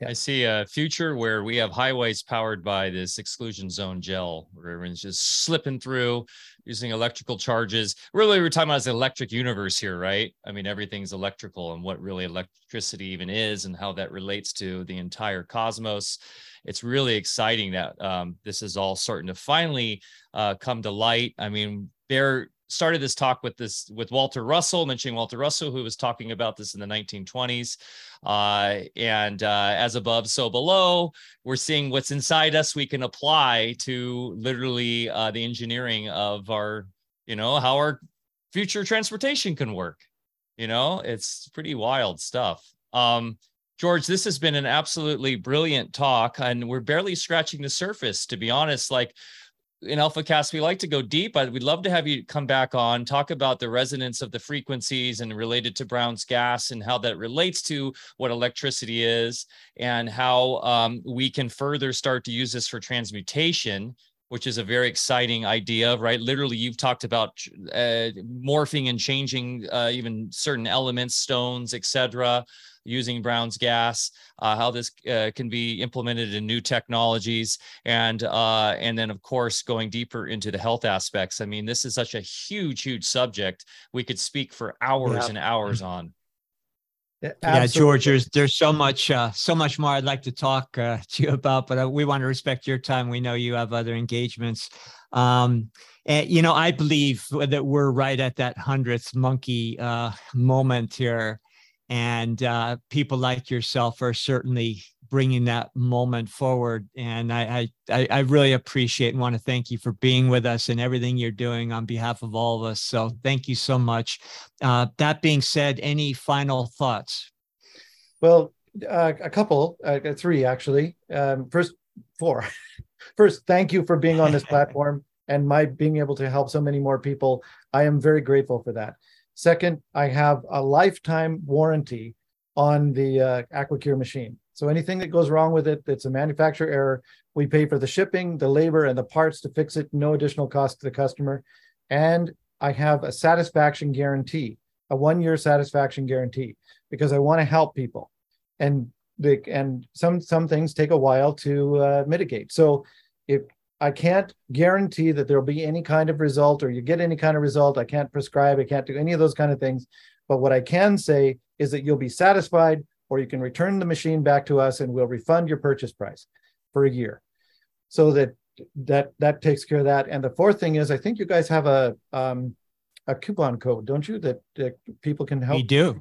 Yeah. I see a future where we have highways powered by this exclusion zone gel, where everyone's just slipping through using electrical charges. Really, we're talking about the electric universe here, right? I mean, everything's electrical and what really electricity even is and how that relates to the entire cosmos. It's really exciting that um, this is all starting to finally uh, come to light. I mean, there started this talk with this with Walter Russell, mentioning Walter Russell, who was talking about this in the 1920s. Uh, and uh, as above, so below, we're seeing what's inside us we can apply to literally uh, the engineering of our, you know, how our future transportation can work. You know, it's pretty wild stuff. Um, George, this has been an absolutely brilliant talk, and we're barely scratching the surface, to be honest. Like, in AlphaCast, we like to go deep, we'd love to have you come back on, talk about the resonance of the frequencies and related to Brown's gas and how that relates to what electricity is and how um, we can further start to use this for transmutation which is a very exciting idea, right? Literally, you've talked about uh, morphing and changing uh, even certain elements, stones, etc using Brown's gas, uh, how this uh, can be implemented in new technologies, and uh, and then of course going deeper into the health aspects. I mean, this is such a huge, huge subject. We could speak for hours yeah. and hours on. Yeah, yeah, George, there's there's so much uh, so much more I'd like to talk uh, [laughs] to you about, but uh, we want to respect your time. We know you have other engagements. Um, and you know, I believe that we're right at that hundredth monkey uh, moment here and uh, people like yourself are certainly bringing that moment forward and I, I i really appreciate and want to thank you for being with us and everything you're doing on behalf of all of us so thank you so much. Uh, that being said any final thoughts? Well uh, a couple uh, three actually. Um, first four. [laughs] First thank you for being on this [laughs] platform and my being able to help so many more people. I am very grateful for that Second, I have a lifetime warranty on the uh, AquaCure machine. So anything that goes wrong with it, it's a manufacturer error, we pay for the shipping, the labor, and the parts to fix it, no additional cost to the customer. And I have a satisfaction guarantee, a one-year satisfaction guarantee, because I want to help people. And the, and some some things take a while to uh, mitigate. So if I can't guarantee that there'll be any kind of result or you get any kind of result. I can't prescribe, I can't do any of those kind of things. But what I can say is that you'll be satisfied or you can return the machine back to us and we'll refund your purchase price for a year. So that that that takes care of that. And the fourth thing is I think you guys have a um a coupon code, don't you? That, that people can help. We do.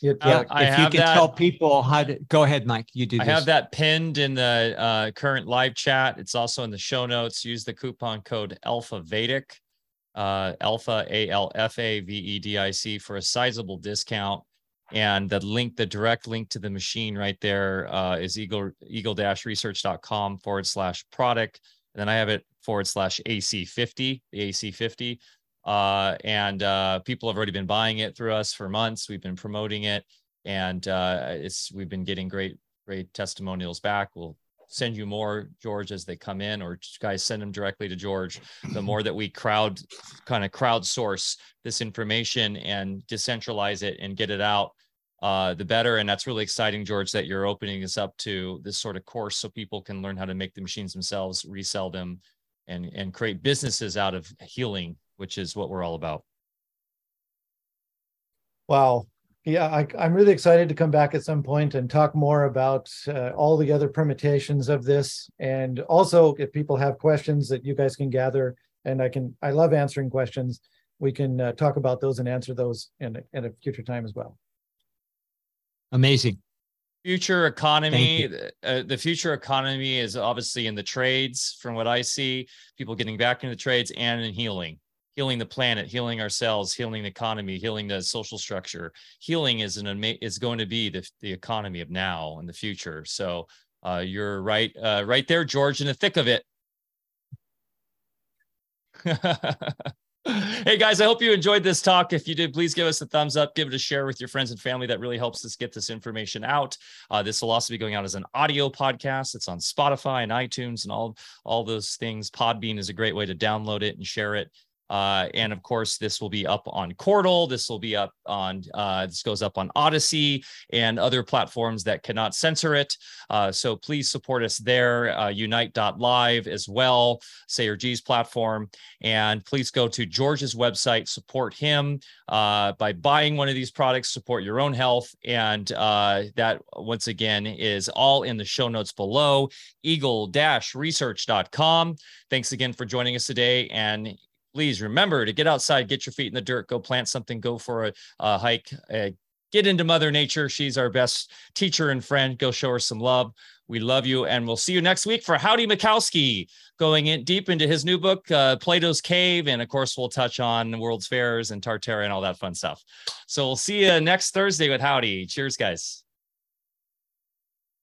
Yeah, uh, if you can that, tell people how to go ahead, Mike. You do. I this. have that pinned in the uh, current live chat. It's also in the show notes. Use the coupon code Alpha Vedic, uh, Alpha A L F A V E D I C for a sizable discount. And the link, the direct link to the machine right there uh, is eagle, eagle-research.com forward slash product. And then I have it forward slash AC50, the AC50. Uh, and uh, people have already been buying it through us for months. We've been promoting it and uh, it's we've been getting great great testimonials back. We'll send you more, George, as they come in, or guys send them directly to George. The [clears throat] more that we crowd kind of crowdsource this information and decentralize it and get it out, uh, the better. And that's really exciting, George, that you're opening this up to this sort of course so people can learn how to make the machines themselves, resell them, and and create businesses out of healing, which is what we're all about. Wow, yeah, I, am really excited to come back at some point and talk more about uh, all the other permutations of this. And also, if people have questions that you guys can gather, and I can, I love answering questions, we can uh, talk about those and answer those in, in a future time as well. Amazing. Future economy, uh, the future economy is obviously in the trades, from what I see, people getting back into the trades and in healing healing the planet, healing ourselves, healing the economy, healing the social structure. Healing is an is going to be the, the economy of now and the future. So uh, you're right, uh, right there, George, in the thick of it. [laughs] hey guys, I hope you enjoyed this talk. If you did, please give us a thumbs up, give it a share with your friends and family. That really helps us get this information out. Uh, this will also be going out as an audio podcast. It's on Spotify and iTunes and all all those things. Podbean is a great way to download it and share it. Uh, and of course, this will be up on Cordal. This will be up on, uh, this goes up on Odysee and other platforms that cannot censor it. Uh, so please support us there, uh, unite.live as well, Sayer Ji's platform. And please go to George's website, support him uh, by buying one of these products, support your own health. And uh, that, once again, is all in the show notes below, eagle-research.com. Thanks again for joining us today. And please remember to get outside, get your feet in the dirt, go plant something, go for a, a hike, uh, get into Mother Nature. She's our best teacher and friend. Go show her some love. We love you, and we'll see you next week for Howdy Mickoski, going in deep into his new book, uh, Plato's Cave, and of course we'll touch on World's Fairs and Tartaria and all that fun stuff. So we'll see you next Thursday with Howdy. Cheers, guys.